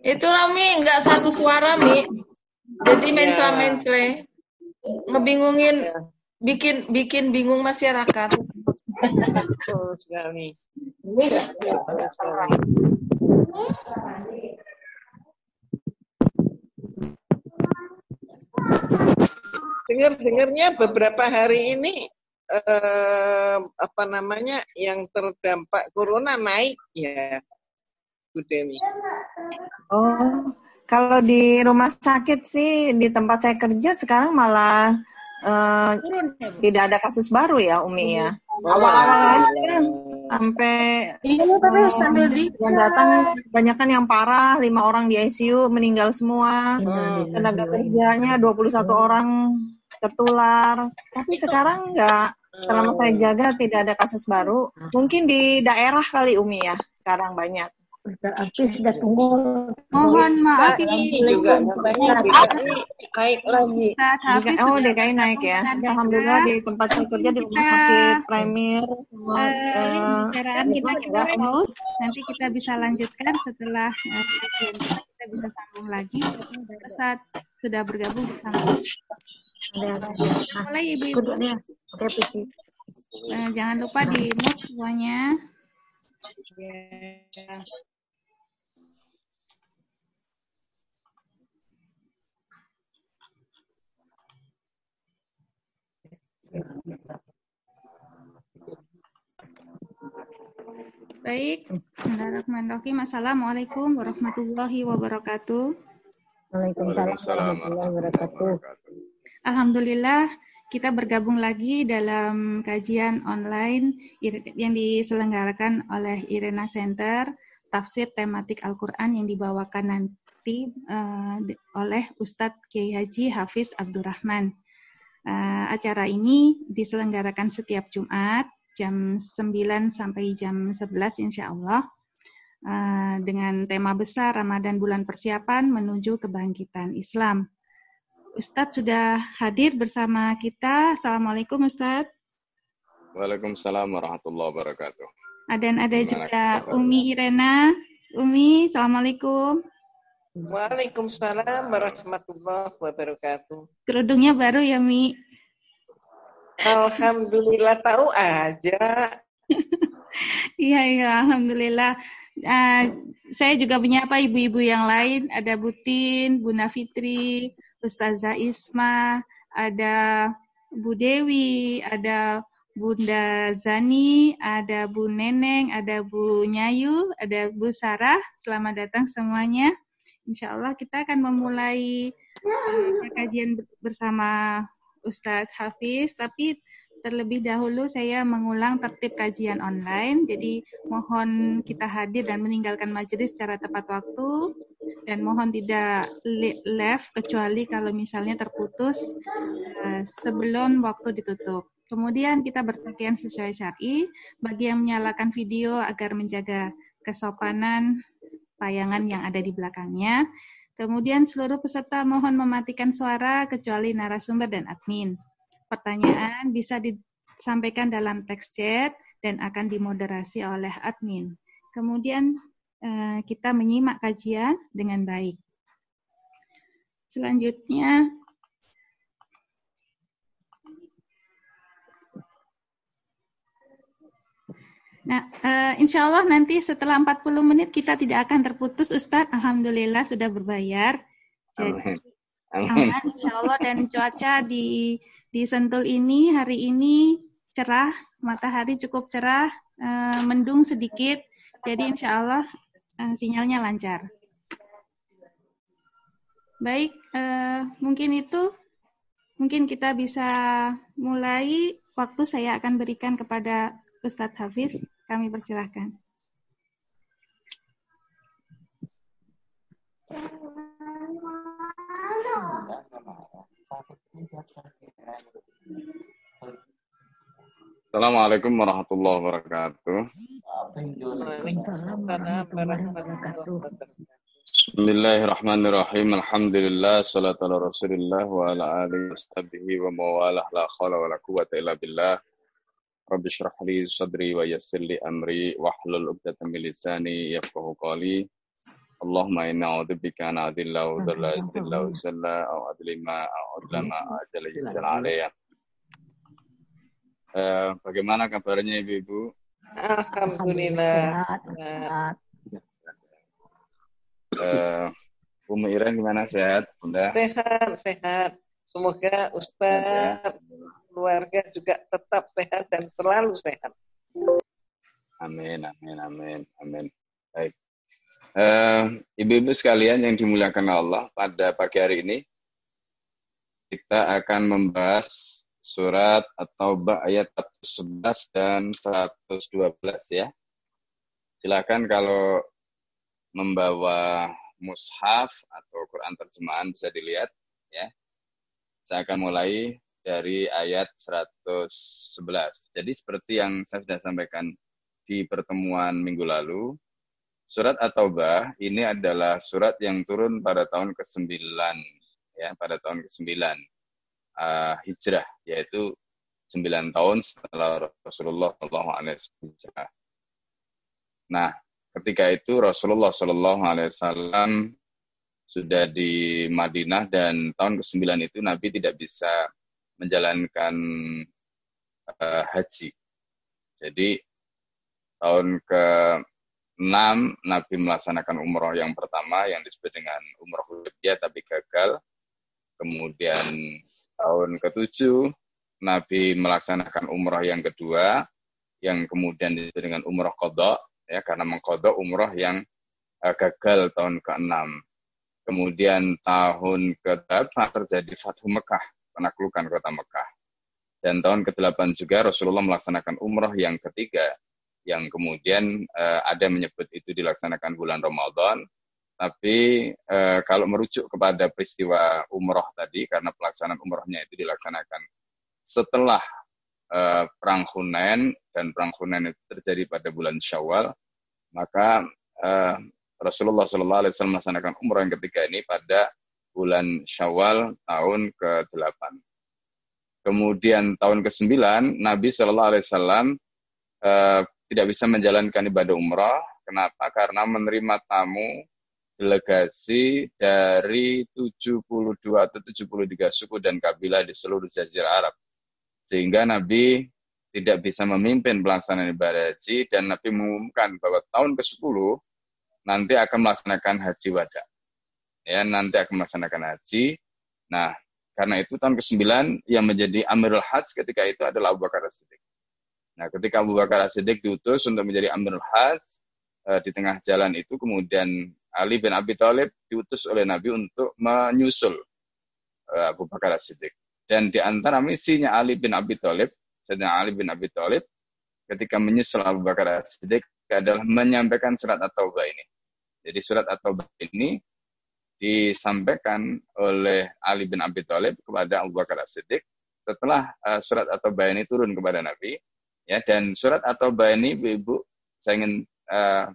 Itulah Mi, nggak satu suara Mi. Jadi mensla mensle. Ngebingungin, bikin bikin bingung masyarakat. Betul sekali. Dengar-dengarnya beberapa hari ini eh, apa namanya yang terdampak corona naik ya, Bu Demi. Oh, kalau di rumah sakit sih di tempat saya kerja sekarang malah eh, tidak ada kasus baru ya Umi ya. Awal-awal aja sampai Iya, tapi eh, sambil di yang datang banyak kan yang parah, lima orang di ICU meninggal semua. Hmm. Tenaga kerjanya 21 orang tertular. Tapi sekarang enggak selama saya jaga tidak ada kasus baru. Mungkin di daerah kali Umi ya sekarang banyak. Ustaz Hafiz sudah tunggu. Mohon maaf ini juga naik lagi. Ustaz Hafiz oh sudah DKI naik ya. dengan Alhamdulillah di tempat saya kerja di rumah sakit Premier semua Eh, eh, pembicaraan kita kita pause nanti kita bisa lanjutkan setelah eh, kita bisa sambung lagi Ustaz sudah bergabung bersama. Nah, mulai ibu-ibu kuduknya. Oke, Pici. Jangan lupa di mute semuanya Baik, Bismillahirrahmanirrahim. Assalamualaikum warahmatullahi wabarakatuh. Waalaikumsalam warahmatullahi wabarakatuh. Alhamdulillah kita bergabung lagi dalam kajian online yang diselenggarakan oleh Irena Center tafsir tematik Al-Quran yang dibawakan nanti di- oleh Ustadz Kiai Haji Hafiz Abdurrahman. Eh, acara ini diselenggarakan setiap Jumat jam 9 sampai jam 11 insya Allah eh, dengan tema besar Ramadan bulan persiapan menuju kebangkitan Islam. Ustadz sudah hadir bersama kita. Assalamualaikum Ustadz. Waalaikumsalam warahmatullahi wabarakatuh. Dan ada Gimana juga? Umi Irena. Umi, Assalamualaikum. Waalaikumsalam warahmatullahi wabarakatuh. Kerudungnya baru ya Mi. Alhamdulillah tahu aja. Iya, iya, Alhamdulillah. Eh, saya juga menyapa ibu-ibu yang lain. Ada Butin, Bunda Fitri, Ustazah Isma, ada Bu Dewi, ada Bunda Zani, ada Bu Neneng, ada Bu Nyayu, ada Bu Sarah. Selamat datang semuanya. Insya Allah kita akan memulai eh, kajian bersama Ustadz Hafiz, tapi terlebih dahulu saya mengulang tertib kajian online. Jadi mohon kita hadir dan meninggalkan majelis secara tepat waktu dan mohon tidak live kecuali kalau misalnya terputus eh, sebelum waktu ditutup. Kemudian kita berpakaian sesuai syar'i. Bagi yang menyalakan video agar menjaga kesopanan tayangan yang ada di belakangnya. Kemudian seluruh peserta mohon mematikan suara kecuali narasumber dan admin. Pertanyaan bisa disampaikan dalam teks chat dan akan dimoderasi oleh admin. Kemudian eh, kita menyimak kajian dengan baik. Selanjutnya, Nah, eh, insya Allah nanti setelah 40 menit kita tidak akan terputus, Ustadz. Alhamdulillah sudah berbayar. Jadi Amin. aman, insya Allah. Dan cuaca di di Sentul ini hari ini cerah, matahari cukup cerah, eh, mendung sedikit. Jadi insya Allah eh, sinyalnya lancar. Baik, eh, mungkin itu mungkin kita bisa mulai. Waktu saya akan berikan kepada Ustadz Hafiz. Kami persilahkan. Assalamualaikum warahmatullahi wabarakatuh. Waalaikumsalam warahmatullahi wabarakatuh. Bismillahirrahmanirrahim. Alhamdulillah salatu ala Rasulillah wa ala alihi wa sahbihi wa mawalah la khawla wa la quwwata illa billah. Rabbi shrah li sadri wa yassir li amri wa hlul 'uqdatam min lisani yafqahu qawli. Allahumma inna a'udzubika an adilla wa dhalla zilla wa zalla aw adlima aw adlama ajala yajal alaiya. Eh, bagaimana kabarnya Ibu-ibu? Alhamdulillah. Eh, Umi Iren gimana sehat? Bunda? Sehat, sehat. Semoga Ustaz, keluarga juga tetap sehat dan selalu sehat. Amin, amin, amin, amin. Baik. Eh, Ibu-ibu sekalian yang dimuliakan Allah, pada pagi hari ini kita akan membahas surat atau ayat 111 dan 112 ya. Silakan kalau membawa mushaf atau Quran terjemahan bisa dilihat ya. Saya akan mulai dari ayat 111. Jadi seperti yang saya sudah sampaikan di pertemuan minggu lalu, surat At-Taubah ini adalah surat yang turun pada tahun ke-9 ya, pada tahun ke-9 uh, hijrah yaitu 9 tahun setelah Rasulullah SAW. Nah, ketika itu Rasulullah SAW sudah di Madinah dan tahun ke-9 itu Nabi tidak bisa menjalankan uh, haji. Jadi tahun ke-6 Nabi melaksanakan umroh yang pertama yang disebut dengan umroh Hudaybiyah tapi gagal. Kemudian tahun ke-7 Nabi melaksanakan umroh yang kedua yang kemudian disebut dengan umroh kodok ya karena mengkodok umroh yang uh, gagal tahun ke-6. Kemudian tahun ke-8 terjadi Fathu Mekah, penaklukan kota Mekah. Dan tahun ke-8 juga Rasulullah melaksanakan umroh yang ketiga yang kemudian uh, ada menyebut itu dilaksanakan bulan Ramadan tapi eh, kalau merujuk kepada peristiwa umroh tadi, karena pelaksanaan umrohnya itu dilaksanakan setelah eh, perang Hunain dan perang Hunain itu terjadi pada bulan Syawal, maka Rasulullah Wasallam melaksanakan umroh yang ketiga ini pada bulan Syawal tahun ke-8. Kemudian tahun ke-9 Nabi Shallallahu Alaihi Wasallam eh, tidak bisa menjalankan ibadah umroh. Kenapa? Karena menerima tamu delegasi dari 72 atau 73 suku dan kabilah di seluruh jazirah Arab. Sehingga Nabi tidak bisa memimpin pelaksanaan ibadah haji dan Nabi mengumumkan bahwa tahun ke-10 nanti akan melaksanakan haji wada. Ya, nanti akan melaksanakan haji. Nah, karena itu tahun ke-9 yang menjadi Amirul Hajj ketika itu adalah Abu Bakar As-Siddiq. Nah, ketika Abu Bakar As-Siddiq diutus untuk menjadi Amirul Hajj, eh, di tengah jalan itu kemudian Ali bin Abi Thalib diutus oleh Nabi untuk menyusul uh, Abu Bakar As-Siddiq. Dan di antara misinya Ali bin Abi Thalib, Sayyidina Ali bin Abi Thalib, ketika menyusul Abu Bakar As-Siddiq adalah menyampaikan surat At-Taubah ini. Jadi surat At-Taubah ini disampaikan oleh Ali bin Abi Thalib kepada Abu Bakar As-Siddiq setelah uh, surat At-Taubah ini turun kepada Nabi. Ya, dan surat At-Taubah ini, Ibu, saya ingin uh,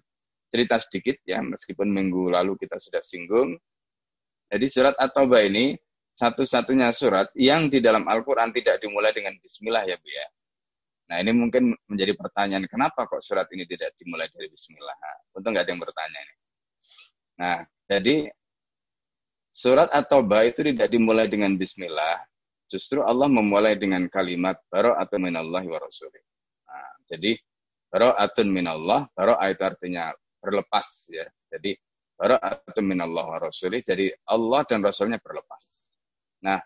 cerita sedikit ya, meskipun minggu lalu kita sudah singgung. Jadi surat At-Taubah ini satu-satunya surat yang di dalam Al-Quran tidak dimulai dengan Bismillah ya Bu ya. Nah ini mungkin menjadi pertanyaan, kenapa kok surat ini tidak dimulai dari Bismillah? Untuk nggak ada yang bertanya ini. Nah, jadi surat At-Taubah itu tidak dimulai dengan Bismillah, justru Allah memulai dengan kalimat atau minallahi wa rasulih. Nah, jadi atun minallah, baro itu artinya berlepas ya. Jadi bara'atun minallah wa rasulih. Jadi Allah dan Rasulnya berlepas. Nah,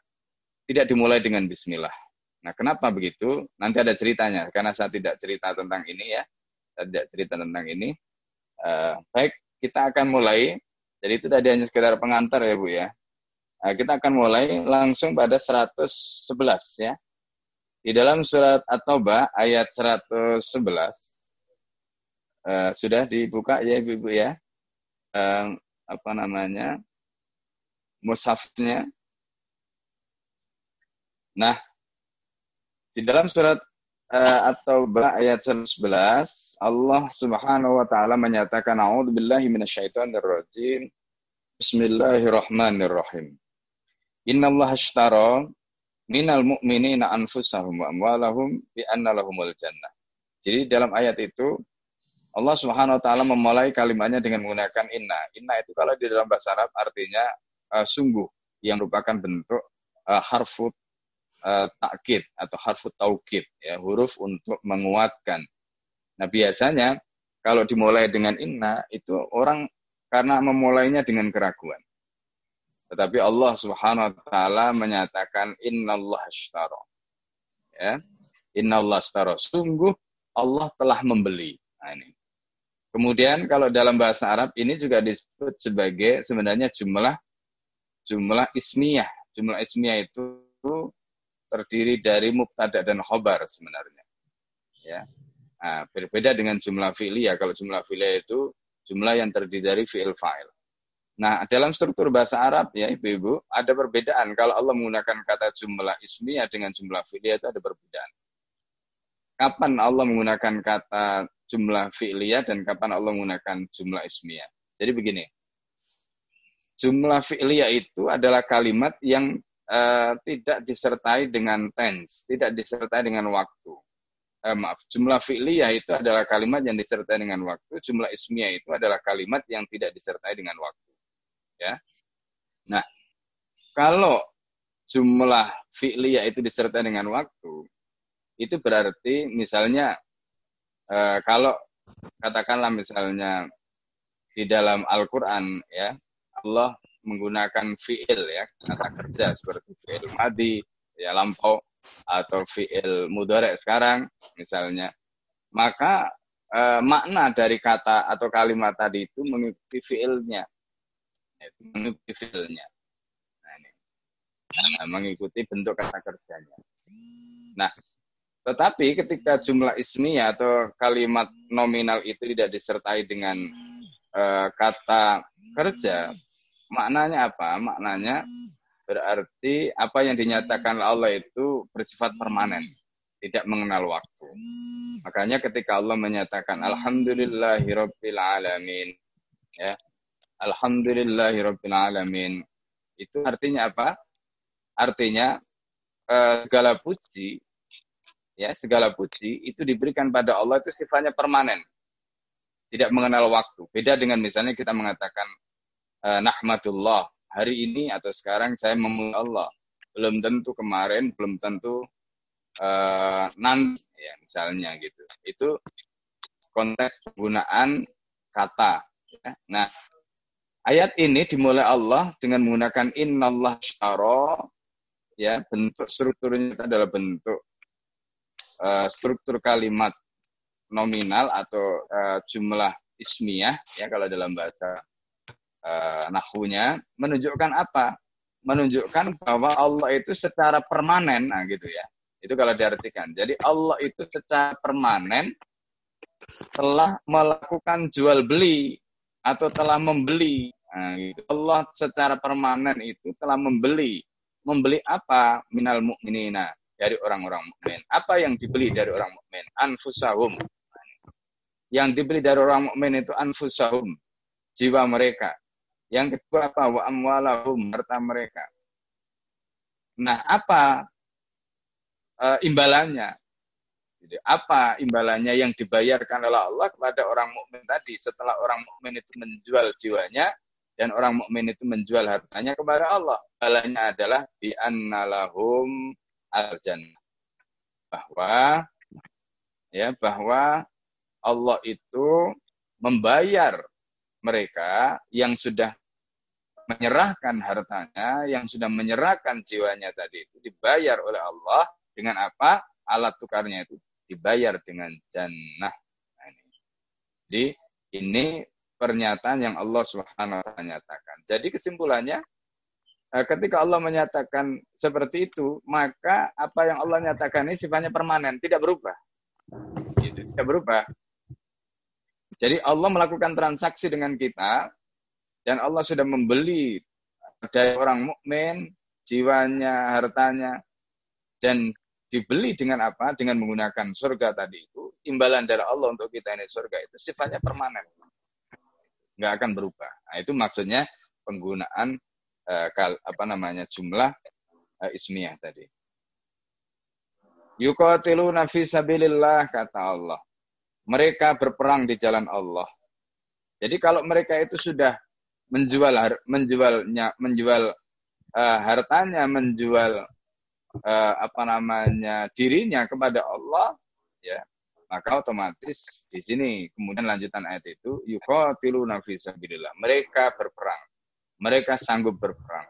tidak dimulai dengan bismillah. Nah, kenapa begitu? Nanti ada ceritanya. Karena saya tidak cerita tentang ini ya. Saya tidak cerita tentang ini. Uh, baik, kita akan mulai. Jadi itu tadi hanya sekedar pengantar ya Bu ya. Nah, kita akan mulai langsung pada 111 ya. Di dalam surat At-Taubah ayat 111 uh, sudah dibuka ya ibu-ibu ya uh, apa namanya mushafnya nah di dalam surat uh, atau ayat 11 Allah Subhanahu wa taala menyatakan a'udzubillahi minasyaitonirrajim Bismillahirrahmanirrahim Innallaha ashtara minal mu'minina anfusahum wa amwalahum bi anna lahumul jannah. Jadi dalam ayat itu Allah Subhanahu wa taala memulai kalimatnya dengan menggunakan inna. Inna itu kalau di dalam bahasa Arab artinya uh, sungguh yang merupakan bentuk uh, harfu uh, atau harfu taukid ya, huruf untuk menguatkan. Nah, biasanya kalau dimulai dengan inna itu orang karena memulainya dengan keraguan. Tetapi Allah Subhanahu wa taala menyatakan innallah ashtara. Ya. Innallah ashtara. Sungguh Allah telah membeli. Nah, ini. Kemudian kalau dalam bahasa Arab ini juga disebut sebagai sebenarnya jumlah jumlah ismiyah. Jumlah ismiyah itu terdiri dari mubtada dan khobar sebenarnya. Ya. Nah, berbeda dengan jumlah fi'liyah. Kalau jumlah fi'liyah itu jumlah yang terdiri dari fi'il fa'il. Nah, dalam struktur bahasa Arab ya Ibu-ibu, ada perbedaan. Kalau Allah menggunakan kata jumlah ismiyah dengan jumlah fi'liyah itu ada perbedaan. Kapan Allah menggunakan kata jumlah fi'liyah dan kapan Allah menggunakan jumlah ismiyah. Jadi begini, jumlah fi'liyah itu adalah kalimat yang uh, tidak disertai dengan tense, tidak disertai dengan waktu. Uh, maaf, jumlah fi'liyah itu adalah kalimat yang disertai dengan waktu, jumlah ismiyah itu adalah kalimat yang tidak disertai dengan waktu. Ya. Nah, kalau jumlah fi'liyah itu disertai dengan waktu, itu berarti misalnya Eh, kalau katakanlah misalnya di dalam Al-Quran ya Allah menggunakan fiil ya kata kerja seperti fiil madi ya lampau atau fiil mudorek sekarang misalnya. Maka eh, makna dari kata atau kalimat tadi itu mengikuti fiilnya. Mengikuti fiilnya. Nah, ini. Nah, mengikuti bentuk kata kerjanya. Nah tetapi ketika jumlah ismiyah atau kalimat nominal itu tidak disertai dengan uh, kata kerja, maknanya apa? Maknanya berarti apa yang dinyatakan Allah itu bersifat permanen, tidak mengenal waktu. Makanya ketika Allah menyatakan alhamdulillahirabbil alamin ya. Alhamdulillahirabbil alamin. Itu artinya apa? Artinya uh, segala puji ya segala puji itu diberikan pada Allah itu sifatnya permanen tidak mengenal waktu beda dengan misalnya kita mengatakan uh, nahmatullah. Hari ini atau sekarang saya memuji Allah. Belum tentu kemarin belum tentu uh, nanti ya misalnya gitu. Itu konteks penggunaan kata ya. nah ayat ini dimulai Allah dengan menggunakan innallah syara ya bentuk strukturnya adalah bentuk uh, struktur kalimat nominal atau uh, jumlah ismiyah ya kalau dalam bahasa uh, nahwunya menunjukkan apa? Menunjukkan bahwa Allah itu secara permanen, nah gitu ya. Itu kalau diartikan. Jadi Allah itu secara permanen telah melakukan jual beli atau telah membeli. Nah, gitu. Allah secara permanen itu telah membeli. Membeli apa? Minal mu'minina dari orang-orang mukmin. Apa yang dibeli dari orang mukmin? Anfusahum. Yang dibeli dari orang mukmin itu anfusahum, jiwa mereka. Yang kedua apa? Wa amwalahum, harta mereka. Nah, apa e, imbalannya? Jadi, apa imbalannya yang dibayarkan oleh Allah kepada orang mukmin tadi setelah orang mukmin itu menjual jiwanya dan orang mukmin itu menjual hartanya kepada Allah. Imbalannya adalah bi annalahum al-jannah. Bahwa ya bahwa Allah itu membayar mereka yang sudah menyerahkan hartanya, yang sudah menyerahkan jiwanya tadi itu dibayar oleh Allah dengan apa? Alat tukarnya itu dibayar dengan jannah. Nah, ini. Jadi ini pernyataan yang Allah Subhanahu nyatakan. Jadi kesimpulannya Nah, ketika Allah menyatakan seperti itu, maka apa yang Allah nyatakan ini sifatnya permanen, tidak berubah. Itu tidak berubah. Jadi Allah melakukan transaksi dengan kita dan Allah sudah membeli dari orang mukmin jiwanya, hartanya dan dibeli dengan apa? Dengan menggunakan surga tadi itu. Imbalan dari Allah untuk kita ini surga itu sifatnya permanen. Nggak akan berubah. Nah, itu maksudnya penggunaan uh, kal, apa namanya jumlah uh, ismiyah tadi. Yuqatiluna fi sabilillah kata Allah. mereka berperang di jalan Allah. Jadi kalau mereka itu sudah menjual menjualnya menjual uh, hartanya, menjual uh, apa namanya dirinya kepada Allah, ya maka otomatis di sini kemudian lanjutan ayat itu yuqatiluna fi sabilillah. Mereka berperang. Mereka sanggup berperang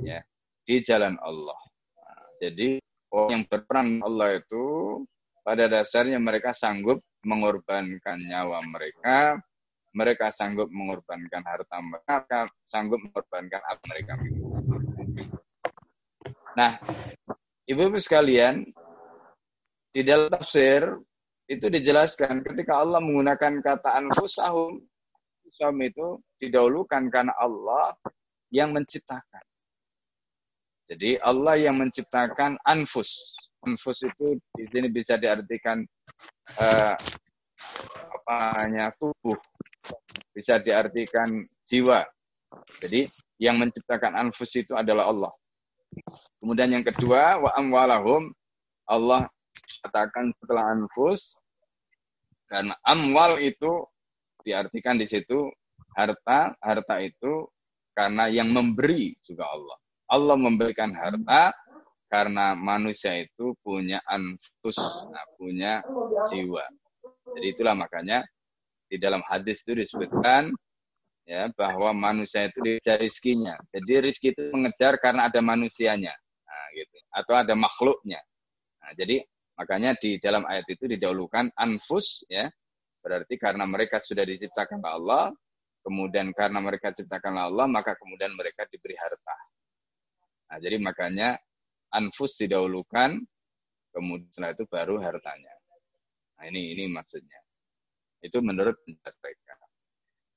ya di jalan Allah. Nah, jadi orang yang berperang Allah itu pada dasarnya mereka sanggup mengorbankan nyawa mereka, mereka sanggup mengorbankan harta mereka, sanggup mengorbankan apa mereka miliki. Nah, ibu-ibu sekalian, di dalam tafsir itu dijelaskan ketika Allah menggunakan kata anfusahum, anfusahum itu didahulukan karena Allah yang menciptakan. Jadi Allah yang menciptakan anfus. Anfus itu di sini bisa diartikan uh, apa hanya tubuh, bisa diartikan jiwa. Jadi yang menciptakan anfus itu adalah Allah. Kemudian yang kedua wa amwalahum Allah katakan setelah anfus karena amwal itu diartikan di situ harta, harta itu karena yang memberi juga Allah. Allah memberikan harta karena manusia itu punya anfus, nah, punya jiwa. Jadi itulah makanya di dalam hadis itu disebutkan ya bahwa manusia itu dikejar rizkinya. Jadi rizki itu mengejar karena ada manusianya, nah, gitu. Atau ada makhluknya. Nah, jadi Makanya di dalam ayat itu didahulukan anfus ya. Berarti karena mereka sudah diciptakan oleh Allah, kemudian karena mereka diciptakan oleh Allah, maka kemudian mereka diberi harta. Nah, jadi makanya anfus didahulukan, kemudian setelah itu baru hartanya. Nah, ini ini maksudnya. Itu menurut pendapat mereka.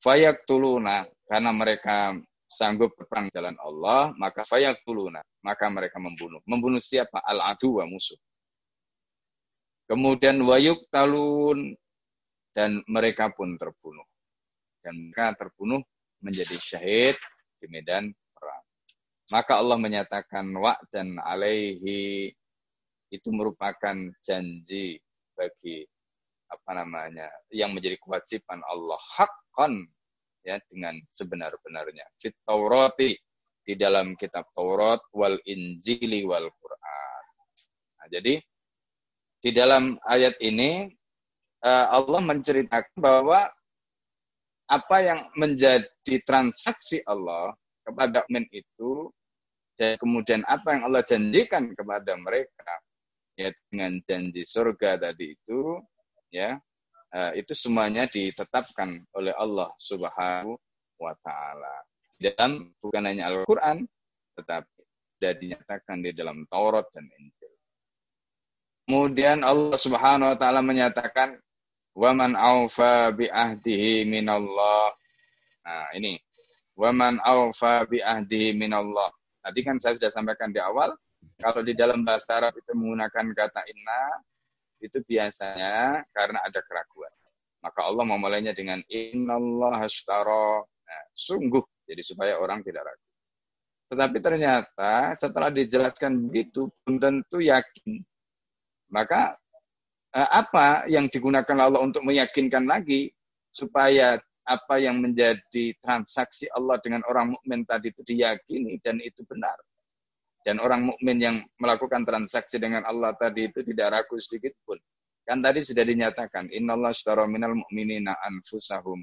Fayak tuluna, karena mereka sanggup berperang jalan Allah, maka fayak tuluna, maka mereka membunuh. Membunuh siapa? Al-adu musuh. Kemudian wayuk talun dan mereka pun terbunuh. Dan mereka terbunuh menjadi syahid di medan perang. Maka Allah menyatakan wa dan alaihi itu merupakan janji bagi apa namanya yang menjadi kewajiban Allah hakkan ya dengan sebenar-benarnya fit Taurati di dalam kitab Taurat wal Injili wal Quran. Nah, jadi di dalam ayat ini eh, Allah menceritakan bahwa apa yang menjadi transaksi Allah kepada mukmin itu dan kemudian apa yang Allah janjikan kepada mereka ya dengan janji surga tadi itu ya eh, itu semuanya ditetapkan oleh Allah Subhanahu wa taala. Dan bukan hanya Al-Qur'an tetapi sudah dinyatakan di dalam Taurat dan Injil. Kemudian Allah Subhanahu wa taala menyatakan waman aufa bi ahdihi minallah. Nah, ini waman aufa bi ahdihi minallah. Tadi kan saya sudah sampaikan di awal, kalau di dalam bahasa Arab itu menggunakan kata inna itu biasanya karena ada keraguan. Maka Allah memulainya dengan innallah ashtara. Nah, sungguh jadi supaya orang tidak ragu. Tetapi ternyata setelah dijelaskan begitu belum tentu yakin maka eh, apa yang digunakan Allah untuk meyakinkan lagi supaya apa yang menjadi transaksi Allah dengan orang mukmin tadi itu diyakini dan itu benar. Dan orang mukmin yang melakukan transaksi dengan Allah tadi itu tidak ragu sedikit pun. Kan tadi sudah dinyatakan, Inna Allah ashtara minal mu'minina anfusahum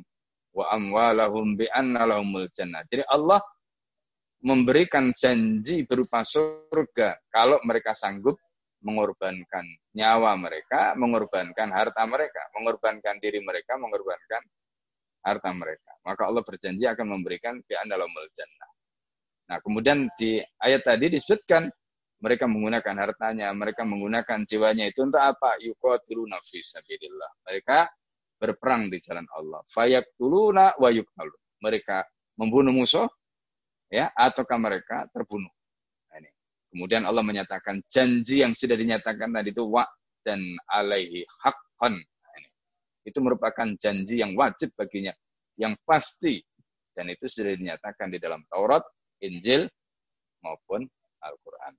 wa amwalahum bi lahumul jannah. Jadi Allah memberikan janji berupa surga kalau mereka sanggup mengorbankan nyawa mereka, mengorbankan harta mereka, mengorbankan diri mereka, mengorbankan harta mereka. Maka Allah berjanji akan memberikan bi dalamul jannah. Nah, kemudian di ayat tadi disebutkan mereka menggunakan hartanya, mereka menggunakan jiwanya itu untuk apa? Yuqatiluna fi. Mereka berperang di jalan Allah. Fayaqtuluna wa. Mereka membunuh musuh ya ataukah mereka terbunuh. Kemudian Allah menyatakan janji yang sudah dinyatakan tadi itu wa dan alaihi haqqan. Itu merupakan janji yang wajib baginya, yang pasti. Dan itu sudah dinyatakan di dalam Taurat, Injil, maupun Al-Quran.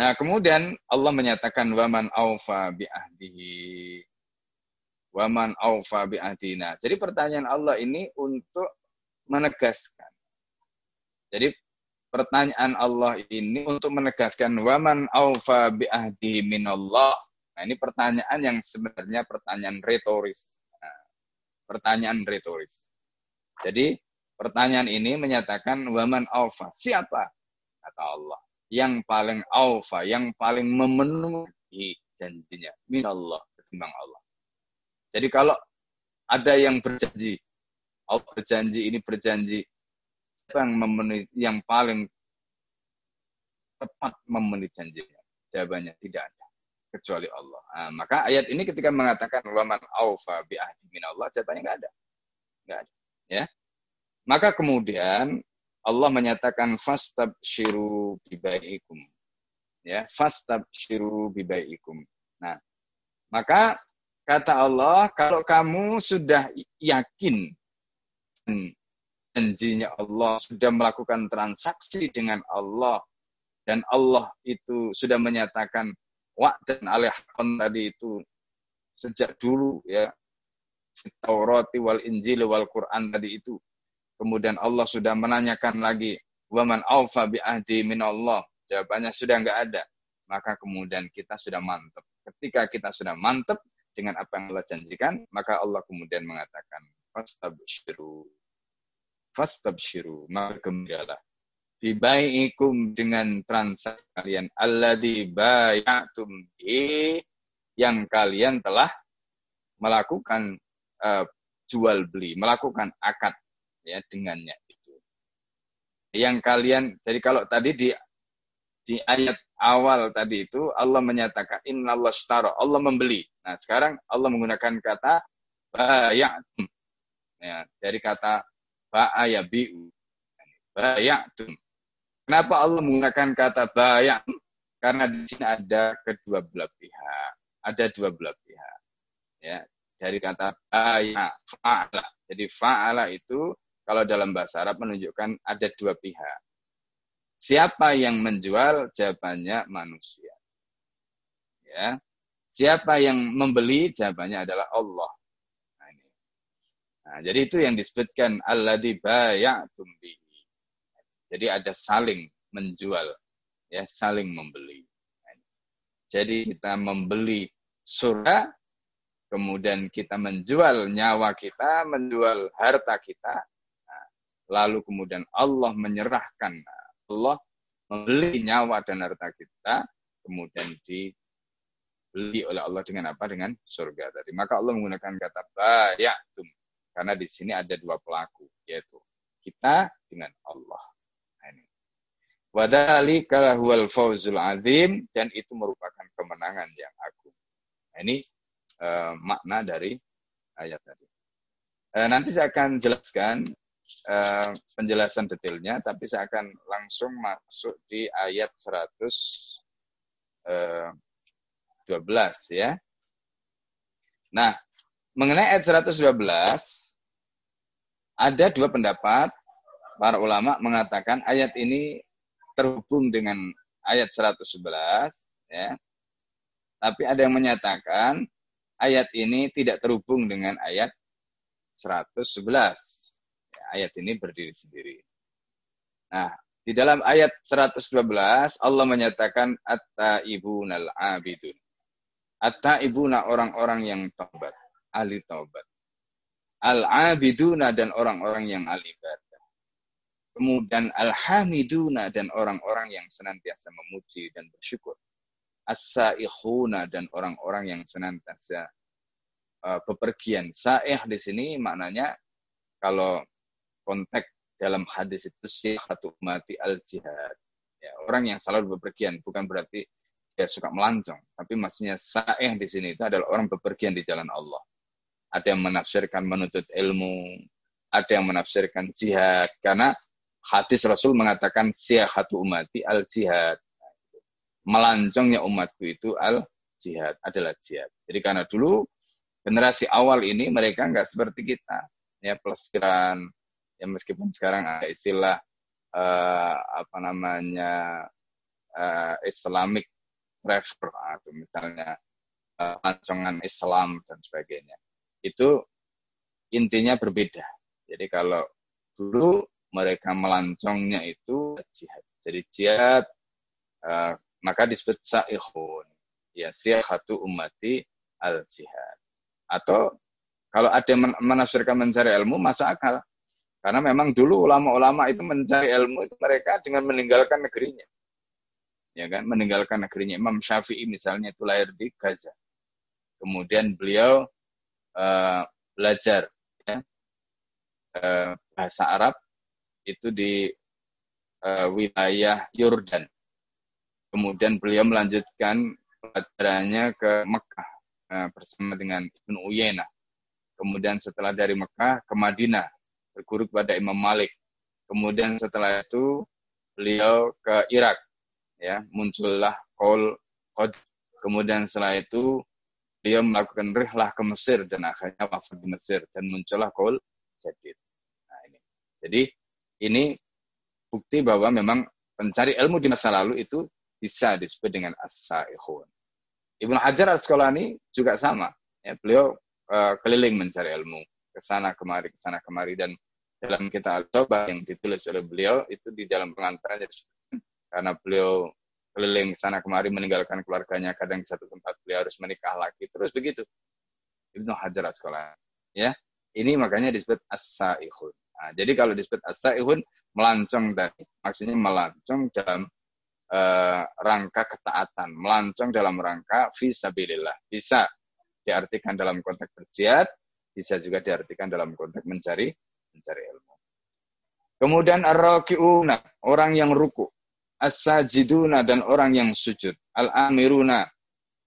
Nah, kemudian Allah menyatakan waman aufa bi ahdihi. Waman aufa bi'adina. Jadi pertanyaan Allah ini untuk menegaskan. Jadi pertanyaan Allah ini untuk menegaskan waman aufa bi'ahdi minallah. Nah, ini pertanyaan yang sebenarnya pertanyaan retoris. Nah, pertanyaan retoris. Jadi pertanyaan ini menyatakan waman aufa. Siapa? Kata Allah. Yang paling aufa, yang paling memenuhi janjinya. Minallah, ketimbang Allah. Jadi kalau ada yang berjanji, Allah berjanji, ini berjanji, siapa yang memenuhi, yang paling tepat memenuhi janjinya? Jawabannya tidak ada kecuali Allah. Nah, maka ayat ini ketika mengatakan waman aufa bi ahdi min Allah, jawabannya nggak ada. Nggak ada. Ya. Maka kemudian Allah menyatakan fastab shiru bibaikum. Ya, fastab shiru bibaikum. Nah, maka Kata Allah, kalau kamu sudah yakin janjinya Allah, sudah melakukan transaksi dengan Allah, dan Allah itu sudah menyatakan wa dan alihakon tadi itu sejak dulu ya Taurat wal Injil wal Quran tadi itu kemudian Allah sudah menanyakan lagi waman aufa bi ahdi min Allah jawabannya sudah enggak ada maka kemudian kita sudah mantap ketika kita sudah mantap dengan apa yang Allah janjikan, maka Allah kemudian mengatakan, fastabshiru. Fastabshiru, maka gembiralah. Bibaikum dengan transaksi kalian. Alladhi bayatum bi yang kalian telah melakukan uh, jual beli, melakukan akad ya dengannya itu. Yang kalian, jadi kalau tadi di di ayat awal tadi itu Allah menyatakan Allah staro Allah membeli. Nah, sekarang Allah menggunakan kata bayatum. Ya, dari kata ba'aya bi'u. Bayatum. Kenapa Allah menggunakan kata bayatum? Karena di sini ada kedua belah pihak. Ada dua belah pihak. Ya, dari kata baya fa'ala. Jadi fa'ala itu kalau dalam bahasa Arab menunjukkan ada dua pihak. Siapa yang menjual? Jawabannya manusia. Ya. Siapa yang membeli? Jawabannya adalah Allah. Nah, ini. Nah, jadi itu yang disebutkan alladzi baya'tum bihi. Jadi ada saling menjual, ya, saling membeli. Jadi kita membeli surga, kemudian kita menjual nyawa kita, menjual harta kita, lalu kemudian Allah menyerahkan Allah membeli nyawa dan harta kita, kemudian dibeli oleh Allah dengan apa? Dengan surga tadi. Maka Allah menggunakan kata bayatum. Karena di sini ada dua pelaku, yaitu kita dengan Allah. Nah, ini. Wadhalika huwal fawzul azim dan itu merupakan kemenangan yang agung. Nah, ini uh, makna dari ayat tadi. Uh, nanti saya akan jelaskan uh, penjelasan detailnya, tapi saya akan langsung masuk di ayat 112 uh, ya. Nah, mengenai ayat 112 ada dua pendapat para ulama mengatakan ayat ini terhubung dengan ayat 111 ya. Tapi ada yang menyatakan ayat ini tidak terhubung dengan ayat 111 ayat ini berdiri sendiri. Nah, di dalam ayat 112 Allah menyatakan at-taibunal abidun. At-taibuna orang-orang yang taubat, ahli taubat. Al-abiduna dan orang-orang yang ahli. Kemudian al-hamiduna dan orang-orang yang senantiasa memuji dan bersyukur. As-saihuna dan orang-orang yang senantiasa uh, bepergian. Saih di sini maknanya kalau konteks dalam hadis itu satu mati al jihad. Ya, orang yang selalu bepergian bukan berarti dia suka melancong, tapi maksudnya sa'ih di sini itu adalah orang bepergian di jalan Allah. Ada yang menafsirkan menuntut ilmu, ada yang menafsirkan jihad karena hadis Rasul mengatakan satu umati al jihad. Melancongnya umatku itu al jihad adalah jihad. Jadi karena dulu generasi awal ini mereka nggak seperti kita, ya pelesiran, ya meskipun sekarang ada istilah uh, apa namanya uh, Islamic travel atau misalnya uh, Islam dan sebagainya. itu intinya berbeda. Jadi kalau dulu mereka melancongnya itu jihad. Jadi jihad uh, maka disebut sa'ihun. Ya, satu ummati al-jihad. Atau kalau ada yang menafsirkan mencari ilmu, masuk akal. Karena memang dulu ulama-ulama itu mencari ilmu itu mereka dengan meninggalkan negerinya. Ya kan, meninggalkan negerinya. Imam Syafi'i misalnya itu lahir di Gaza. Kemudian beliau uh, belajar ya, uh, bahasa Arab itu di uh, wilayah Yordan. Kemudian beliau melanjutkan pelajarannya ke Mekah uh, bersama dengan Ibnu Uyainah. Kemudian setelah dari Mekah ke Madinah berguru kepada Imam Malik. Kemudian setelah itu beliau ke Irak, ya muncullah Qaul Qad. Kemudian setelah itu beliau melakukan rihlah ke Mesir dan akhirnya wafat di Mesir dan muncullah Qaul Jadid. Nah ini. Jadi ini bukti bahwa memang pencari ilmu di masa lalu itu bisa disebut dengan as-saihun. Ibnu Hajar Al-Asqalani juga sama. Ya, beliau uh, keliling mencari ilmu ke sana kemari ke sana kemari. Dan dalam kita coba yang ditulis oleh beliau itu di dalam pengantaran karena beliau keliling sana kemari meninggalkan keluarganya kadang di satu tempat beliau harus menikah lagi terus begitu. Ibnu Hajar sekolah ya. Ini makanya disebut as-saihun. Nah, jadi kalau disebut as-saihun melancong dari maksudnya melancong dalam uh, rangka ketaatan. Melancong dalam rangka visabilillah bisa diartikan dalam konteks berjihad bisa juga diartikan dalam konteks mencari mencari ilmu. Kemudian ar-raki'una, orang yang ruku. As-sajiduna dan orang yang sujud. Al-amiruna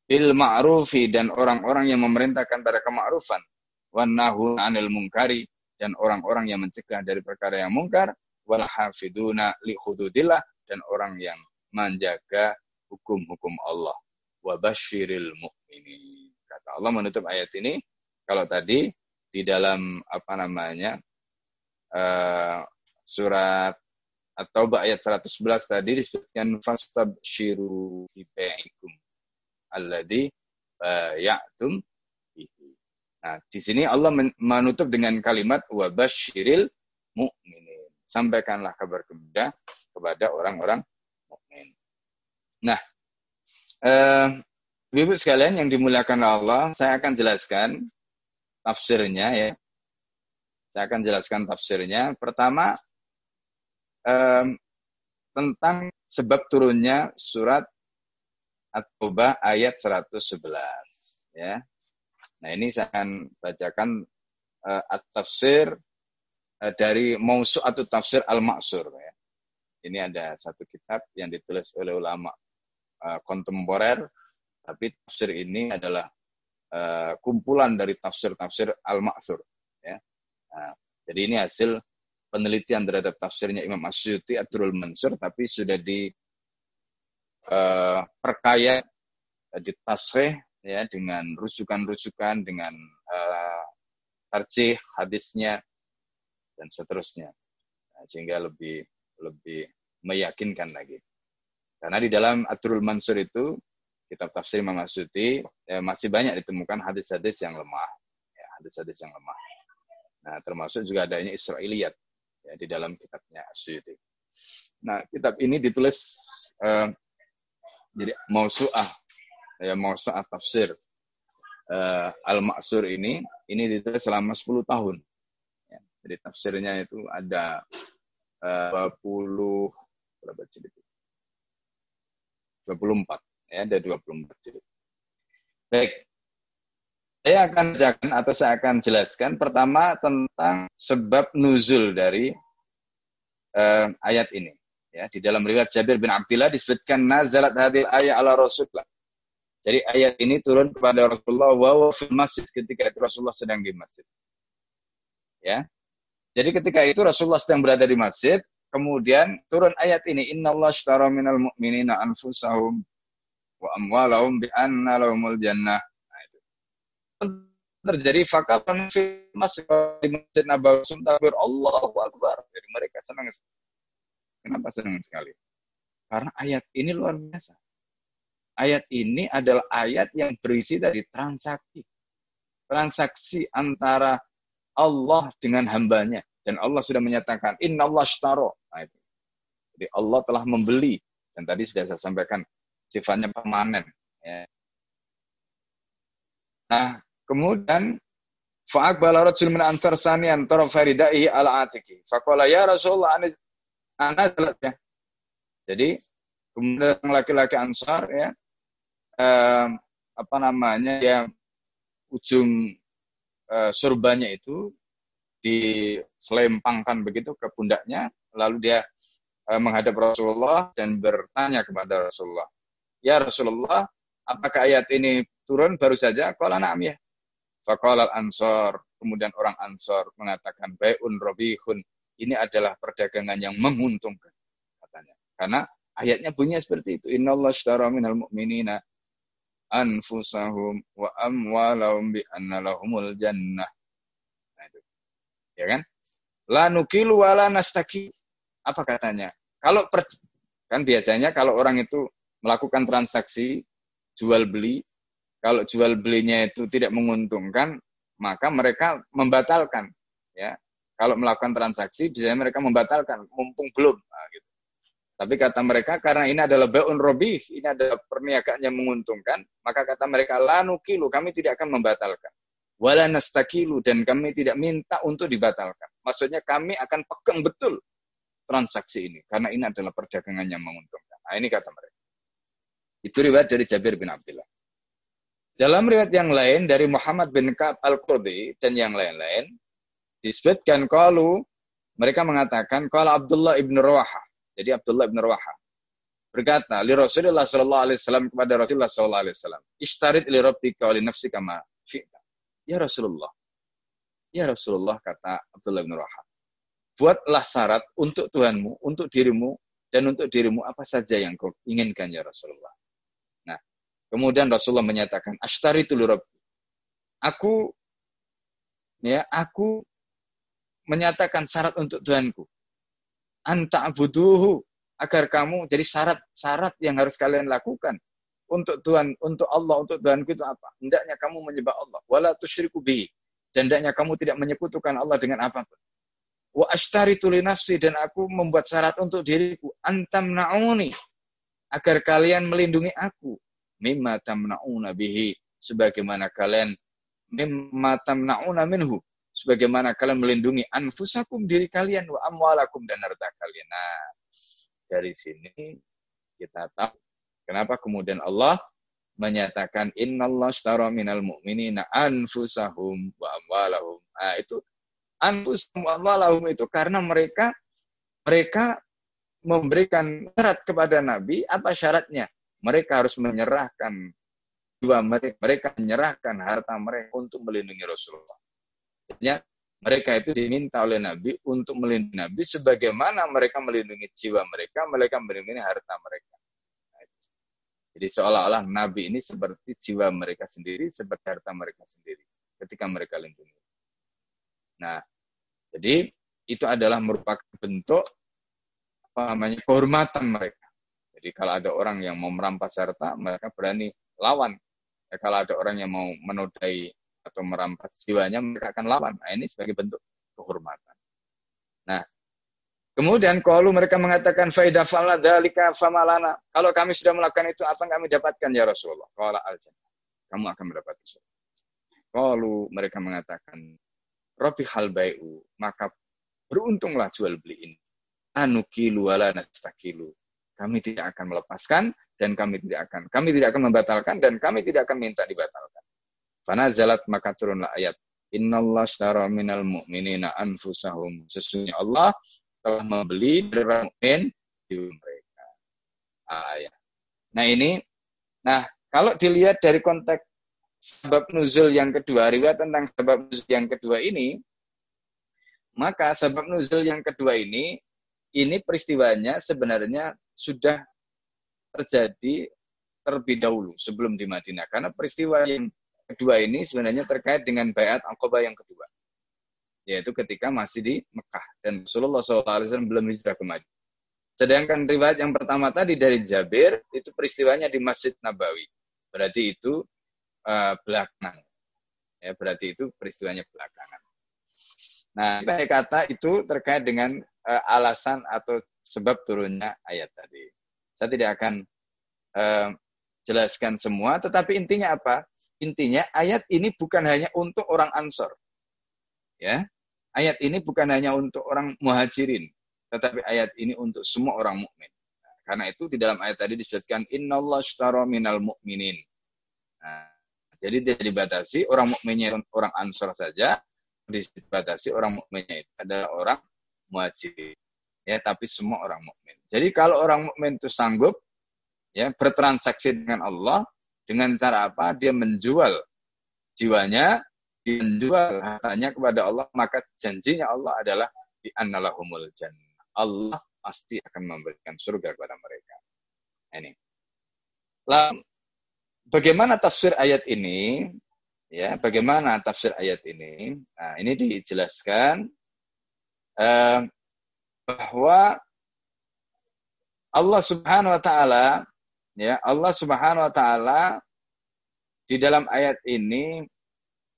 bil ma'rufi dan orang-orang yang memerintahkan pada kema'rufan. Wan anil mungkari dan orang-orang yang mencegah dari perkara yang mungkar. Wal hafiduna li hududillah dan orang yang menjaga hukum-hukum Allah. Wa basyiril mu'minin. Kata Allah menutup ayat ini. Kalau tadi di dalam apa namanya uh, surat atau ayat 111 tadi disebutkan fastabshiru bibaikum alladhi bayatum bihi. Nah, di sini Allah menutup dengan kalimat wa basyiril mu'minin. Sampaikanlah kabar gembira kepada orang-orang mukmin. Nah, eh, Ibu sekalian yang dimuliakan Allah, saya akan jelaskan tafsirnya ya. Saya akan jelaskan tafsirnya. Pertama, um, tentang sebab turunnya surat At-Taubah ayat 111. Ya. Nah ini saya akan bacakan uh, at-tafsir uh, dari Mausu atau tafsir Al-Maksur. Ya. Ini ada satu kitab yang ditulis oleh ulama uh, kontemporer, tapi tafsir ini adalah uh, kumpulan dari tafsir-tafsir Al-Maksur. Ya. Nah, jadi ini hasil penelitian terhadap tafsirnya Imam Asyuti Aturul Mansur, tapi sudah di uh, perkaya, ditasreh ya dengan rujukan-rujukan, dengan uh, tarjih hadisnya dan seterusnya, nah, sehingga lebih lebih meyakinkan lagi. Karena di dalam Aturul Mansur itu kitab tafsir Imam Asyuti ya, masih banyak ditemukan hadis-hadis yang lemah, ya, hadis-hadis yang lemah. Nah, termasuk juga adanya Israiliyat ya, di dalam kitabnya Asyuti. Nah, kitab ini ditulis uh, jadi mausu'ah ya mausu'ah tafsir uh, Al-Ma'sur ini ini ditulis selama 10 tahun. Ya, jadi tafsirnya itu ada uh, 20 berapa jilid? 24 ya ada 24 jilid. Baik, saya akan bacakan atau saya akan jelaskan pertama tentang sebab nuzul dari uh, ayat ini. Ya, di dalam riwayat Jabir bin Abdullah disebutkan nazalat hadil ayat ala Rasulullah. Jadi ayat ini turun kepada Rasulullah wa fil masjid ketika itu Rasulullah sedang di masjid. Ya. Jadi ketika itu Rasulullah sedang berada di masjid, kemudian turun ayat ini innallaha ashtara minal mu'minina anfusahum wa amwalahum bi anna lahumul jannah terjadi fakar masih di masjid Nabawi takbir Allahu Akbar. Jadi mereka senang. Kenapa senang sekali? Karena ayat ini luar biasa. Ayat ini adalah ayat yang berisi dari transaksi. transaksi antara Allah dengan hambanya. Dan Allah sudah menyatakan, Inna Allah. Nah, itu. Jadi Allah telah membeli. Dan tadi sudah saya sampaikan, sifatnya permanen. Ya. Nah, kemudian Fa'akbala rajul min antar sani antara faridaihi ala atiki. Faqala ya Rasulullah ana ya. Jadi kemudian laki-laki Ansar ya eh, apa namanya ya ujung eh, surbannya itu diselempangkan begitu ke pundaknya lalu dia eh, menghadap Rasulullah dan bertanya kepada Rasulullah ya Rasulullah apakah ayat ini turun baru saja kalau na'am ya Fakalal ansor, kemudian orang ansor mengatakan, Bayun robihun, ini adalah perdagangan yang menguntungkan, katanya. Karena ayatnya bunyinya seperti itu. Inna Allah shtara minal mu'minina anfusahum wa amwalahum bi anna lahumul jannah. Nah, itu. Ya kan? La nukilu wa la nastaki. Apa katanya? Kalau per, kan biasanya kalau orang itu melakukan transaksi jual beli kalau jual belinya itu tidak menguntungkan, maka mereka membatalkan. Ya, kalau melakukan transaksi, biasanya mereka membatalkan, mumpung belum. Nah, gitu. Tapi kata mereka, karena ini adalah be'un robih, ini adalah perniagaan yang menguntungkan, maka kata mereka, la nukilu, kami tidak akan membatalkan. Wala nastakilu, dan kami tidak minta untuk dibatalkan. Maksudnya kami akan pegang betul transaksi ini, karena ini adalah perdagangan yang menguntungkan. Nah, ini kata mereka. Itu riwayat dari Jabir bin Abdullah. Dalam riwayat yang lain dari Muhammad bin Ka'ab al-Qurdi dan yang lain-lain disebutkan kalau mereka mengatakan kalau Abdullah ibn Rawaha. Jadi Abdullah ibn Rawaha berkata li Rasulullah sallallahu alaihi wasallam kepada Rasulullah sallallahu alaihi wasallam, "Ishtarit li rabbika wa li nafsika ma fi'ta." Ya Rasulullah. Ya Rasulullah kata Abdullah bin Rawaha. Buatlah syarat untuk Tuhanmu, untuk dirimu dan untuk dirimu apa saja yang kau inginkan ya Rasulullah. Kemudian Rasulullah menyatakan, Ashtari Rabbi. Aku, ya, aku menyatakan syarat untuk Tuhanku. Anta abuduhu. Agar kamu, jadi syarat-syarat yang harus kalian lakukan. Untuk Tuhan, untuk Allah, untuk Tuhanku itu apa? Hendaknya kamu menyembah Allah. Wala tusyriku bihi. Dan hendaknya kamu tidak menyekutukan Allah dengan apa pun. Wa ashtari tuli nafsi. Dan aku membuat syarat untuk diriku. Antam na'uni. Agar kalian melindungi aku mimma tamna'una bihi sebagaimana kalian mimma tamna'una minhu sebagaimana kalian melindungi anfusakum diri kalian wa amwalakum dan harta kalian. Nah, dari sini kita tahu kenapa kemudian Allah menyatakan innallahu ashtara minal mu'minina anfusahum wa amwalahum. Nah, itu anfusahum wa amwalahum itu karena mereka mereka memberikan syarat kepada Nabi apa syaratnya? Mereka harus menyerahkan dua mereka, mereka menyerahkan harta mereka untuk melindungi Rasulullah. Artinya mereka itu diminta oleh Nabi untuk melindungi Nabi sebagaimana mereka melindungi jiwa mereka, mereka melindungi harta mereka. Jadi seolah-olah Nabi ini seperti jiwa mereka sendiri, seperti harta mereka sendiri ketika mereka lindungi. Nah, jadi itu adalah merupakan bentuk apa namanya kehormatan mereka. Jadi kalau ada orang yang mau merampas harta, mereka berani lawan. Ya, kalau ada orang yang mau menodai atau merampas jiwanya, mereka akan lawan. Nah, ini sebagai bentuk kehormatan. Nah, kemudian kalau mereka mengatakan faida dalika famalana. Kalau kami sudah melakukan itu, apa yang kami dapatkan ya Rasulullah? Kalau al Kamu akan mendapat itu. Kalau mereka mengatakan Robi hal bayu, maka beruntunglah jual beli ini. Anukilu ala nastakilu kami tidak akan melepaskan dan kami tidak akan kami tidak akan membatalkan dan kami tidak akan minta dibatalkan. Fana zalat maka turunlah ayat Innallah ashtara minal mu'minina anfusahum. Sesungguhnya Allah telah membeli dari di mereka. Ayat. Nah ini, nah kalau dilihat dari konteks sebab nuzul yang kedua, riwayat tentang sebab nuzul yang kedua ini, maka sebab nuzul yang kedua ini, ini peristiwanya sebenarnya sudah terjadi terlebih dahulu sebelum di Madinah. Karena peristiwa yang kedua ini sebenarnya terkait dengan bayat Aqabah yang kedua. Yaitu ketika masih di Mekah. Dan Rasulullah SAW belum hijrah ke Madinah. Sedangkan riwayat yang pertama tadi dari Jabir, itu peristiwanya di Masjid Nabawi. Berarti itu uh, belakangan. Ya, berarti itu peristiwanya belakangan. Nah, pakai kata itu terkait dengan uh, alasan atau sebab turunnya ayat tadi. Saya tidak akan uh, jelaskan semua, tetapi intinya apa? Intinya ayat ini bukan hanya untuk orang Ansor. Ya. Ayat ini bukan hanya untuk orang Muhajirin, tetapi ayat ini untuk semua orang mukmin. Nah, karena itu di dalam ayat tadi disebutkan innallaha ashtara minal mu'minin. Nah, jadi tidak dibatasi orang mukminnya orang Ansor saja, dibatasi orang mukminnya itu adalah orang muhajir. Ya, tapi semua orang mukmin. Jadi kalau orang mukmin itu sanggup ya bertransaksi dengan Allah dengan cara apa? Dia menjual jiwanya, dia menjual hartanya kepada Allah, maka janjinya Allah adalah di annalahumul jannah. Allah pasti akan memberikan surga kepada mereka. Ini. Lalu bagaimana tafsir ayat ini? Ya, bagaimana tafsir ayat ini? Nah, ini dijelaskan eh, bahwa Allah Subhanahu wa taala ya, Allah Subhanahu wa taala di dalam ayat ini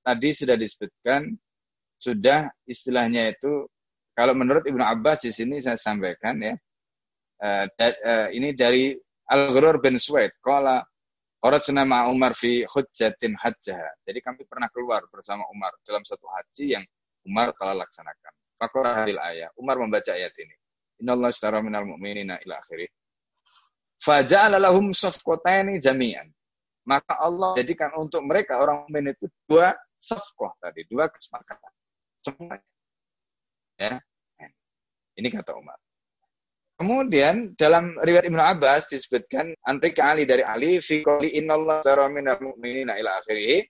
tadi sudah disebutkan sudah istilahnya itu kalau menurut Ibnu Abbas di sini saya sampaikan ya. Da, uh, ini dari Al-Ghurur bin Suwaid. Qala Kharajna ma Umar fi hujjatin hajjah. Jadi kami pernah keluar bersama Umar dalam satu haji yang Umar telah laksanakan. Faqara hadil ayat. Umar membaca ayat ini. Innallaha ashtara minal mu'minina ila akhirih. Faja'ala lahum jami'an. Maka Allah jadikan untuk mereka orang mukmin itu dua safqah tadi, dua kesepakatan. Semuanya. Ya. Ini kata Umar. Kemudian dalam riwayat Ibnu Abbas disebutkan antri Ali dari Ali fi qouli innallaha tara minal mu'minina ila akhirih.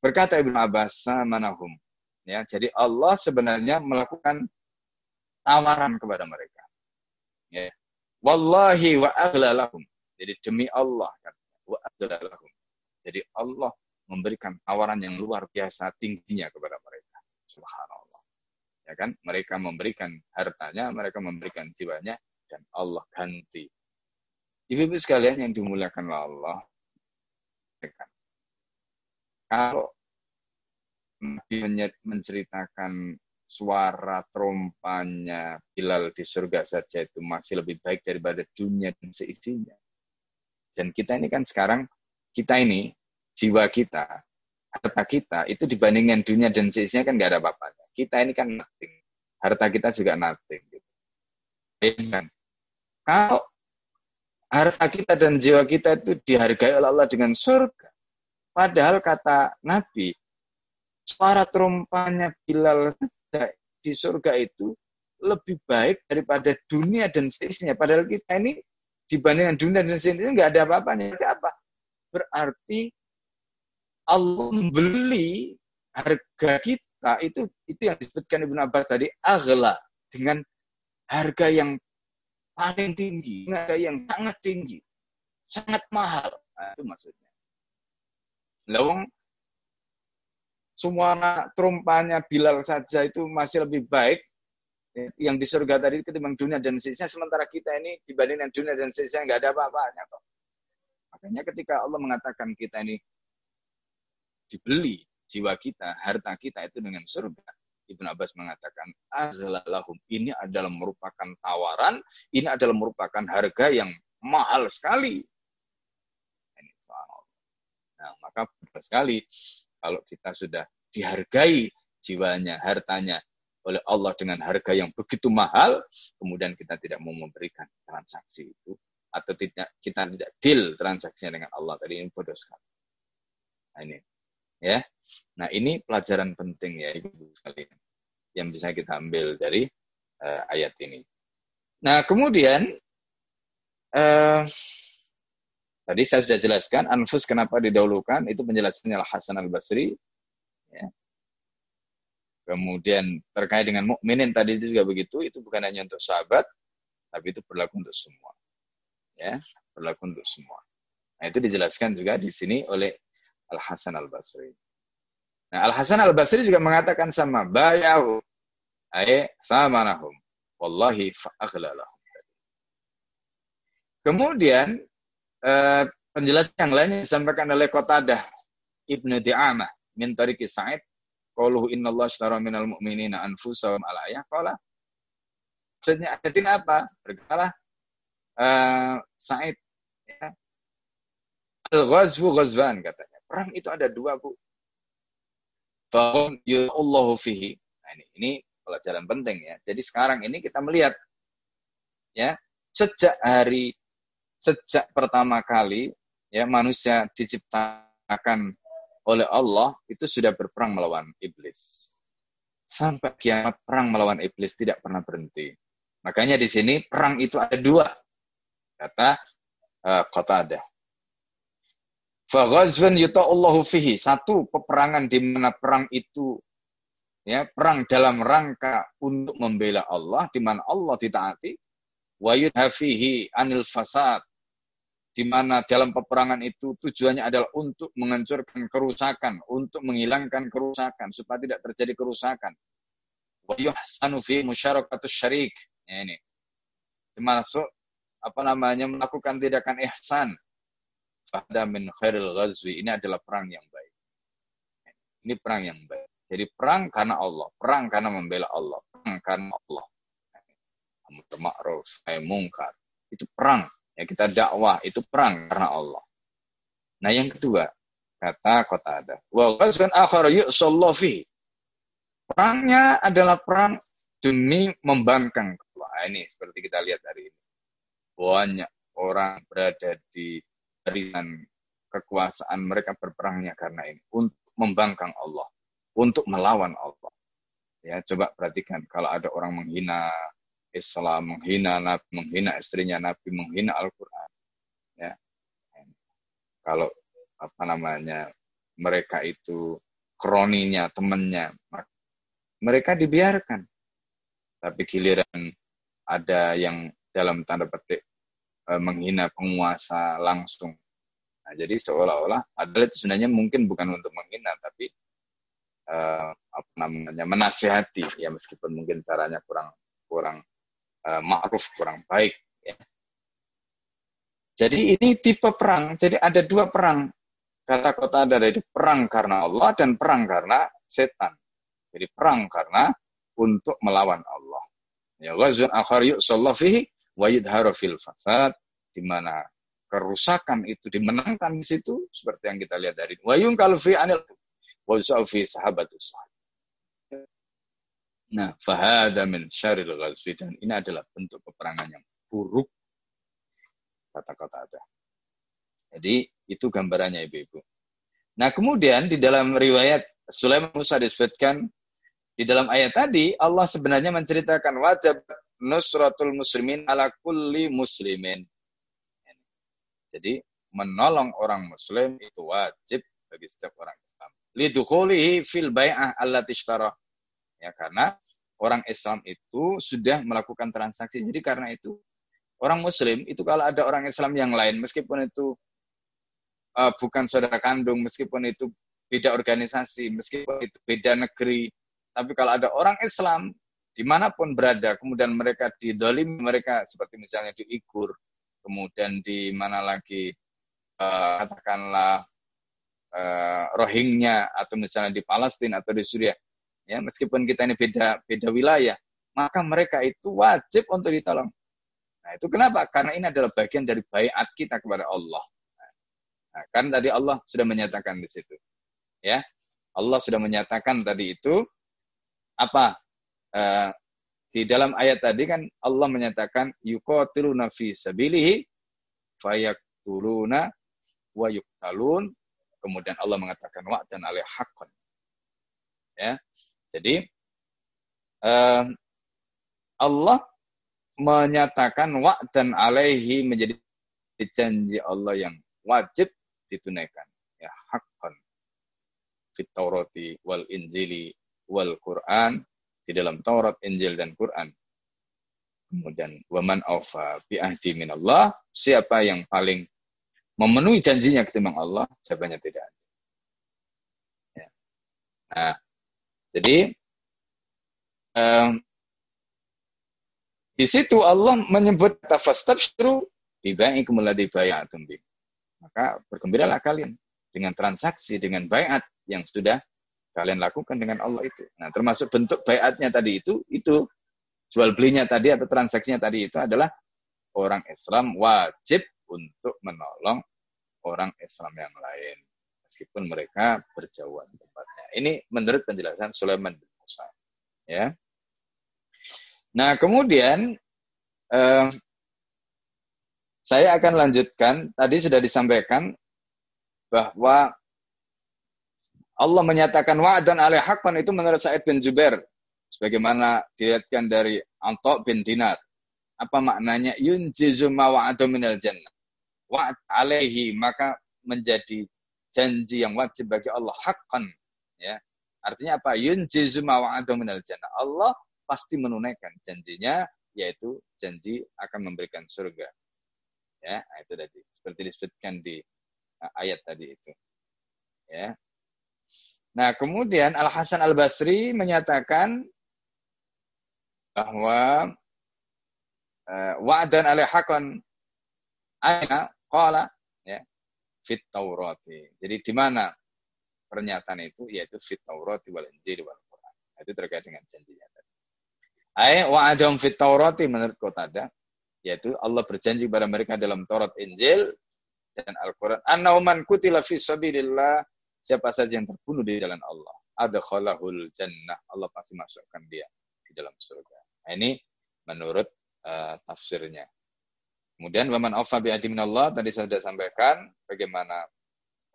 Berkata Ibnu Abbas samanahum. Ya, jadi Allah sebenarnya melakukan tawaran kepada mereka. Ya. Wallahi wa aghla lahum. Jadi demi Allah kan. Wa aghla lahum. Jadi Allah memberikan tawaran yang luar biasa tingginya kepada mereka. Subhanallah ya kan mereka memberikan hartanya mereka memberikan jiwanya dan Allah ganti ibu-ibu sekalian yang dimuliakan Allah ya kan? kalau Nabi menceritakan suara trompanya Bilal di surga saja itu masih lebih baik daripada dunia dan seisinya. Dan kita ini kan sekarang, kita ini, jiwa kita, harta kita itu dibandingkan dunia dan seisinya kan nggak ada apa-apanya. Kita ini kan nothing. Harta kita juga nothing. Gitu. Kan? Kalau harta kita dan jiwa kita itu dihargai oleh Allah dengan surga. Padahal kata Nabi, suara terumpanya Bilal di surga itu lebih baik daripada dunia dan seisinya. Padahal kita ini dibandingkan dunia dan seisinya nggak ada apa-apanya. Apa? Berarti Allah membeli harga kita itu itu yang disebutkan Ibnu Abbas tadi aghla dengan harga yang paling tinggi, harga yang sangat tinggi, sangat mahal. Nah, itu maksudnya. Lawang semua terumpanya Bilal saja itu masih lebih baik yang di surga tadi ketimbang dunia dan sisinya sementara kita ini dibandingkan dunia dan sisinya nggak ada apa-apanya kok. Makanya ketika Allah mengatakan kita ini dibeli jiwa kita, harta kita itu dengan surga. Ibn Abbas mengatakan, azlalahum ini adalah merupakan tawaran, ini adalah merupakan harga yang mahal sekali. Ini Nah, maka sekali kalau kita sudah dihargai jiwanya, hartanya oleh Allah dengan harga yang begitu mahal, kemudian kita tidak mau memberikan transaksi itu atau tidak kita tidak deal transaksinya dengan Allah tadi ini bodoh sekali. Nah, ini Ya. Nah, ini pelajaran penting ya Ibu sekalian yang bisa kita ambil dari uh, ayat ini. Nah, kemudian uh, tadi saya sudah jelaskan anfus kenapa didahulukan itu penjelasannya Al Hasan Al Basri ya. Kemudian terkait dengan mukminin tadi itu juga begitu, itu bukan hanya untuk sahabat, tapi itu berlaku untuk semua. Ya, berlaku untuk semua. Nah, itu dijelaskan juga di sini oleh Al-Hasan Al-Basri. Nah, Al-Hasan Al-Basri juga mengatakan sama, bayahu ay samanahum wallahi fa'aglalahum. Kemudian eh, penjelasan yang lainnya disampaikan oleh Qatadah Ibnu Di'amah min tariqi Sa'id qauluhu innallaha ashtara minal mu'minina anfusahum al ayah. Qala maksudnya ayatin apa? Berkala uh, Sa'id ya. al-ghazwu ghazwan katanya. Perang itu ada dua bu. Fahum Allahu fihi. Nah, ini, ini pelajaran penting ya. Jadi sekarang ini kita melihat ya sejak hari sejak pertama kali ya manusia diciptakan oleh Allah itu sudah berperang melawan iblis. Sampai kiamat perang melawan iblis tidak pernah berhenti. Makanya di sini perang itu ada dua. Kata uh, ada. Faghazwan yuta'allahu fihi. Satu peperangan di mana perang itu ya perang dalam rangka untuk membela Allah di mana Allah ditaati wa yudhafihi anil fasad di mana dalam peperangan itu tujuannya adalah untuk menghancurkan kerusakan, untuk menghilangkan kerusakan supaya tidak terjadi kerusakan. Wa yuhsanu fi musyarakatu syarik. Ya, ini. Termasuk apa namanya melakukan tindakan ihsan. Pada min khairil ghazwi. Ini adalah perang yang baik. Ini perang yang baik. Jadi perang karena Allah, perang karena membela Allah, perang karena Allah. Amr ma'ruf, mungkar. Itu perang Ya, kita dakwah itu perang karena Allah. Nah, yang kedua, kata kota ada. Wa ghazwan akhar fi. Perangnya adalah perang demi membangkang Allah. Nah, ini seperti kita lihat hari ini. Banyak orang berada di barisan kekuasaan mereka berperangnya karena ini untuk membangkang Allah, untuk melawan Allah. Ya, coba perhatikan kalau ada orang menghina Islam, menghina Nabi, menghina istrinya Nabi, menghina Al-Quran. Ya. Kalau apa namanya mereka itu kroninya, temannya, mereka dibiarkan. Tapi giliran ada yang dalam tanda petik e, menghina penguasa langsung. Nah, jadi seolah-olah adalah sebenarnya mungkin bukan untuk menghina, tapi uh, apa namanya menasihati ya meskipun mungkin caranya kurang kurang uh, ma'ruf kurang baik. Ya. Jadi ini tipe perang. Jadi ada dua perang. Kata kota ada itu perang karena Allah dan perang karena setan. Jadi perang karena untuk melawan Allah. Ya ghazun akhar yu'sallahu fihi wa fil fasad di mana kerusakan itu dimenangkan di situ seperti yang kita lihat dari wa yunqal fi anil wa fi sahabatus Nah, fahada min syaril ghazwi dan ini adalah bentuk peperangan yang buruk kata-kata ada. Jadi itu gambarannya ibu-ibu. Nah kemudian di dalam riwayat Sulaiman Musa disebutkan di dalam ayat tadi Allah sebenarnya menceritakan wajib nusratul muslimin ala kulli muslimin. Jadi menolong orang muslim itu wajib bagi setiap orang Islam. Lidukhulihi fil bai'ah allati ishtara Ya, karena orang Islam itu sudah melakukan transaksi. Jadi karena itu orang Muslim itu kalau ada orang Islam yang lain, meskipun itu uh, bukan saudara kandung, meskipun itu beda organisasi, meskipun itu beda negeri, tapi kalau ada orang Islam di mana pun berada, kemudian mereka didolim, mereka seperti misalnya di Igur, kemudian di mana lagi uh, katakanlah uh, Rohingya atau misalnya di Palestina atau di Suriah, ya meskipun kita ini beda beda wilayah, maka mereka itu wajib untuk ditolong. Nah, itu kenapa? Karena ini adalah bagian dari bayat kita kepada Allah. Nah, kan tadi Allah sudah menyatakan di situ. Ya. Allah sudah menyatakan tadi itu apa? Uh, di dalam ayat tadi kan Allah menyatakan yuqatiluna fi sabilihi fayaktuluna wa yuqtalun kemudian Allah mengatakan wa'dan alaihi haqqan ya jadi uh, Allah menyatakan dan alaihi menjadi janji Allah yang wajib ditunaikan. Ya hakkan fit Taurati wal Injili wal Quran di dalam Taurat, Injil dan Quran. Kemudian waman aufa bi ahdi min Allah, siapa yang paling memenuhi janjinya ketimbang Allah, jawabannya tidak ada. Ya. Nah, jadi di situ Allah menyebut tafastabshiru biba'ikum alladhi bay'atum bi. Maka bergembiralah kalian dengan transaksi, dengan bayat yang sudah kalian lakukan dengan Allah itu. Nah, termasuk bentuk bayatnya tadi itu, itu jual belinya tadi atau transaksinya tadi itu adalah orang Islam wajib untuk menolong orang Islam yang lain meskipun mereka berjauhan tempatnya. Ini menurut penjelasan Sulaiman bin Musa. Ya. Nah, kemudian eh, saya akan lanjutkan. Tadi sudah disampaikan bahwa Allah menyatakan wa'dan alaih haqqan itu menurut Sa'id bin Jubair. Sebagaimana dilihatkan dari Antok bin Dinar. Apa maknanya? Yunjizu mawa'adu minal jannah. Wa'ad alaihi. Maka menjadi janji yang wajib bagi Allah. Haqqan. Ya. Artinya apa? Yunjizu mawa'adu minal jannah. Allah pasti menunaikan janjinya. Yaitu janji akan memberikan surga. Ya, itu tadi. Seperti disebutkan di uh, ayat tadi itu. Ya, Nah, kemudian Al Hasan Al Basri menyatakan bahwa uh, wa'dan alaih hakon aina qala ya fit Taurati. Jadi di mana pernyataan itu yaitu fit Taurati wal Injil wal Quran. Nah, itu terkait dengan janjinya tadi. Ai wa'adhum fit Taurati menurut Qatada yaitu Allah berjanji kepada mereka dalam Taurat Injil dan Al-Quran. Annahu man kutila fi sabilillah Siapa saja yang terbunuh di jalan Allah, ada khalahul jannah. Allah pasti masukkan dia di dalam surga. Nah, ini menurut uh, tafsirnya. Kemudian waman aufa bi Allah tadi saya sudah sampaikan bagaimana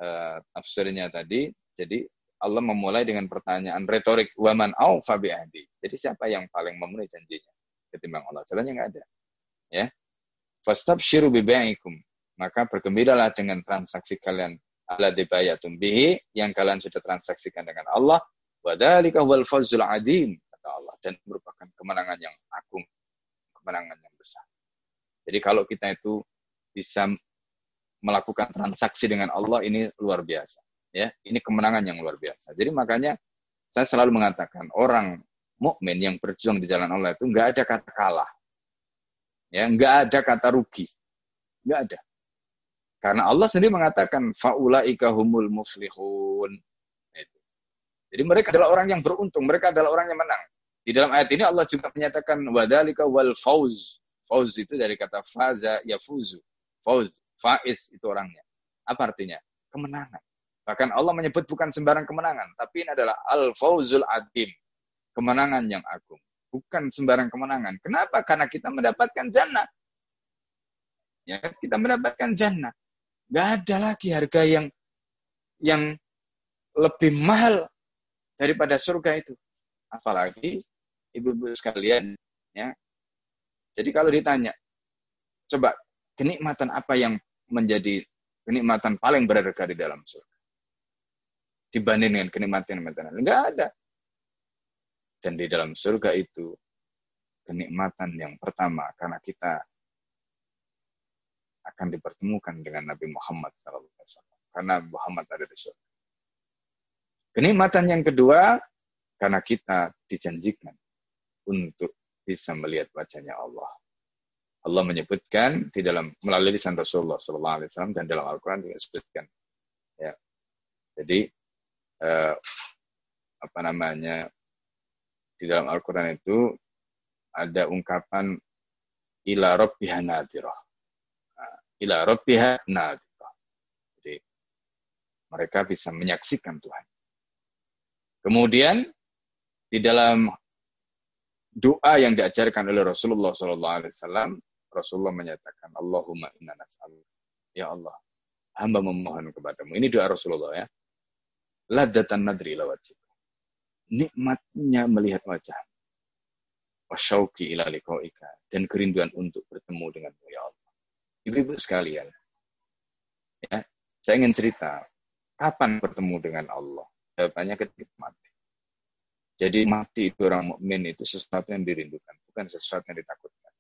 uh, tafsirnya tadi. Jadi Allah memulai dengan pertanyaan retorik waman aufa bi Jadi siapa yang paling memenuhi janjinya ketimbang Allah? Jalannya nggak ada. Ya. Fastabshiru bi Maka bergembiralah dengan transaksi kalian. Ala dibayatum bihi yang kalian sudah transaksikan dengan Allah. Wadzalika wal fawzul adim kata Allah. Dan merupakan kemenangan yang agung kemenangan yang besar. Jadi kalau kita itu bisa melakukan transaksi dengan Allah ini luar biasa ya ini kemenangan yang luar biasa jadi makanya saya selalu mengatakan orang mukmin yang berjuang di jalan Allah itu nggak ada kata kalah ya nggak ada kata rugi nggak ada karena Allah sendiri mengatakan faulaika humul muflihun. Jadi mereka adalah orang yang beruntung, mereka adalah orang yang menang. Di dalam ayat ini Allah juga menyatakan wadalika wal fauz. Fauz itu dari kata faza yafuzu. Fauz, faiz itu orangnya. Apa artinya? Kemenangan. Bahkan Allah menyebut bukan sembarang kemenangan, tapi ini adalah al-fauzul adim. Kemenangan yang agung. Bukan sembarang kemenangan. Kenapa? Karena kita mendapatkan jannah. Ya, kita mendapatkan jannah. Nggak ada lagi harga yang yang lebih mahal daripada surga itu. Apalagi ibu-ibu sekalian, ya. Jadi kalau ditanya, coba kenikmatan apa yang menjadi kenikmatan paling berharga di dalam surga? Dibanding dengan kenikmatan-kenikmatan Enggak ada. Dan di dalam surga itu, kenikmatan yang pertama, karena kita akan dipertemukan dengan Nabi Muhammad SAW. Karena Muhammad ada di surga. Kenikmatan yang kedua, karena kita dijanjikan untuk bisa melihat wajahnya Allah. Allah menyebutkan di dalam melalui lisan Rasulullah SAW dan dalam Al-Quran juga disebutkan. Ya. Jadi eh, apa namanya di dalam Al-Quran itu ada ungkapan ila rabbiha nadirah ila rabbiha nadhirah. Jadi mereka bisa menyaksikan Tuhan. Kemudian di dalam doa yang diajarkan oleh Rasulullah SAW, Rasulullah menyatakan, Allahumma inna nas'al. Ya Allah, hamba memohon kepadamu. Ini doa Rasulullah ya. Ladatan nadri ila Nikmatnya melihat wajah. Wasyauki ila liqa'ika. Dan kerinduan untuk bertemu denganmu ya Allah. Ibu-ibu sekalian, ya, saya ingin cerita, kapan bertemu dengan Allah? Jawabannya ketika mati. Jadi mati itu orang mukmin itu sesuatu yang dirindukan, bukan sesuatu yang ditakutkan.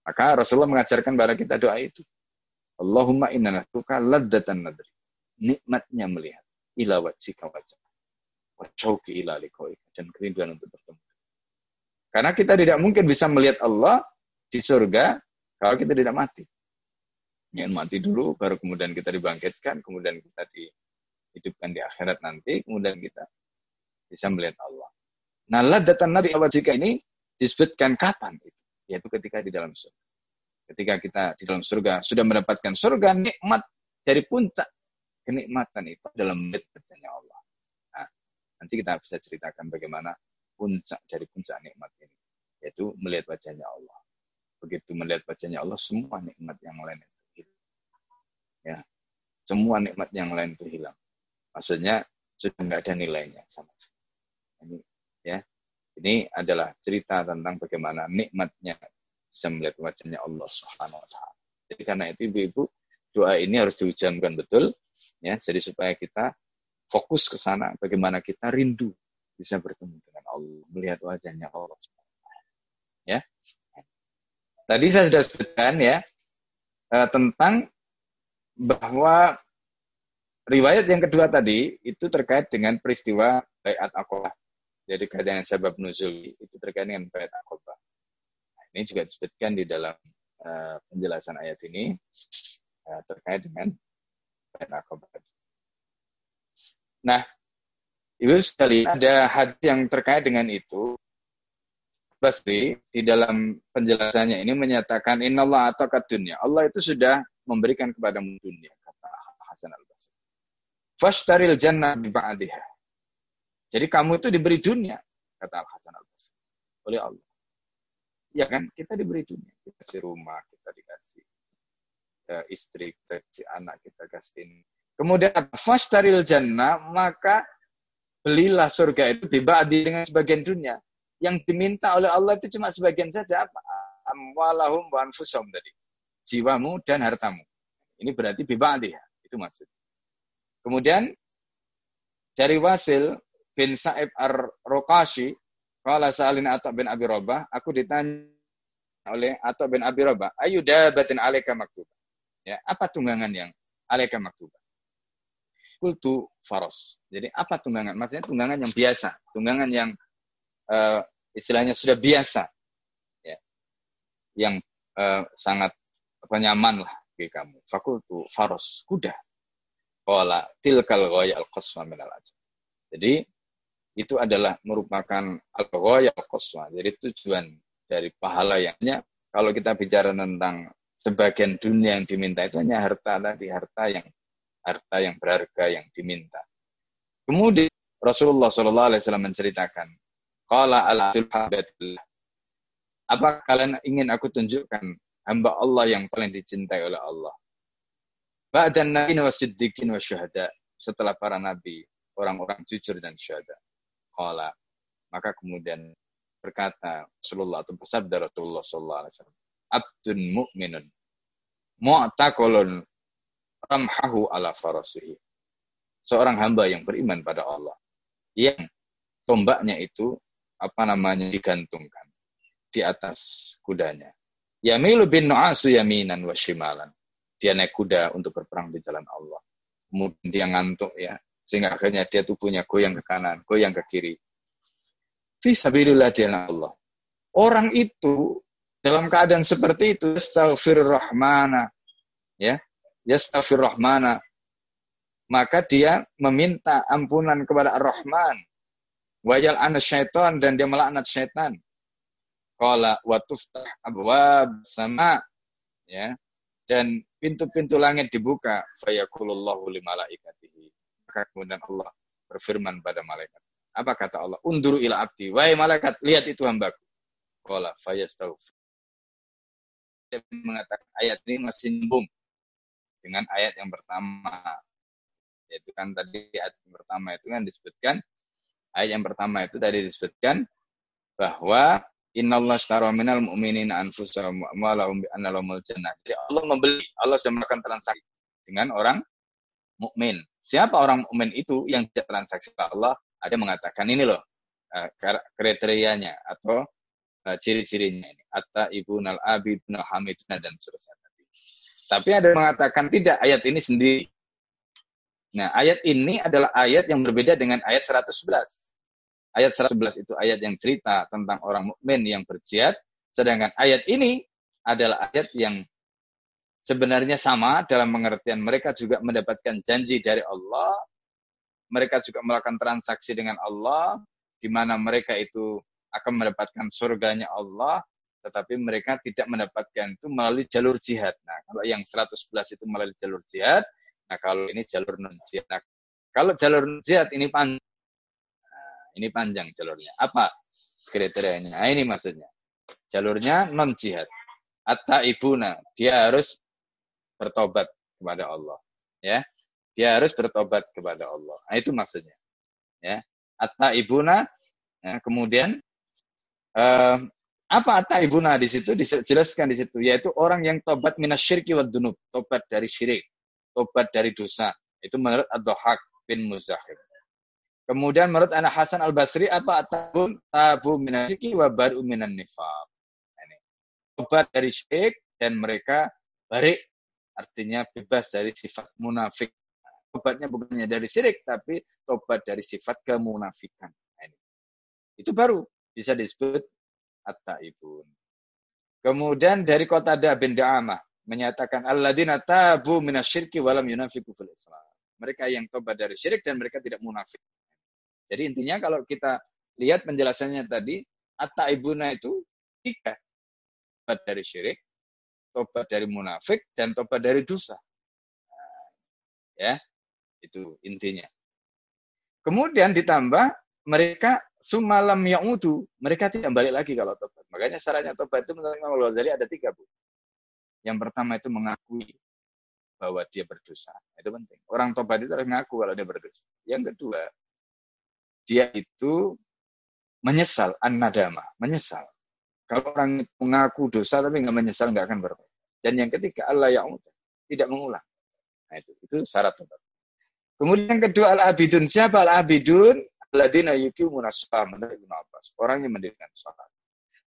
Maka Rasulullah mengajarkan kepada kita doa itu. Allahumma inna nasruka laddatan nadri. Nikmatnya melihat. Ila wajhika wajah. Wajhauki ila likoika. Dan kerinduan untuk bertemu. Karena kita tidak mungkin bisa melihat Allah di surga kalau kita tidak mati yang mati dulu, baru kemudian kita dibangkitkan, kemudian kita di, hidupkan di akhirat nanti, kemudian kita bisa melihat Allah. Nah, ladatan nari jika ini disebutkan kapan itu? Yaitu ketika di dalam surga. Ketika kita di dalam surga sudah mendapatkan surga, nikmat dari puncak kenikmatan itu dalam melihat Allah. Nah, nanti kita bisa ceritakan bagaimana puncak dari puncak nikmat ini, yaitu melihat wajahnya Allah. Begitu melihat wajahnya Allah, semua nikmat yang lain itu hilang. Ya, semua nikmat yang lain itu hilang. Maksudnya sudah nggak ada nilainya sama sekali. Ini ya, ini adalah cerita tentang bagaimana nikmatnya bisa melihat wajahnya Allah Subhanahu wa taala. Jadi karena itu ibu-ibu doa ini harus diucapkan betul ya jadi supaya kita fokus ke sana bagaimana kita rindu bisa bertemu dengan Allah, melihat wajahnya Allah. Ya. Tadi saya sudah sebutkan ya eh, tentang bahwa riwayat yang kedua tadi itu terkait dengan peristiwa Bayat Aqobah. Jadi dengan sebab nuzul itu terkait dengan Bayat Aqobah. Nah, ini juga disebutkan di dalam uh, penjelasan ayat ini uh, terkait dengan Aqobah. Nah, Ibu sekali ada hadis yang terkait dengan itu. Basri di dalam penjelasannya ini menyatakan Allah atau dunia. Allah itu sudah memberikan kepada dunia kata Hasan al Basri. Fashtaril jannah bi. Jadi kamu itu diberi dunia kata Al Hasan al Basri oleh Allah. Ya kan kita diberi dunia, kita dikasih rumah, kita dikasih ya, istri, kita dikasih anak, kita kasih ini. Kemudian fashtaril jannah maka belilah surga itu dibagi dengan sebagian dunia. Yang diminta oleh Allah itu cuma sebagian saja apa? Amwalahum wa anfusahum tadi. Jiwamu dan hartamu. Ini berarti bibadi Itu maksud. Kemudian dari Wasil bin Sa'ib ar-Rokashi, kalau Sa'alin Atta bin Abi Robah, aku ditanya oleh Atta bin Abi Robah, ayu dabatin alaika maktubah. Ya, apa tunggangan yang alaika maktubah? kultu faros. Jadi apa tunggangan? Maksudnya tunggangan yang biasa, tunggangan yang uh, istilahnya sudah biasa, ya, yang uh, sangat apa, nyaman lah bagi kamu. Fakultu faros, kuda. Wala tilkal al qaswa minal Jadi itu adalah merupakan al al qaswa. Jadi tujuan dari pahala yangnya kalau kita bicara tentang sebagian dunia yang diminta itu hanya harta tadi, harta yang harta yang berharga yang diminta. Kemudian Rasulullah Shallallahu Alaihi Wasallam menceritakan, "Qala alatul habatillah." Apa kalian ingin aku tunjukkan hamba Allah yang paling dicintai oleh Allah? Ba'dan nabi wa siddiqin wa syuhada. Setelah para nabi, orang-orang jujur dan syuhada. Qala. Maka kemudian berkata Rasulullah atau bersabda Rasulullah sallallahu alaihi wasallam, "Abdun mu'minun mu'taqalun ramhahu ala farasihi. Seorang hamba yang beriman pada Allah. Yang tombaknya itu apa namanya digantungkan di atas kudanya. Yamilu bin nu'asu yaminan wa shimalan. Dia naik kuda untuk berperang di jalan Allah. Kemudian dia ngantuk ya. Sehingga akhirnya dia tubuhnya goyang ke kanan, goyang ke kiri. Fi sabilillah Allah. Orang itu dalam keadaan seperti itu, astaghfirullah ya, yastaghfir rahmana maka dia meminta ampunan kepada Ar-Rahman. Wajal anas syaitan dan dia melaknat syaitan. Qala wa tuftah abwab sama ya. Dan pintu-pintu langit dibuka. Fayaqulullahu li malaikatihi. Maka kemudian Allah berfirman pada malaikat. Apa kata Allah? Unduru ila abdi. Wahai malaikat lihat itu hambaku. Qala mengatakan ayat ini masih nyambung dengan ayat yang pertama. Yaitu kan tadi ayat yang pertama itu kan disebutkan, ayat yang pertama itu tadi disebutkan bahwa Innallah astara minal mu'minin anfusahum wa amwalahum bi jannah. Jadi Allah membeli, Allah sudah melakukan transaksi dengan orang mukmin. Siapa orang mukmin itu yang tidak transaksi Allah? Ada mengatakan ini loh eh, kriterianya atau uh, ciri-cirinya ini. Atta ibunal abidunal hamiduna dan seterusnya. Tapi ada yang mengatakan tidak ayat ini sendiri. Nah, ayat ini adalah ayat yang berbeda dengan ayat 111. Ayat 111 itu ayat yang cerita tentang orang mukmin yang berjihad, sedangkan ayat ini adalah ayat yang sebenarnya sama dalam pengertian mereka juga mendapatkan janji dari Allah mereka juga melakukan transaksi dengan Allah, di mana mereka itu akan mendapatkan surganya Allah, tetapi mereka tidak mendapatkan itu melalui jalur jihad. Nah, kalau yang 111 itu melalui jalur jihad, nah kalau ini jalur non jihad. Nah, kalau jalur non jihad ini panjang. Nah, ini panjang jalurnya. Apa kriterianya? Nah, ini maksudnya. Jalurnya non jihad. Atta ibuna, dia harus bertobat kepada Allah. Ya, dia harus bertobat kepada Allah. Nah, itu maksudnya. Ya, atta ibuna. Nah, kemudian uh, apa atta ibuna di situ dijelaskan di situ yaitu orang yang tobat minasyirki wa dunub, tobat dari syirik, tobat dari dosa. Itu menurut Ad-Dhahak bin Muzahim. Kemudian menurut Anak Hasan Al-Basri apa tabu tabu minasyirki wa baru minan nifaq. Nah, ini. Tobat dari syirik dan mereka barik artinya bebas dari sifat munafik tobatnya bukannya dari syirik, tapi tobat dari sifat kemunafikan. Nah, ini. Itu baru bisa disebut at-taibun. Kemudian dari kota Da bin Da'amah menyatakan alladzina tabu minasyirki walam yunafiku fil Islam. Mereka yang tobat dari syirik dan mereka tidak munafik. Jadi intinya kalau kita lihat penjelasannya tadi, at-taibuna itu tiga. Tobat dari syirik, tobat dari munafik, dan tobat dari dosa. Nah, ya, itu intinya. Kemudian ditambah mereka sumalam utuh, mereka tidak balik lagi kalau tobat. Makanya syaratnya tobat itu menurut Imam Al-Ghazali ada tiga, Bu. Yang pertama itu mengakui bahwa dia berdosa. Itu penting. Orang tobat itu harus mengaku kalau dia berdosa. Yang kedua, dia itu menyesal, an-nadama, menyesal. Kalau orang mengaku dosa tapi nggak menyesal, nggak akan bertobat. Dan yang ketiga, Allah yang tidak mengulang. Nah itu, itu syarat tobat. Kemudian yang kedua al-abidun. Siapa al-abidun? Alladzina yuqimuna menurut Ibnu Abbas. Orang yang mendirikan salat.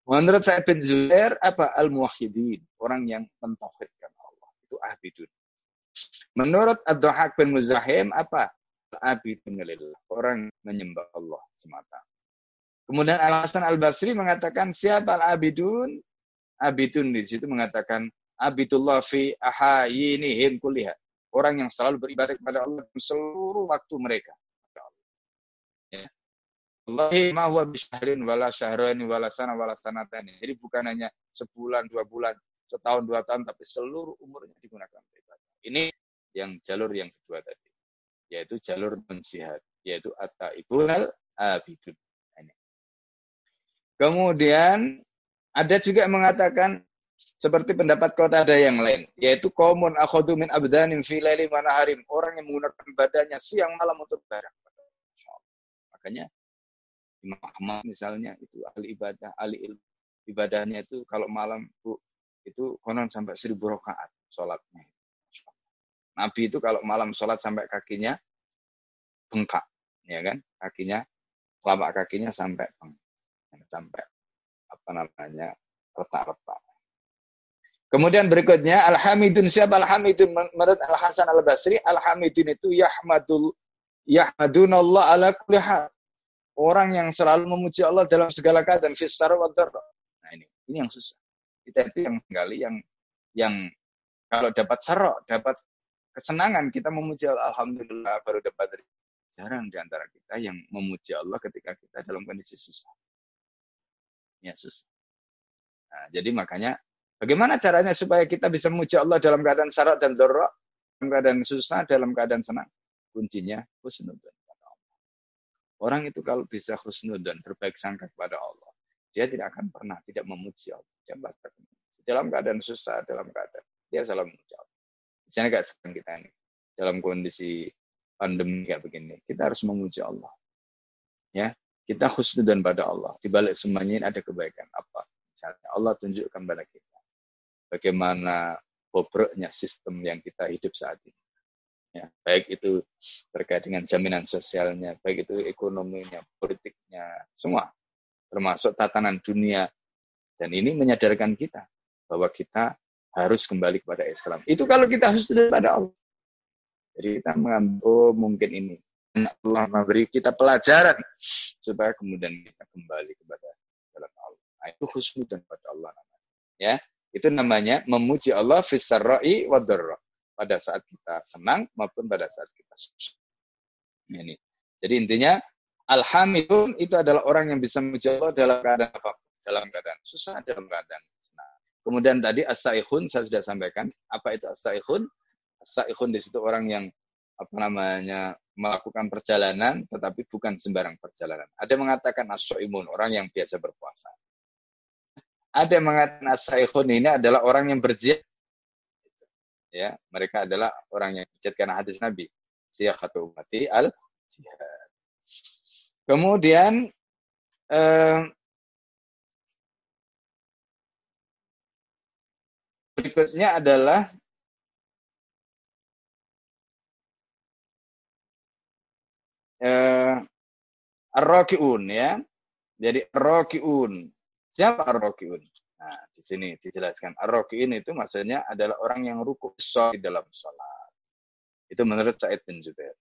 Menurut saya bin Zubair apa al-muwahhidin, orang yang mentauhidkan Allah. Itu abidun. Menurut Ad-Dhahak bin Muzahim apa? Al-abidun lillah, orang menyembah Allah semata. Kemudian Al-Hasan Al-Basri mengatakan siapa al-abidun? Abidun di situ mengatakan abidullah fi ahayinihim kulihat orang yang selalu beribadah kepada Allah seluruh waktu mereka. Jadi bukan hanya sebulan, dua bulan, setahun, dua tahun, tapi seluruh umurnya digunakan beribadah. Ini yang jalur yang kedua tadi. Yaitu jalur menjihad. Yaitu at-taibunal abidun. Kemudian ada juga mengatakan seperti pendapat kota ada yang lain, yaitu komun akhodu min abdanin fi laili manaharim, orang yang menggunakan badannya siang malam untuk barang. Makanya Imam misalnya itu ahli ibadah, ahli ilmu. Ibadahnya itu kalau malam bu, itu konon sampai seribu rakaat sholatnya. Nabi itu kalau malam sholat sampai kakinya bengkak, ya kan? Kakinya, telapak kakinya sampai bengkak, sampai apa namanya retak-retak. Kemudian berikutnya Alhamidun siapa Alhamidun menurut Al Hasan Al Basri Alhamidun itu yahmadul yahmadunallah ala kulli hal. Orang yang selalu memuji Allah dalam segala keadaan fisar Nah ini ini yang susah. Kita itu yang sekali yang yang kalau dapat serok, dapat kesenangan kita memuji Allah alhamdulillah baru dapat jarang di antara kita yang memuji Allah ketika kita dalam kondisi susah. Ya susah. Nah, jadi makanya Bagaimana caranya supaya kita bisa memuji Allah dalam keadaan syarat dan dorok, dalam keadaan susah, dalam keadaan senang? Kuncinya husnudun. Orang itu kalau bisa husnudun, berbaik sangka kepada Allah, dia tidak akan pernah tidak memuji Allah. Dalam keadaan susah, dalam keadaan dia selalu memuji Allah. Misalnya kayak sekarang kita ini, dalam kondisi pandemi kayak begini, kita harus memuji Allah. Ya, kita husnudun pada Allah. Di balik semuanya ini ada kebaikan apa? Misalnya Allah tunjukkan pada kita bagaimana bobroknya sistem yang kita hidup saat ini. Ya, baik itu terkait dengan jaminan sosialnya, baik itu ekonominya, politiknya, semua. Termasuk tatanan dunia. Dan ini menyadarkan kita bahwa kita harus kembali kepada Islam. Itu kalau kita harus kepada Allah. Jadi kita mengambil, oh mungkin ini. Allah memberi kita pelajaran supaya kemudian kita kembali kepada jalan Allah. Nah, itu dan pada Allah. Ya, itu namanya memuji Allah fisarra'i wa Pada saat kita senang maupun pada saat kita susah. Ini. Jadi intinya alhamidun itu adalah orang yang bisa menjawab dalam keadaan apa? Dalam keadaan susah, dalam keadaan senang. Kemudian tadi as-saihun saya sudah sampaikan. Apa itu as-saihun? As-saihun di situ orang yang apa namanya melakukan perjalanan tetapi bukan sembarang perjalanan. Ada yang mengatakan as orang yang biasa berpuasa. Ada yang mengatakan as ini adalah orang yang berjihad. Ya, mereka adalah orang yang berjihad karena hadis Nabi. Siyakatu umati al jihad. Kemudian eh, berikutnya adalah eh, Ar-Raki'un ya. Jadi Ar-Raki'un. Siapa Ar-Raki'un? Di sini dijelaskan. Ar-Raki'un itu maksudnya adalah orang yang ruku di dalam sholat. Itu menurut Sa'id bin Jubair.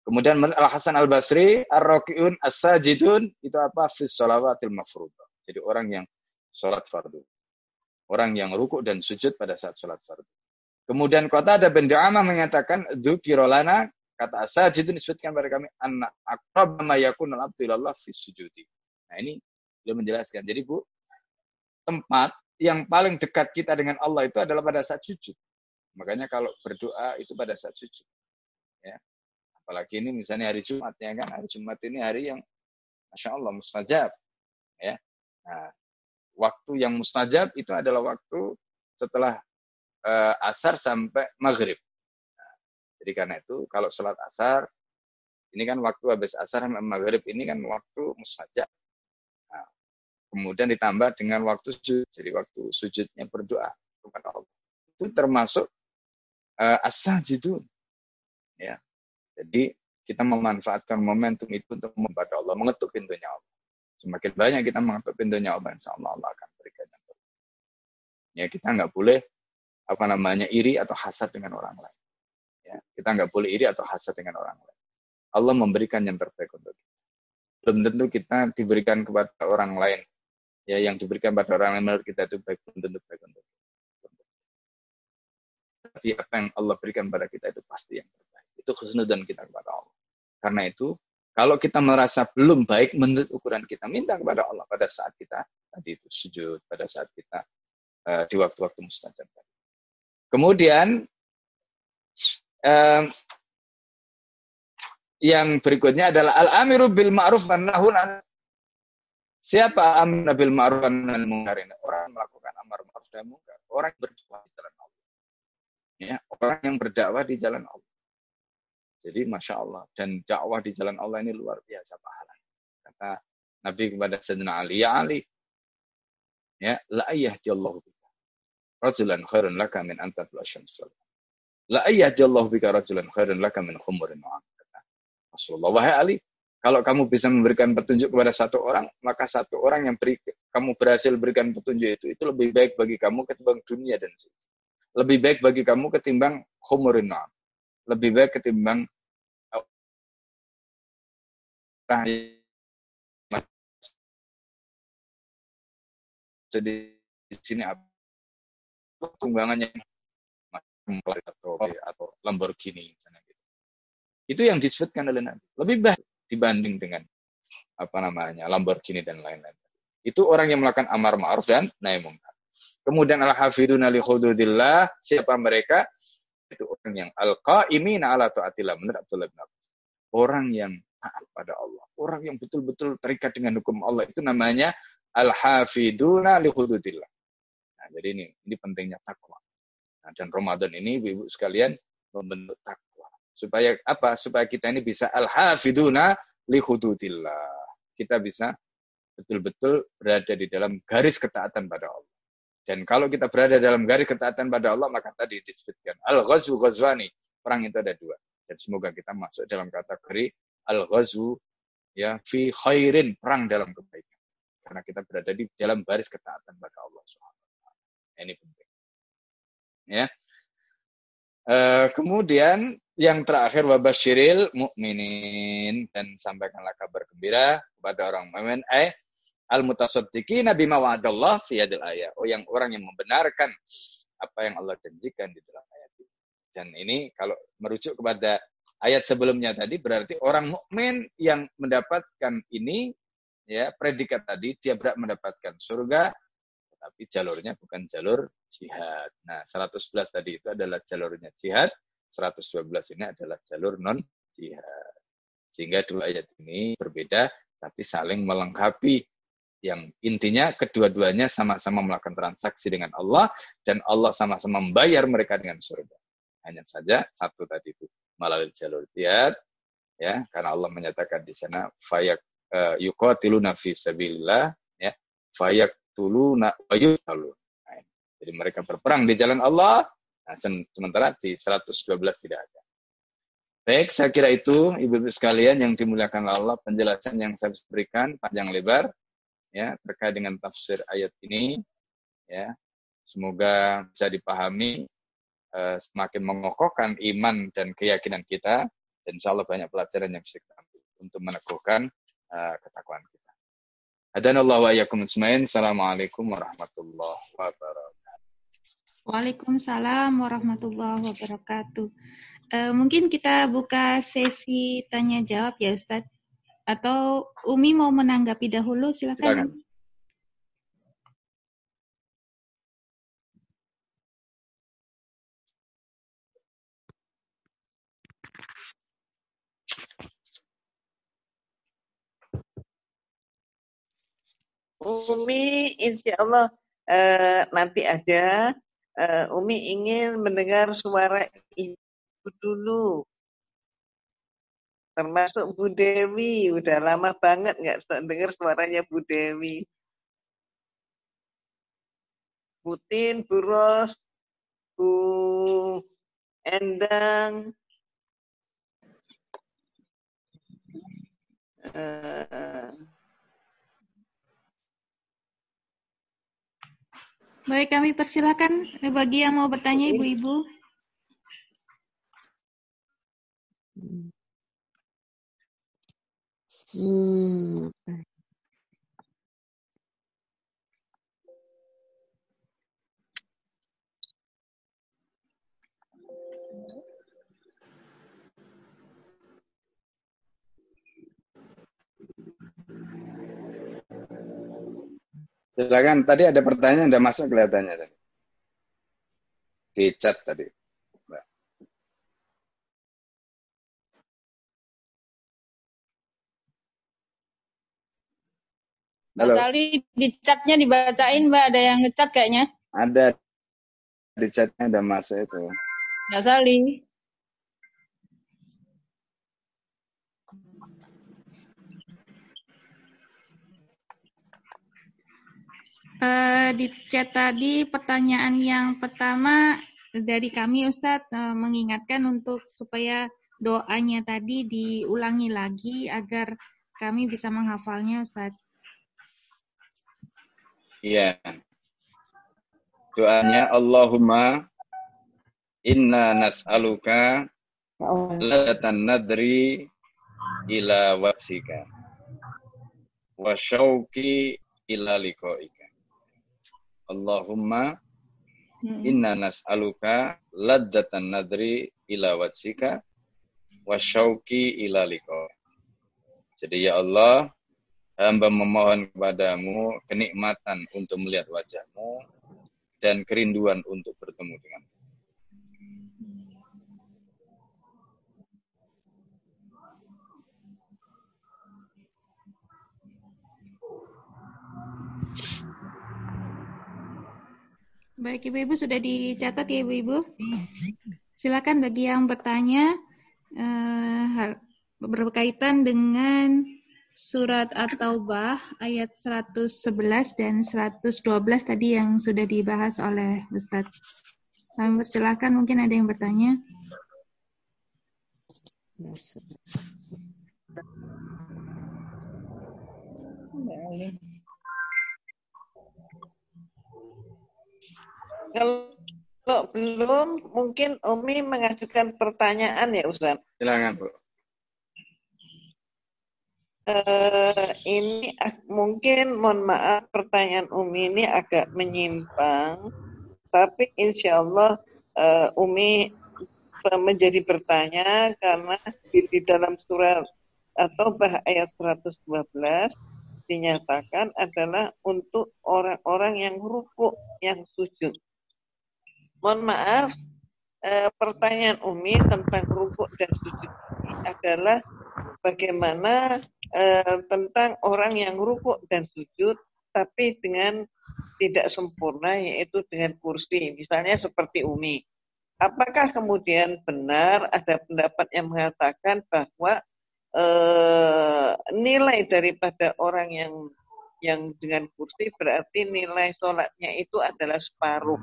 Kemudian Al-Hasan Al-Basri, Ar-Raki'un As-Sajidun, itu apa? Fis sholawatil mafruḍah. Jadi orang yang sholat fardu. Orang yang ruku dan sujud pada saat sholat fardu. Kemudian kota ada bin Du'amah mengatakan, Dzukirolana Kata asajid itu disebutkan pada kami anak akrab ma yakunul abdu fi sujudi. Nah ini beliau menjelaskan. Jadi Bu, tempat yang paling dekat kita dengan Allah itu adalah pada saat sujud. Makanya kalau berdoa itu pada saat sujud. Ya. Apalagi ini misalnya hari Jumat ya kan. Hari Jumat ini hari yang Masya Allah mustajab. Ya. Nah, waktu yang mustajab itu adalah waktu setelah uh, asar sampai maghrib. Jadi karena itu kalau sholat asar, ini kan waktu habis asar maghrib ini kan waktu mustajab. Kemudian ditambah dengan waktu sujud. Jadi waktu sujudnya berdoa kepada Allah. Itu termasuk uh, as-sajidun. Ya. Jadi kita memanfaatkan momentum itu untuk membaca Allah, mengetuk pintunya Allah. Semakin banyak kita mengetuk pintunya Allah, insya Allah Allah akan berikan yang terbaik. Ya, kita nggak boleh apa namanya iri atau hasad dengan orang lain. Ya, kita nggak boleh iri atau hasad dengan orang lain. Allah memberikan yang terbaik untuk kita. Belum tentu kita diberikan kepada orang lain. Ya, yang diberikan pada orang lain menurut kita itu baik belum tentu baik untuk. Tapi apa yang Allah berikan pada kita itu pasti yang terbaik. Itu khusnudan kita kepada Allah. Karena itu, kalau kita merasa belum baik menurut ukuran kita, minta kepada Allah pada saat kita tadi itu sujud, pada saat kita uh, di waktu-waktu mustajab. Kemudian Um, yang berikutnya adalah al-amiru bil ma'ruf wa nahun Siapa amir bil ma'ruf wa nahun Orang melakukan amar ma'ruf dan munkar. Orang yang berdakwah di jalan Allah. Ya, orang yang berdakwah di jalan Allah. Jadi Masya Allah. Dan dakwah di jalan Allah ini luar biasa pahala. Kata Nabi kepada Sayyidina Ali, Ya Ali, ya, la ayyahdi Allah bika. Rajulan khairun laka min antatul asyamsul. La ayyadallahu bika rajulan khairan laka min khumurin Rasulullah, wahai Ali, kalau kamu bisa memberikan petunjuk kepada satu orang, maka satu orang yang beri, kamu berhasil berikan petunjuk itu, itu lebih baik bagi kamu ketimbang dunia dan suci. Lebih baik bagi kamu ketimbang khumurin Lebih baik ketimbang jadi di sini apa tunggangannya atau atau Lamborghini gitu. Itu yang disebutkan oleh Nabi. Lebih baik dibanding dengan apa namanya Lamborghini dan lain-lain. Itu orang yang melakukan amar ma'ruf dan nahi mungkar. Kemudian al-hafiduna li hududillah, siapa mereka? Itu orang yang al-qa'imina ala ta'atillah menurut Abdullah bin Abbas. Orang yang taat pada Allah, orang yang betul-betul terikat dengan hukum Allah itu namanya al-hafiduna li hududillah. Nah, jadi ini ini pentingnya takwa. Nah, dan Ramadan ini ibu-ibu sekalian membentuk takwa. Supaya apa? Supaya kita ini bisa al-hafiduna li. Kita bisa betul-betul berada di dalam garis ketaatan pada Allah. Dan kalau kita berada dalam garis ketaatan pada Allah, maka tadi disebutkan al-ghazwu ghazwani. Perang itu ada dua. Dan semoga kita masuk dalam kategori al-ghazwu ya fi khairin, perang dalam kebaikan. Karena kita berada di dalam baris ketaatan pada Allah Subhanahu Ini penting. Ya. Uh, kemudian yang terakhir wabasyiril mukminin dan sampaikanlah kabar gembira kepada orang mukmin eh al mutasaddiqina bima wa'adallah fi hadil ayat. Oh yang orang yang membenarkan apa yang Allah janjikan di dalam ayat ini. Dan ini kalau merujuk kepada ayat sebelumnya tadi berarti orang mukmin yang mendapatkan ini ya predikat tadi dia berhak mendapatkan surga tapi jalurnya bukan jalur jihad. Nah, 111 tadi itu adalah jalurnya jihad, 112 ini adalah jalur non jihad. Sehingga dua ayat ini berbeda tapi saling melengkapi yang intinya kedua-duanya sama-sama melakukan transaksi dengan Allah dan Allah sama-sama membayar mereka dengan surga. Hanya saja satu tadi itu melalui jalur jihad ya karena Allah menyatakan di sana fayak uh, yuqatiluna fi sabilillah ya fayak tuluna. Nah, jadi mereka berperang di jalan Allah nah, sementara di 112 tidak ada. Baik, saya kira itu ibu-ibu sekalian yang dimuliakan Allah penjelasan yang saya berikan panjang lebar ya terkait dengan tafsir ayat ini ya semoga bisa dipahami uh, semakin mengokohkan iman dan keyakinan kita dan insya Allah banyak pelajaran yang bisa kita ambil untuk meneguhkan uh, ketakwaan kita. Hadanallahu wa iyyakum Assalamualaikum warahmatullahi wabarakatuh. Waalaikumsalam warahmatullahi wabarakatuh. Uh, mungkin kita buka sesi tanya jawab ya Ustadz. Atau Umi mau menanggapi dahulu, silakan. silakan. Umi, insya Allah uh, nanti aja. Uh, Umi ingin mendengar suara ibu dulu. Termasuk Bu Dewi. Udah lama banget nggak dengar suaranya Bu Dewi. Putin, Bu Ros, Bu Endang, uh, Baik, kami persilakan bagi yang mau bertanya ibu-ibu. Hmm. Silakan. Tadi ada pertanyaan udah masuk kelihatannya tadi. Di chat tadi. Mbak Sali di chatnya dibacain Mbak, ada yang ngecat kayaknya. Ada di chatnya ada masuk itu. Mbak Sali. Uh, di chat tadi pertanyaan yang pertama dari kami Ustadz uh, mengingatkan untuk supaya doanya tadi diulangi lagi agar kami bisa menghafalnya Ustadz. Iya. Doanya Allahumma inna nas'aluka ladatan nadri ila wajhika wa syauqi ila liqa'ika. Allahumma hmm. inna nas'aluka ladzatan nadri ila wajhika wa syauqi ila liqa'ika. Jadi ya Allah, hamba memohon kepadamu kenikmatan untuk melihat wajahmu dan kerinduan untuk bertemu dengan Baik, Ibu-Ibu sudah dicatat ya Ibu-Ibu? Silakan bagi yang bertanya eh, berkaitan dengan surat At-Taubah ayat 111 dan 112 tadi yang sudah dibahas oleh Ustadz. Kami persilahkan mungkin ada yang bertanya. Kalau belum, mungkin Umi mengajukan pertanyaan ya Ustaz. Silakan Bu uh, ini mungkin mohon maaf pertanyaan Umi ini agak menyimpang, tapi insya Allah uh, Umi menjadi bertanya karena di, di dalam surat atau bah ayat 112 dinyatakan adalah untuk orang-orang yang rukuk, yang sujud. Mohon maaf, eh, pertanyaan Umi tentang rukuk dan sujud adalah bagaimana eh, tentang orang yang rukuk dan sujud tapi dengan tidak sempurna yaitu dengan kursi. Misalnya seperti Umi. Apakah kemudian benar ada pendapat yang mengatakan bahwa eh, nilai daripada orang yang yang dengan kursi berarti nilai sholatnya itu adalah separuh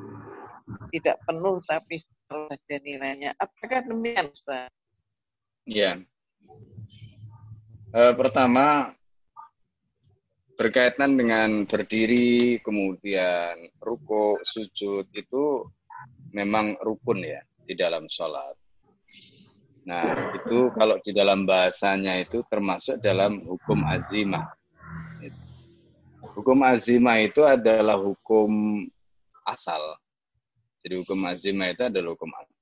tidak penuh tapi saja nilainya apakah demikian Ustaz? Ya, Uh, pertama berkaitan dengan berdiri, kemudian ruko, sujud itu memang rukun ya di dalam sholat. Nah itu kalau di dalam bahasanya itu termasuk dalam hukum azimah. Hukum azimah itu adalah hukum asal. Jadi hukum azimah itu adalah hukum asal.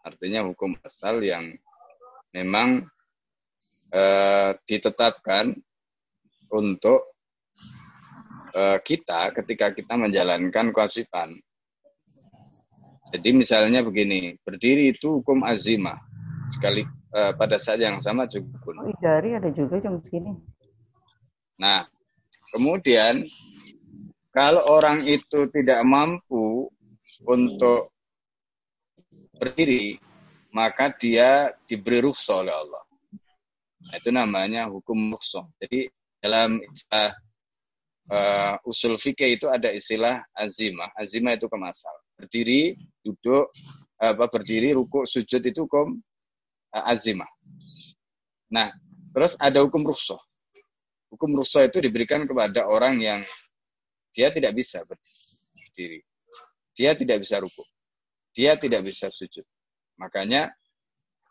Artinya hukum asal yang memang eh, ditetapkan untuk eh, kita ketika kita menjalankan kewajiban. Jadi misalnya begini, berdiri itu hukum azimah. Sekali eh, pada saat yang sama cukup. Oh, dari ada juga jam segini. Nah, kemudian kalau orang itu tidak mampu untuk berdiri, maka dia diberi rukhsah oleh Allah. Nah, itu namanya hukum rukhsah. Jadi dalam istilah uh, usul fikih itu ada istilah azimah. Azimah itu kemasal. Berdiri, duduk, apa berdiri, ruku, sujud itu hukum uh, azimah. Nah, terus ada hukum rukhsah. Hukum rukhsah itu diberikan kepada orang yang dia tidak bisa berdiri. Dia tidak bisa ruku. Dia tidak bisa sujud. Makanya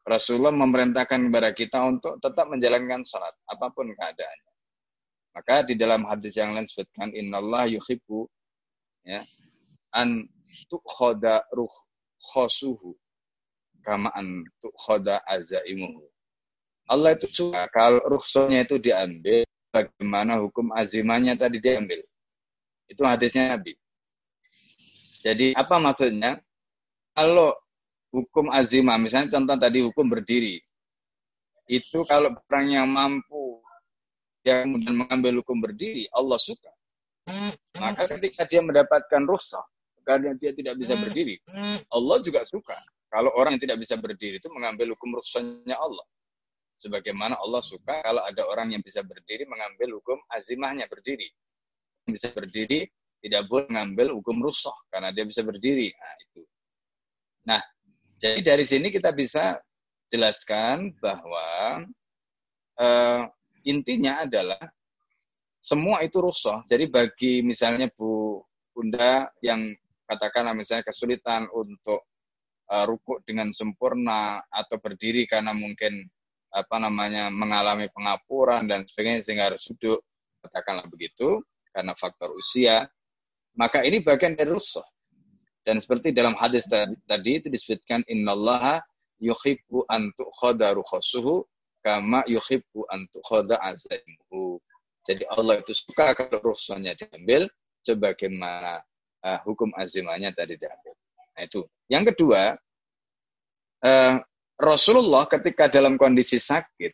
Rasulullah memerintahkan kepada kita untuk tetap menjalankan salat apa pun keadaannya. Maka di dalam hadis yang lain sebutkan innallah yuhibbu ya an ruh khosuhu kama an tukhada azaimuhu. Allah itu suka kalau ruhsanya itu diambil bagaimana hukum azimanya tadi diambil. Itu hadisnya Nabi. Jadi apa maksudnya? Kalau hukum azimah, misalnya contoh tadi hukum berdiri, itu kalau orang yang mampu yang kemudian mengambil hukum berdiri, Allah suka. Maka ketika dia mendapatkan rukhsah, karena dia tidak bisa berdiri, Allah juga suka. Kalau orang yang tidak bisa berdiri itu mengambil hukum rukhsahnya Allah. Sebagaimana Allah suka kalau ada orang yang bisa berdiri mengambil hukum azimahnya berdiri. Bisa berdiri tidak boleh mengambil hukum rukhsah karena dia bisa berdiri. Nah, itu. Nah, jadi dari sini kita bisa jelaskan bahwa uh, intinya adalah semua itu rusuh. Jadi bagi misalnya Bu Bunda yang katakanlah misalnya kesulitan untuk uh, rukuk dengan sempurna atau berdiri karena mungkin apa namanya mengalami pengapuran dan sebagainya sehingga harus duduk katakanlah begitu karena faktor usia maka ini bagian dari rusuh dan seperti dalam hadis tadi itu disebutkan innallaha yuhibbu an tu'khadha rukhasuhu kama yuhibbu an tu'khadha azaimuhu. Jadi Allah itu suka kalau rukhsahnya diambil sebagaimana uh, hukum azimahnya tadi diambil. Nah itu. Yang kedua, uh, Rasulullah ketika dalam kondisi sakit,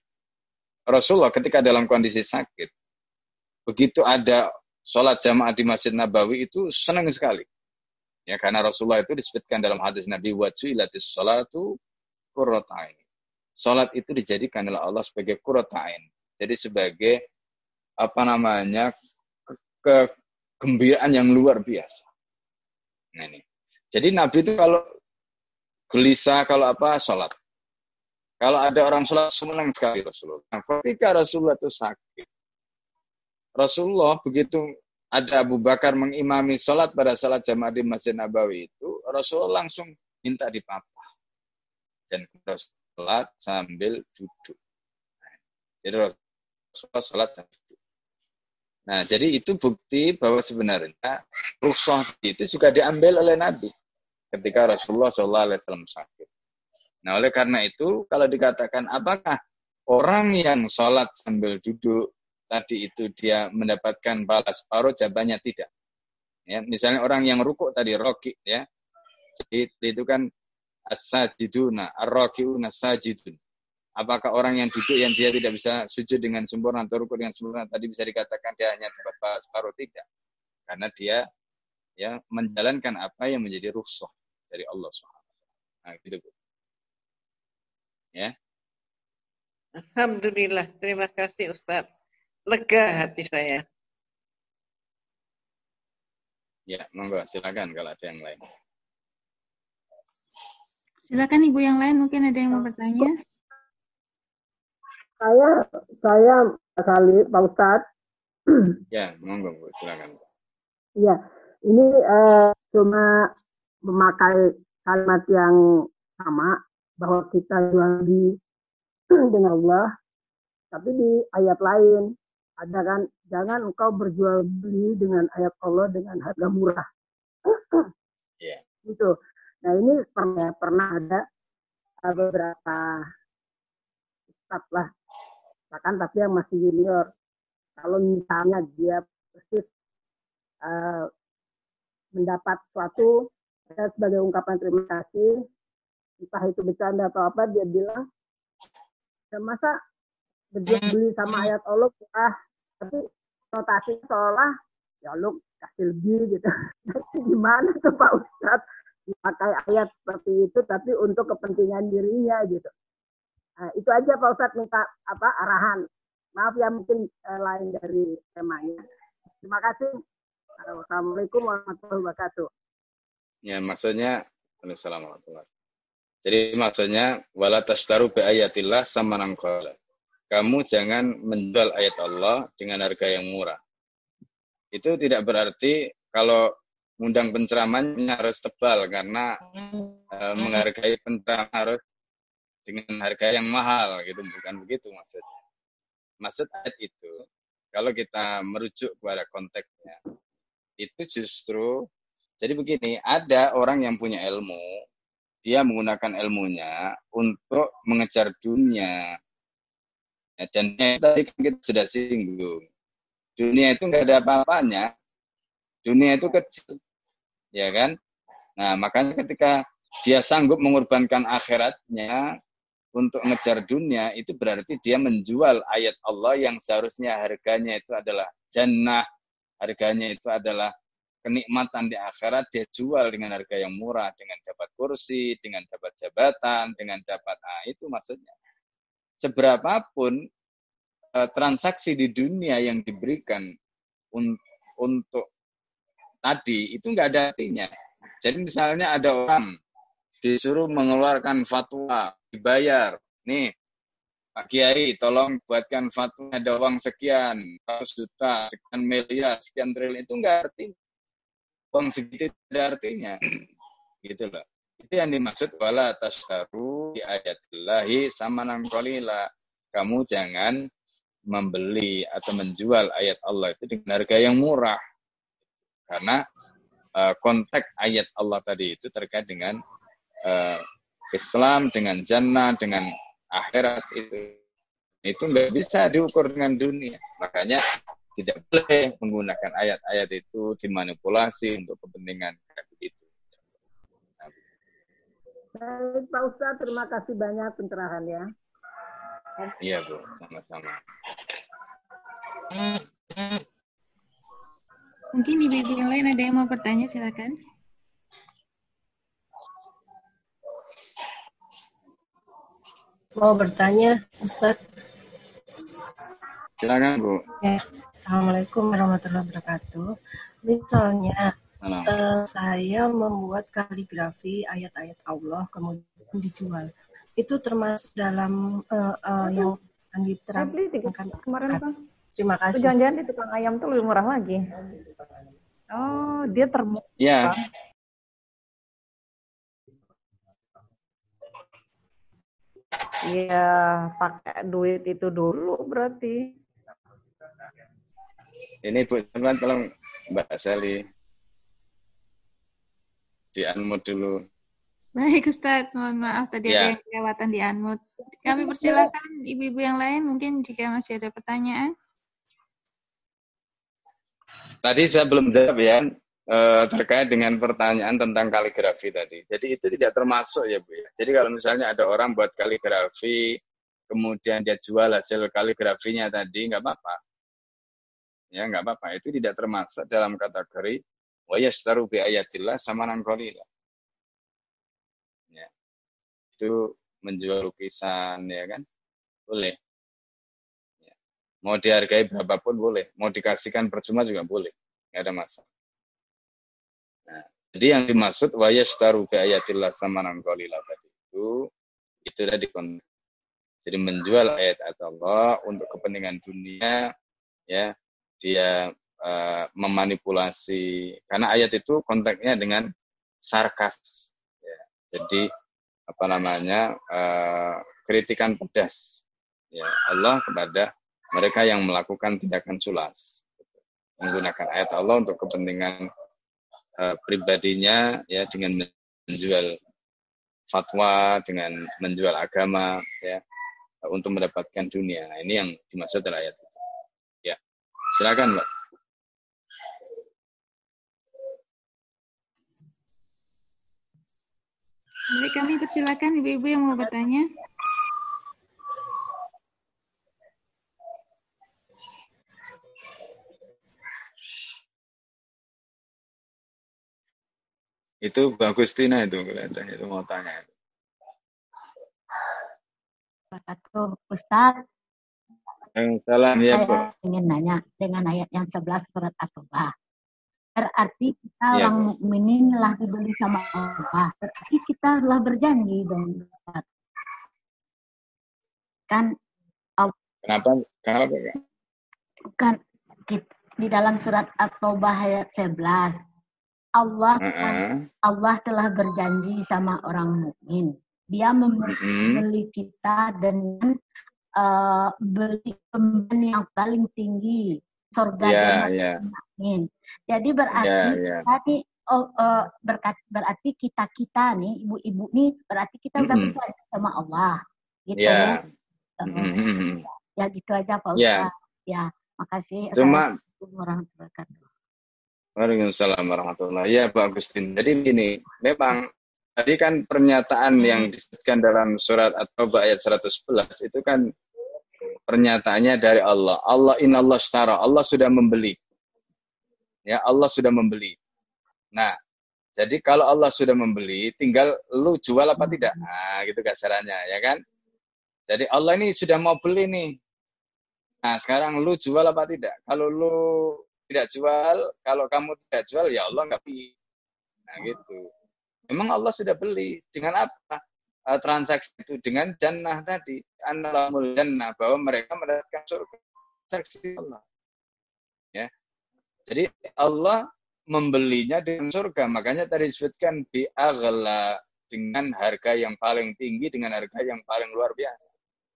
Rasulullah ketika dalam kondisi sakit, begitu ada sholat jamaah di Masjid Nabawi itu senang sekali. Ya, karena Rasulullah itu disebutkan dalam hadis Nabi wajilatis salatu qurratain. Salat itu dijadikan oleh Allah sebagai qurratain. Jadi sebagai apa namanya kegembiraan yang luar biasa. Nah ini. Jadi Nabi itu kalau gelisah, kalau apa, sholat. Kalau ada orang sholat, senang sekali Rasulullah. Nah, ketika Rasulullah itu sakit, Rasulullah begitu ada Abu Bakar mengimami sholat pada salat jamaah di Masjid Nabawi itu, Rasulullah langsung minta dipapah. Dan sholat sambil duduk. Jadi Rasulullah sholat sambil duduk. Nah, jadi itu bukti bahwa sebenarnya rukhsah itu juga diambil oleh Nabi ketika Rasulullah SAW sakit. Nah, oleh karena itu, kalau dikatakan apakah orang yang sholat sambil duduk tadi itu dia mendapatkan balas separuh, jawabannya tidak. Ya, misalnya orang yang rukuk tadi roki, ya, jadi itu kan as-sajiduna, sajidun. Apakah orang yang duduk yang dia tidak bisa sujud dengan sempurna atau rukuk dengan sempurna tadi bisa dikatakan dia hanya dapat balas tidak? Karena dia ya menjalankan apa yang menjadi rukhsah dari Allah SWT. Nah, gitu Bu. Ya. Alhamdulillah, terima kasih Ustaz. Lega hati saya. Ya, monggo silakan kalau ada yang lain. Silakan Ibu yang lain mungkin ada yang mau bertanya. Saya saya kali Pak Ustadz. Ya, monggo Bu, silakan. Iya, ini uh, cuma memakai kalimat yang sama bahwa kita jual di dengan Allah, tapi di ayat lain ada kan jangan engkau berjual beli dengan ayat Allah dengan harga murah. yeah. Gitu. Nah ini pernah pernah ada beberapa ustad lah, bahkan tapi yang masih junior. Kalau misalnya dia persis uh, mendapat suatu ya, sebagai ungkapan terima kasih, entah itu bercanda atau apa, dia bilang, ya masa beli sama ayat Allah ah tapi notasi seolah ya lu kasih lebih gitu. Gimana tuh Pak Ustadz? Pakai ayat seperti itu tapi untuk kepentingan dirinya gitu. Nah, itu aja Pak Ustadz minta apa arahan. Maaf ya mungkin eh, lain dari temanya. Terima kasih. Assalamualaikum warahmatullahi wabarakatuh. Ya maksudnya Assalamualaikum warahmatullahi jadi maksudnya wala tastaru bi ayatillah sama nangkola. Kamu jangan menjual ayat Allah dengan harga yang murah. Itu tidak berarti kalau undang penceramannya harus tebal karena e, menghargai penceramah harus dengan harga yang mahal gitu bukan begitu maksudnya. Maksud ayat itu kalau kita merujuk kepada konteksnya itu justru jadi begini, ada orang yang punya ilmu dia menggunakan ilmunya untuk mengejar dunia. Ya, dan tadi kan kita sudah singgung. Dunia itu nggak ada apa-apanya. Dunia itu kecil. Ya kan? Nah, makanya ketika dia sanggup mengorbankan akhiratnya untuk mengejar dunia, itu berarti dia menjual ayat Allah yang seharusnya harganya itu adalah jannah, harganya itu adalah kenikmatan di akhirat dia jual dengan harga yang murah, dengan dapat kursi, dengan dapat jabatan, dengan dapat ah, itu maksudnya. Seberapapun eh, transaksi di dunia yang diberikan un untuk tadi itu nggak ada artinya. Jadi misalnya ada orang disuruh mengeluarkan fatwa, dibayar, nih Pak Kiai, tolong buatkan fatwa ada uang sekian, 100 juta, sekian miliar, sekian triliun, itu nggak artinya uang segitu ada artinya. Gitu loh. Itu yang dimaksud wala tasharu di ayatillahi sama qalila. Kamu jangan membeli atau menjual ayat Allah itu dengan harga yang murah. Karena uh, konteks ayat Allah tadi itu terkait dengan uh, Islam, dengan jannah, dengan akhirat itu. Itu nggak bisa diukur dengan dunia. Makanya tidak boleh menggunakan ayat-ayat itu dimanipulasi untuk kepentingan. Baik Pak Ustadz, terima kasih banyak pencerahan ya. Iya Bu, sama-sama. Mungkin ibu-ibu yang lain ada yang mau bertanya, silakan. Mau bertanya, Ustadz? Silakan Bu. Ya. Assalamualaikum warahmatullahi wabarakatuh. Misalnya uh, saya membuat kaligrafi ayat-ayat Allah kemudian dijual, itu termasuk dalam uh, uh, yang akan diterapkan kemarin bang. Terima kasih. Jangan-jangan di tukang ayam tuh lebih murah lagi. Oh, dia termus. Ya. Iya, pakai duit itu dulu berarti. Ini Bu teman tolong Mbak Sally di unmute dulu. Baik Ustaz, mohon maaf tadi Ya. ada yang kelewatan di unmute. Kami persilakan ibu-ibu yang lain mungkin jika masih ada pertanyaan. Tadi saya belum jawab ya eh, terkait dengan pertanyaan tentang kaligrafi tadi. Jadi itu tidak termasuk ya Bu ya. Jadi kalau misalnya ada orang buat kaligrafi, kemudian dia jual hasil kaligrafinya tadi, nggak apa-apa. Ya nggak apa-apa. Itu tidak termasuk dalam kategori wa yastaru bi ayatillah sama qalila. Ya. Itu menjual lukisan ya kan? Boleh. Ya. Mau dihargai berapapun boleh, mau dikasihkan percuma juga boleh, nggak ada masalah. Nah, jadi yang dimaksud wa yastaru bi ayatillah samanan qalila tadi itu itu tadi konteks. Jadi menjual ayat Allah untuk kepentingan dunia ya dia uh, memanipulasi karena ayat itu konteksnya dengan sarkas ya. Jadi apa namanya uh, kritikan pedas ya Allah kepada mereka yang melakukan tindakan culas menggunakan ayat Allah untuk kepentingan uh, pribadinya ya dengan menjual fatwa dengan menjual agama ya untuk mendapatkan dunia. Nah, ini yang dimaksud dalam ayat. Ya. Silakan, Mbak. Baik, kami persilakan ibu-ibu yang mau bertanya. Itu Mbak Gustina itu kelihatannya itu mau tanya. Wabarakatuh, Ustaz. Salam ya, Bu. Ingin nanya dengan ayat yang 11 surat At-Taubah. Berarti kita Iya, orang mukminin telah dibeli sama Allah. Berarti kita telah berjanji dong, Ustaz. Kan Kenapa? Kenapa, Kak? kan kit- di dalam surat At-Taubah ayat 11 Allah Heeh. Allah telah berjanji sama orang mukmin. Dia membeli kita dengan eh, beli pembelian yang paling tinggi surga Ya, dan ya. mukmin. Jadi berarti Ya, ya. tadi oh, eh, berkat berarti kita kita nih ibu-ibu nih berarti kita udah Mm-mm. berjanji sama Allah gitu. Ya. Eh, Mhm. ya gitu aja Pak Ya. Ustaz. Ya, makasih. Cuma-. Waalaikumsalam warahmatullahi Ya, Pak Agustin. Jadi gini, memang tadi kan pernyataan yang disebutkan dalam surat At-Taubah ayat 111 itu kan pernyataannya dari Allah. Allah inallah shtara. Allah sudah membeli. Ya, Allah sudah membeli. Nah, jadi kalau Allah sudah membeli, tinggal lu jual apa tidak. Nah, gitu kasarannya, ya kan? Jadi Allah ini sudah mau beli nih. Nah, sekarang lu jual apa tidak? Kalau lu tidak jual, kalau kamu tidak jual, ya Allah nggak beli. Nah, gitu. Memang Allah sudah beli. Dengan apa? Eh, transaksi itu dengan jannah tadi. Analamul jannah. Bahwa mereka mendapatkan surga. Transaksi Allah. Ya. Jadi Allah membelinya dengan surga. Makanya tadi disebutkan bi aghla dengan harga yang paling tinggi dengan harga yang paling luar biasa.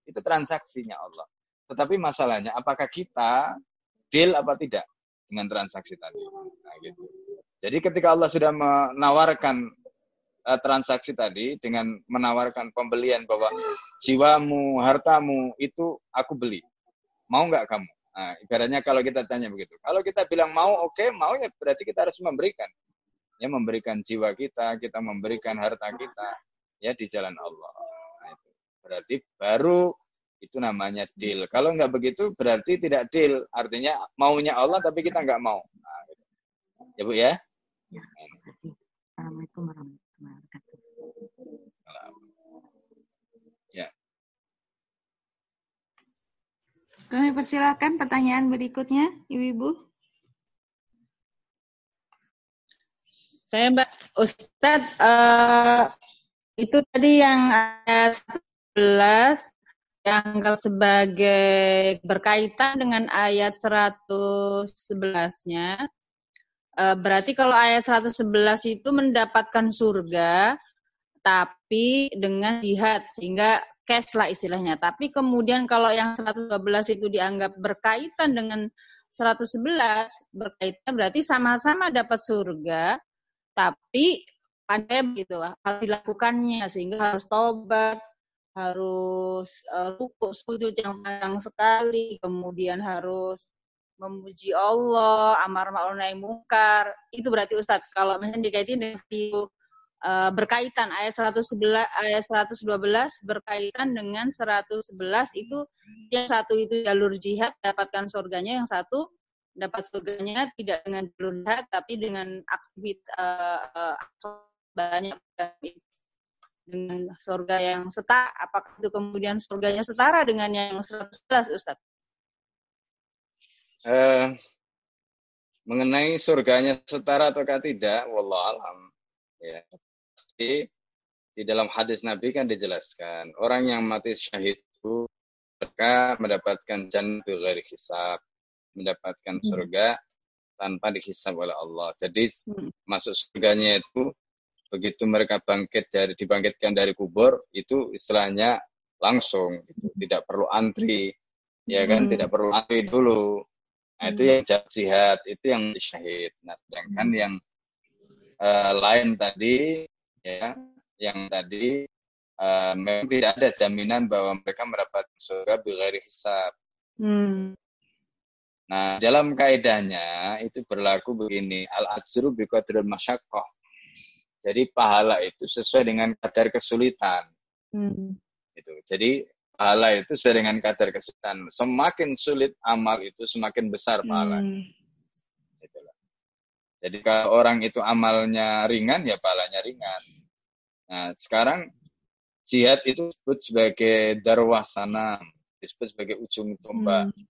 Itu transaksinya Allah. Tetapi masalahnya apakah kita deal apa tidak dengan transaksi tadi? Nah, gitu. Jadi ketika Allah sudah menawarkan uh, transaksi tadi dengan menawarkan pembelian bahwa jiwamu, hartamu itu aku beli. Mau nggak kamu? Nah, ibaratnya kalau kita tanya begitu. Kalau kita bilang mau, oke, okay, mau ya berarti kita harus memberikan. Ya memberikan jiwa kita, kita memberikan harta kita ya di jalan Allah. Nah, itu. Berarti baru itu namanya deal. Kalau nggak begitu berarti tidak deal. Artinya maunya Allah tapi kita nggak mau. Nah, gitu. Ya Bu ya? Ya. Assalamualaikum warahmatullahi wabarakatuh. Ya. Kami persilakan pertanyaan berikutnya, Ibu-ibu. Saya Mbak Ustadz, eh, itu tadi yang ayat 11 yang sebagai berkaitan dengan ayat 111-nya. Eh, berarti kalau ayat 111 itu mendapatkan surga, tapi dengan jihad, sehingga cash lah istilahnya. Tapi kemudian kalau yang 112 itu dianggap berkaitan dengan 111, berkaitan berarti sama-sama dapat surga, tapi pandai gitu harus dilakukannya sehingga harus tobat harus uh, rukuk sujud yang panjang sekali kemudian harus memuji Allah amar ma'ruf nahi mungkar itu berarti Ustadz kalau misalnya dikaitin dengan itu uh, berkaitan ayat 111 ayat 112 berkaitan dengan 111 itu yang satu itu jalur jihad dapatkan surganya yang satu dapat surganya tidak dengan jalur jihad tapi dengan aktivitas uh, uh, banyak dengan surga yang setara apakah itu kemudian surganya setara dengan yang 111 Ustaz? Uh, mengenai surganya setara atau tidak, wallah alam. Ya, pasti di dalam hadis Nabi kan dijelaskan orang yang mati syahid itu mereka mendapatkan jannatul ghairi hisab, mendapatkan hmm. surga tanpa dihisab oleh Allah. Jadi hmm. masuk surganya itu begitu mereka bangkit dari dibangkitkan dari kubur itu istilahnya langsung gitu. tidak perlu antri ya kan hmm. tidak perlu antri dulu nah itu hmm. yang jihad itu yang syahid nah sedangkan hmm. yang uh, lain tadi ya yang tadi uh, memang tidak ada jaminan bahwa mereka mendapat surga bighairi hisab. Hmm. Nah, dalam kaidahnya itu berlaku begini, al-ajru biqadril masyaqqah. Jadi pahala itu sesuai dengan kadar kesulitan. Hmm. Itu. Jadi pahala itu sesuai dengan kadar kesulitan. Semakin sulit amal itu semakin besar pahala. Hmm. Jadi kalau orang itu amalnya ringan ya pahalanya ringan. Nah, sekarang jihad itu disebut sebagai darwah sanam, disebut sebagai ujung tombak. Hmm.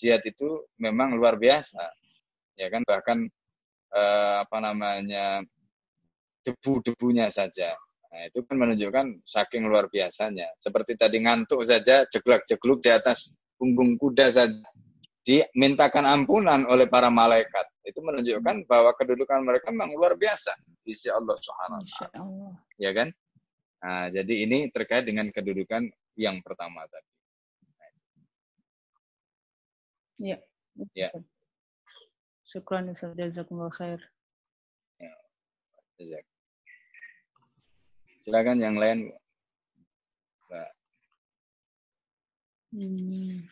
Jihad itu memang luar biasa. Ya kan bahkan eh, apa namanya debu-debunya saja. Nah, itu kan menunjukkan saking luar biasanya. Seperti tadi ngantuk saja, jeglak-jegluk di atas punggung kuda saja. Dimintakan ampunan oleh para malaikat. Itu menunjukkan bahwa kedudukan mereka memang luar biasa di sisi Allah Subhanahu wa Ya kan? Nah, jadi ini terkait dengan kedudukan yang pertama tadi. Ya. Ya. Syukran Ustaz jazakumullah khair. Ya. Silakan yang lain. Mbak. Hmm.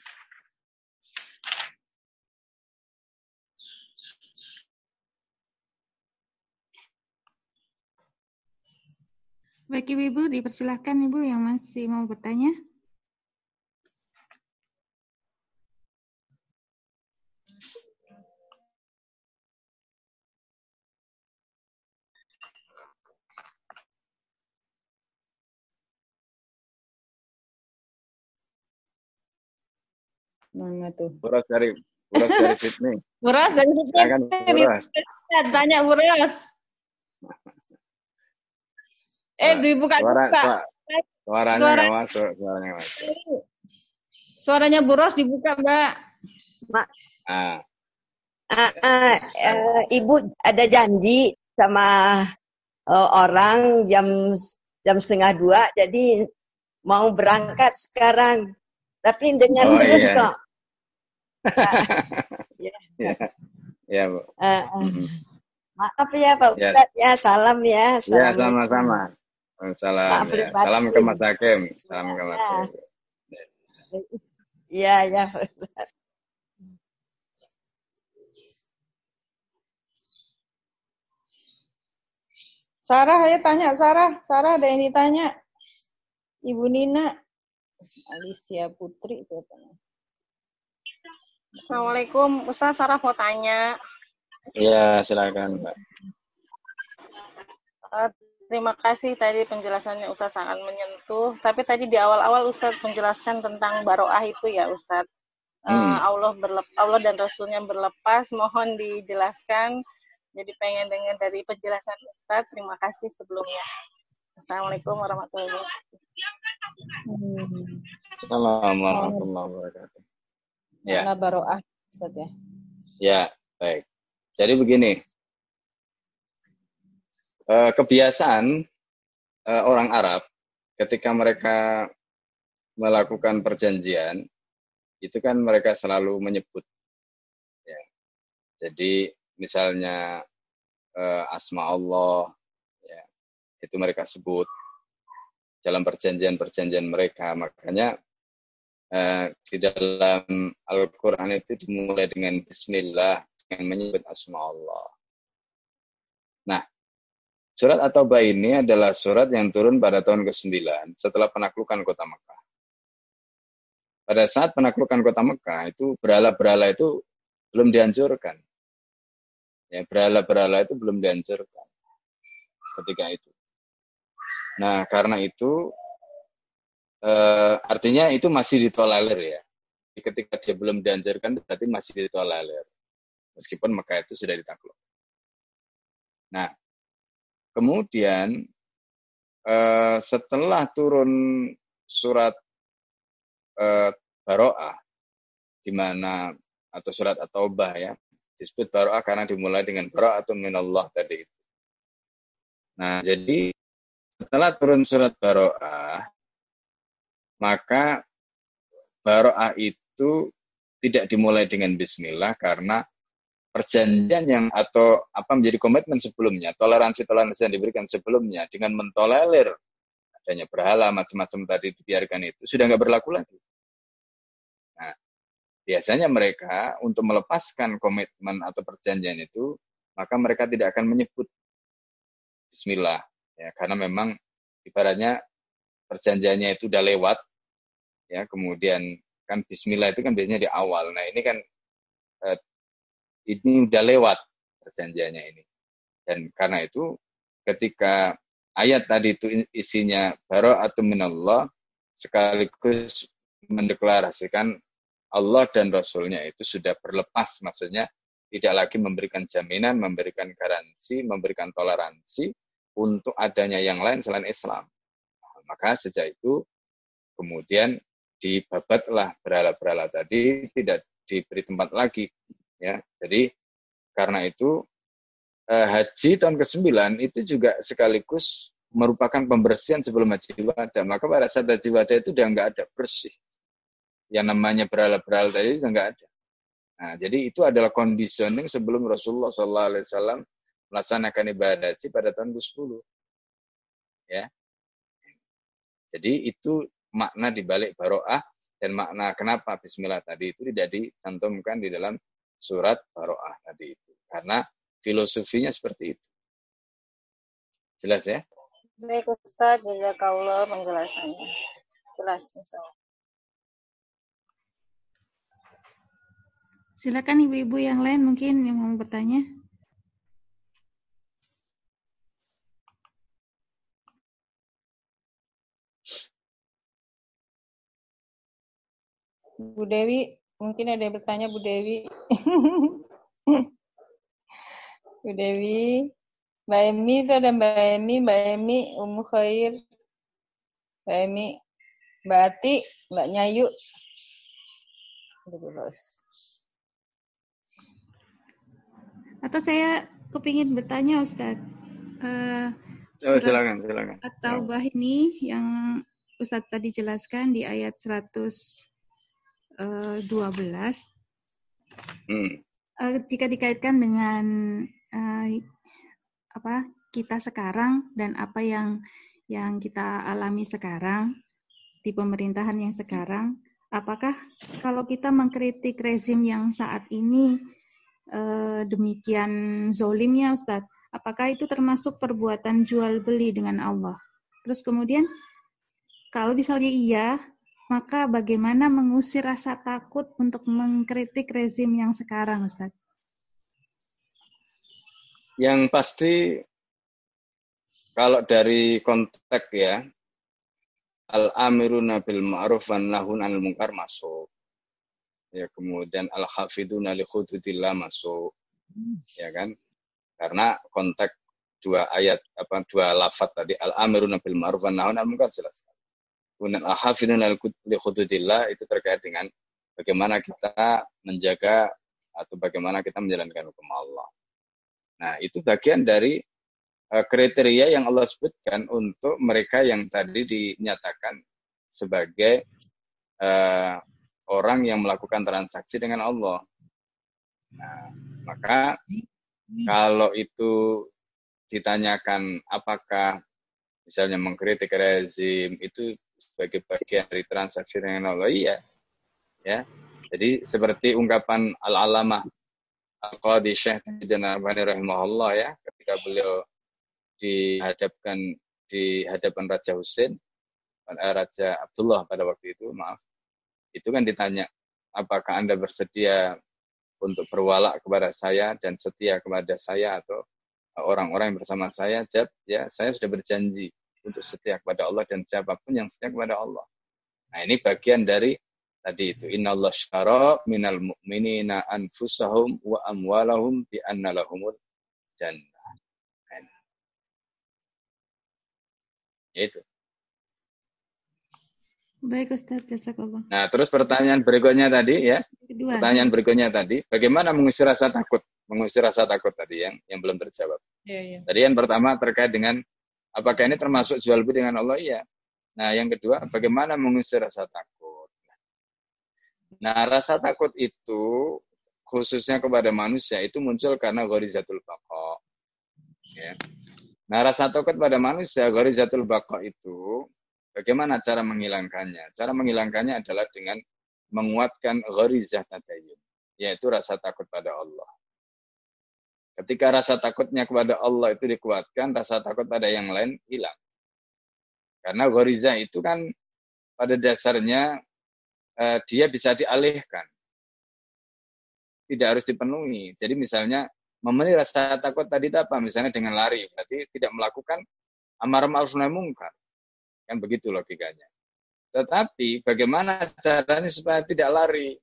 Baik Ibu, dipersilahkan Ibu yang masih mau bertanya. Mana tuh? Buras dari Buras dari Sydney. Buras dari Sydney. Buras. Tanya Buras. Eh, dibuka suara, buka. Suara, suaranya suara, nggak masuk, suaranya masuk. Suaranya Buros dibuka, Mbak. Mbak. Ah. Uh, uh, uh, Ibu ada janji sama uh, orang jam jam setengah dua, jadi mau berangkat sekarang. Tapi dengan oh, terus iya. kok. ya. ya, ya Bu. Uh, uh. Mm -hmm. Maaf ya Pak ya. Ustadz ya, salam ya. Salam ya, sama-sama. Salam. Ya. Salam ke Mas Hakim. Salam ke Mas Hakim. Iya, iya. Sarah, ayo tanya Sarah. Sarah ada yang ditanya. Ibu Nina. Alicia Putri. Assalamualaikum. Ustaz Sarah mau tanya. Iya, silakan, Mbak. Uh, Terima kasih tadi penjelasannya Ustaz sangat menyentuh. Tapi tadi di awal-awal Ustaz menjelaskan tentang baroah itu ya Ustaz. Hmm. Uh, Allah berlep, Allah dan Rasulnya berlepas. Mohon dijelaskan. Jadi pengen dengar dari penjelasan Ustaz. Terima kasih sebelumnya. Assalamualaikum warahmatullahi wabarakatuh. Assalamualaikum warahmatullahi wabarakatuh. Ya. baroah Ustaz ya. Ya, baik. Jadi begini, uh, kebiasaan uh, orang Arab ketika mereka melakukan perjanjian itu kan mereka selalu menyebut ya. Jadi misalnya uh, asma Allah ya. Itu mereka sebut dalam perjanjian-perjanjian mereka. Makanya eh, di dalam Al-Quran itu dimulai dengan Bismillah dengan menyebut asma Allah. Nah, surat At-Taubah ini adalah surat yang turun pada tahun ke-9 setelah penaklukan kota Mekah. Pada saat penaklukan kota Mekah itu berhala-berhala itu belum dihancurkan. Ya, berhala-berhala itu belum dihancurkan ketika itu. Nah, karena itu eh, artinya itu masih ditolerir ya. Ketika dia belum dianjurkan berarti masih ditolerir. Meskipun Mekah itu sudah ditakluk. Nah, kemudian eh, setelah turun surat eh, Baro'ah, di mana atau surat At-Taubah ya, disebut Baro'ah karena dimulai dengan Baro'ah atau minallah tadi itu. Nah, jadi setelah turun surat Baro'ah, maka Baro'ah itu tidak dimulai dengan Bismillah karena perjanjian yang atau apa menjadi komitmen sebelumnya, toleransi-toleransi yang diberikan sebelumnya dengan mentolerir adanya berhala macam-macam tadi dibiarkan itu sudah nggak berlaku lagi. Nah, biasanya mereka untuk melepaskan komitmen atau perjanjian itu, maka mereka tidak akan menyebut Bismillah ya karena memang ibaratnya perjanjiannya itu udah lewat ya kemudian kan Bismillah itu kan biasanya di awal. Nah ini kan eh, ini udah lewat perjanjiannya ini. Dan karena itu ketika ayat tadi itu isinya atau minallah sekaligus mendeklarasikan Allah dan Rasulnya itu sudah berlepas maksudnya tidak lagi memberikan jaminan, memberikan garansi, memberikan toleransi untuk adanya yang lain selain Islam. Maka sejak itu kemudian dibabatlah berhala-berhala tadi tidak diberi tempat lagi ya. Jadi karena itu eh, haji tahun ke-9 itu juga sekaligus merupakan pembersihan sebelum haji wada. Maka pada saat haji wada itu udah nggak ada bersih. Yang namanya berhala-berhala tadi udah nggak ada. Nah, jadi itu adalah conditioning sebelum Rasulullah SAW melaksanakan ibadah haji pada tahun ke-10. Ya. Jadi itu makna di balik baroah dan makna kenapa bismillah tadi itu tidak dicantumkan di dalam surat baroah tadi itu. Karena filosofinya seperti itu. Jelas ya? Baik Ustaz, jazakallah penjelasannya. Jelas Silakan ibu-ibu yang lain mungkin yang mau bertanya. Bu Dewi, mungkin ada yang bertanya Bu Dewi. Bu Dewi, Mbak Emi itu ada Mbak Emi, Mbak Emi, Umu Khair, Mbak Emi, Mbak Ati, Mbak Nyayu. Atau saya kepingin bertanya Ustadz. Uh, oh, silakan, silakan. Atau bah ini yang Ustadz tadi jelaskan di ayat 100 12 hmm. uh, jika dikaitkan dengan uh, apa kita sekarang dan apa yang yang kita alami sekarang di pemerintahan yang sekarang apakah kalau kita mengkritik rezim yang saat ini uh, demikian zolimnya Ustadz apakah itu termasuk perbuatan jual beli dengan Allah terus kemudian kalau misalnya iya maka bagaimana mengusir rasa takut untuk mengkritik rezim yang sekarang, Ustaz? Yang pasti kalau dari konteks ya, al-amiruna bil ma'ruf wan nahun anil munkar masuk. Ya, kemudian al-hafiduna li hududillah masuk. Ya kan? Karena konteks dua ayat apa dua lafaz tadi al-amiruna bil ma'ruf wan nahun anil munkar jelas kemudian al-hafidun al itu terkait dengan bagaimana kita menjaga atau bagaimana kita menjalankan hukum Allah. Nah, itu bagian dari uh, kriteria yang Allah sebutkan untuk mereka yang tadi dinyatakan sebagai uh, orang yang melakukan transaksi dengan Allah. Nah, maka kalau itu ditanyakan apakah misalnya mengkritik rezim itu sebagai bagian dari transaksi Allah. Iya. Ya. Jadi seperti ungkapan al-alamah al-qadi Syekh dan Arbani rahimahullah ya ketika beliau dihadapkan di hadapan Raja Husain eh, Raja Abdullah pada waktu itu maaf itu kan ditanya apakah anda bersedia untuk berwala kepada saya dan setia kepada saya atau orang-orang yang bersama saya, jawab, ya saya sudah berjanji untuk setia kepada Allah dan siapa pun yang setia kepada Allah. Nah ini bagian dari tadi itu Inna Allah syara minal mu'minina anfusahum wa amwalahum bi anna lahumul jannah. Itu. Baik Ustaz, jazakallah. Nah, terus pertanyaan berikutnya tadi ya. Kedua. Pertanyaan berikutnya tadi, bagaimana mengusir rasa takut? Mengusir rasa takut tadi yang yang belum terjawab. Ya, ya. Tadi yang pertama terkait dengan apakah ini termasuk jual beli dengan Allah? Iya. Nah, yang kedua, bagaimana mengusir rasa takut? Nah, rasa takut itu khususnya kepada manusia itu muncul karena ghorizatul baqa. Ya. Nah, rasa takut pada manusia, ghorizatul baqa itu Bagaimana cara menghilangkannya? Cara menghilangkannya adalah dengan menguatkan gharizah tadayun, yaitu rasa takut pada Allah. Ketika rasa takutnya kepada Allah itu dikuatkan, rasa takut pada yang lain hilang. Karena gharizah itu kan pada dasarnya eh, dia bisa dialihkan. Tidak harus dipenuhi. Jadi misalnya memenuhi rasa takut tadi itu apa? Misalnya dengan lari, berarti tidak melakukan amar ma'ruf nahi mungkar. Kan begitu logikanya. Tetapi bagaimana caranya supaya tidak lari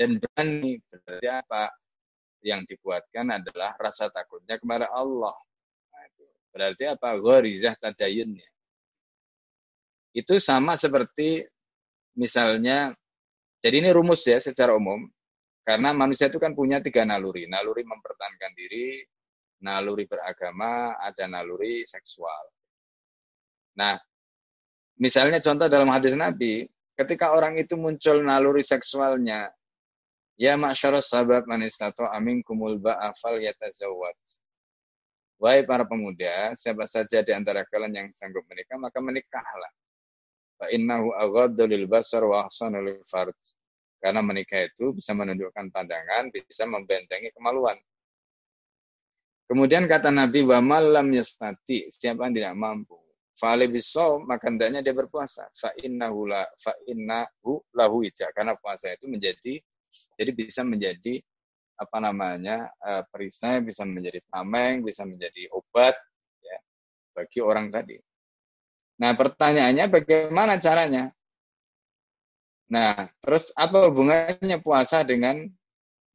dan berani? Berarti apa? Yang dibuatkan adalah rasa takutnya kepada Allah. Nah. Berarti apa? Ghorizah tadayunnya. Itu sama seperti misalnya, jadi ini rumus ya secara umum. Karena manusia itu kan punya tiga naluri. Naluri mempertahankan diri, naluri beragama, ada naluri seksual. Nah, misalnya contoh dalam hadis Nabi, ketika orang itu muncul naluri seksualnya, ya sahabat manistato amin kumul ba'afal yatazawwad. Wahai para pemuda, siapa saja di antara kalian yang sanggup menikah, maka menikahlah. Fa innahu aghaddu basar wa ahsanu. Karena menikah itu bisa menundukkan pandangan, bisa membentengi kemaluan. Kemudian kata Nabi, wa malam yastati, siapa yang tidak mampu bisawm, maka hendaknya dia berpuasa. Fa'innahu la, fa'innahu lahu ija. Karena puasa itu menjadi, jadi bisa menjadi apa namanya uh, perisai, bisa menjadi tameng, bisa menjadi obat ya bagi orang tadi. Nah pertanyaannya bagaimana caranya? Nah terus apa hubungannya puasa dengan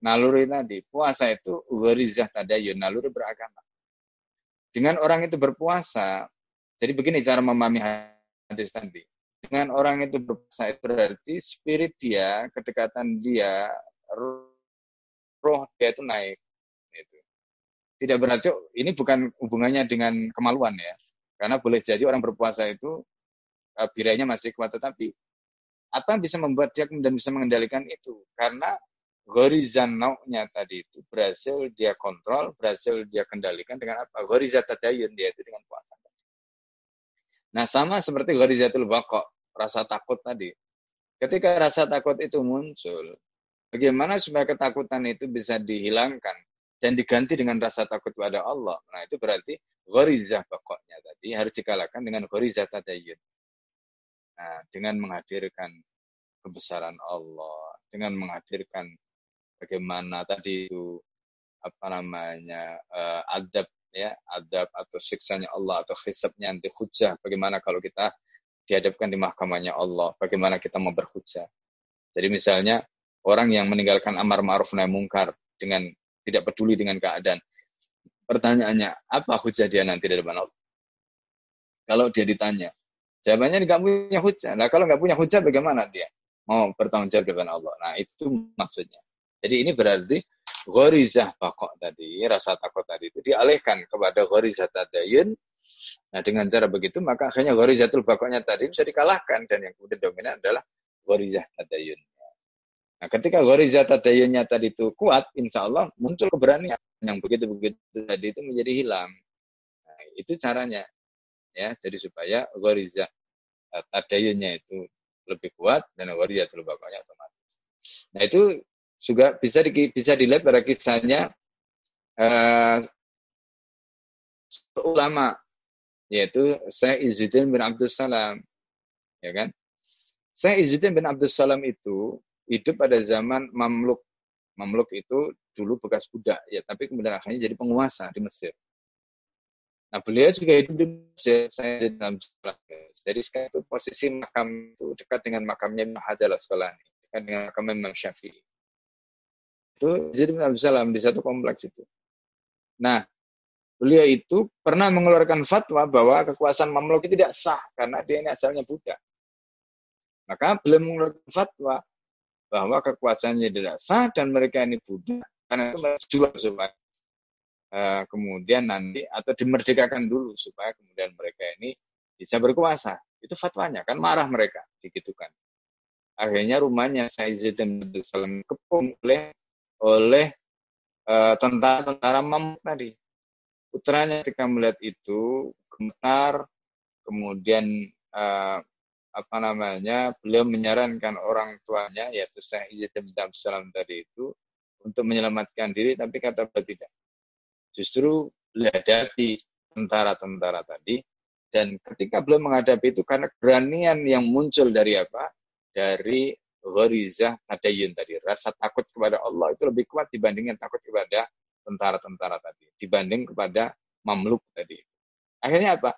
naluri tadi? Puasa itu warizah tadayun, naluri beragama. Dengan orang itu berpuasa, jadi begini cara memahami hadis tadi. Dengan orang itu berpuasa itu berarti spirit dia, kedekatan dia, roh dia itu naik. Itu. Tidak berarti ini bukan hubungannya dengan kemaluan ya. Karena boleh jadi orang berpuasa itu uh, birainya masih kuat tetapi apa bisa membuat dia kemudian bisa mengendalikan itu? Karena gorizan nau'nya tadi itu berhasil dia kontrol, berhasil dia kendalikan dengan apa? Gorizat tadayun dia itu dengan puasa. Nah, sama seperti gharizatul baqa, rasa takut tadi. Ketika rasa takut itu muncul, bagaimana supaya ketakutan itu bisa dihilangkan dan diganti dengan rasa takut pada Allah? Nah, itu berarti gharizah pokoknya tadi harus dikalahkan dengan gharizah tadayun. Nah, dengan menghadirkan kebesaran Allah, dengan menghadirkan bagaimana tadi itu apa namanya uh, adab ya adab atau siksanya Allah atau hisabnya nanti hujah bagaimana kalau kita dihadapkan di mahkamahnya Allah bagaimana kita mau berhujah jadi misalnya orang yang meninggalkan amar ma'ruf nahi mungkar dengan tidak peduli dengan keadaan. Pertanyaannya apa hujah dia nanti di depan Allah? Kalau dia ditanya jawabannya nggak punya hujah. Nah kalau nggak punya hujah bagaimana dia mau bertanggung jawab depan Allah? Nah itu maksudnya. Jadi ini berarti ghorizah bakok tadi, rasa takut tadi itu dialihkan kepada ghorizah tadayun. Nah dengan cara begitu maka akhirnya ghorizatul bakoknya tadi bisa dikalahkan. Dan yang kemudian dominan adalah ghorizah tadayun. Nah ketika ghorizah tadayunnya tadi itu kuat, insya Allah muncul keberanian yang begitu-begitu tadi itu menjadi hilang. Nah, itu caranya. ya jadi supaya goriza uh, tadayunnya itu lebih kuat dan itu lebih otomatis nah itu juga bisa di, bisa dilihat pada kisahnya uh, ulama yaitu saya Izzuddin bin Abdul Salam ya kan saya Izzuddin bin Abdul Salam itu hidup pada zaman Mamluk. Mamluk itu dulu bekas budak ya tapi kemudian akhirnya jadi penguasa di Mesir. Nah beliau juga hidup di Mesir saya dalam jadi sekarang itu posisi makam itu dekat dengan makamnya Hajar Asqalani dekat dengan makam Imam Syafi'i. Itu jadi Abdul Salam di satu kompleks itu. Nah beliau itu pernah mengeluarkan fatwa bahwa kekuasaan Mamluk itu tidak sah karena dia ini asalnya budak. Maka beliau mengeluarkan fatwa bahwa kekuasaannya tidak sah dan mereka ini budak karena itu jual supaya uh, kemudian nanti atau dimerdekakan dulu supaya kemudian mereka ini bisa berkuasa. Itu fatwanya kan marah mereka digitukan. Akhirnya rumahnya Sayyid bin Salam kepung oleh oleh uh, tentara-tentara Mamluk tadi putranya ketika melihat itu gemetar, kemudian uh, apa namanya beliau menyarankan orang tuanya yaitu Syekh Izzat bin Salam tadi itu untuk menyelamatkan diri tapi kata beliau tidak. Justru beliau hadapi tentara-tentara tadi dan ketika beliau menghadapi itu karena keberanian yang muncul dari apa? Dari gharizah tadayun tadi, rasa takut kepada Allah itu lebih kuat dibandingkan takut kepada tentara-tentara tadi dibanding kepada Mamluk tadi. Akhirnya apa?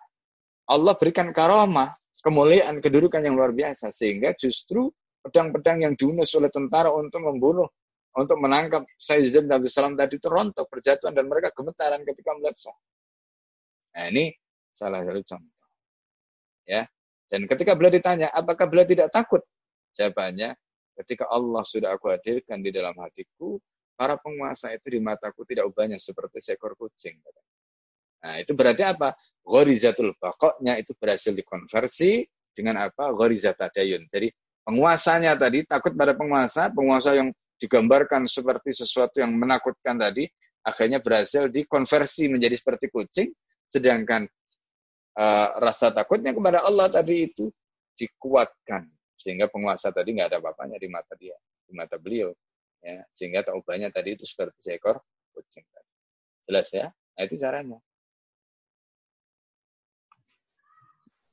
Allah berikan karomah, kemuliaan, kedudukan yang luar biasa sehingga justru pedang-pedang yang diunus oleh tentara untuk membunuh, untuk menangkap Sayyidina Nabi Salam tadi itu rontok, berjatuhan dan mereka gemetaran ketika melihat sah. Nah ini salah satu contoh. Ya. Dan ketika beliau ditanya, apakah beliau tidak takut? Jawabannya, ketika Allah sudah aku hadirkan di dalam hatiku, para penguasa itu di mataku tidak ubahnya seperti seekor kucing. Nah, itu berarti apa? Ghorizatul bakoknya itu berhasil dikonversi dengan apa? Ghorizat tadayun. Jadi penguasanya tadi takut pada penguasa, penguasa yang digambarkan seperti sesuatu yang menakutkan tadi, akhirnya berhasil dikonversi menjadi seperti kucing, sedangkan uh, rasa takutnya kepada Allah tadi itu dikuatkan sehingga penguasa tadi nggak ada apa-apanya di mata dia, di mata beliau ya sehingga taubahnya tadi itu seperti seekor kucing jelas ya nah, itu caranya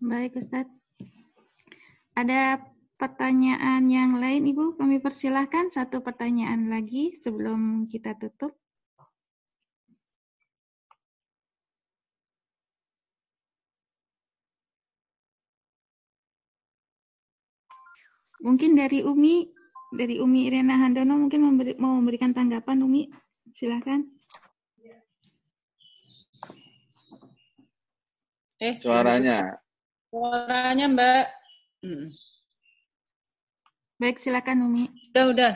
baik Ustaz ada pertanyaan yang lain Ibu? Kami persilahkan satu pertanyaan lagi sebelum kita tutup. Mungkin dari Umi dari Umi Irena Handono mungkin memberi, mau memberikan tanggapan Umi? Silahkan. Eh suaranya suaranya Mbak hmm. baik silakan Umi udah udah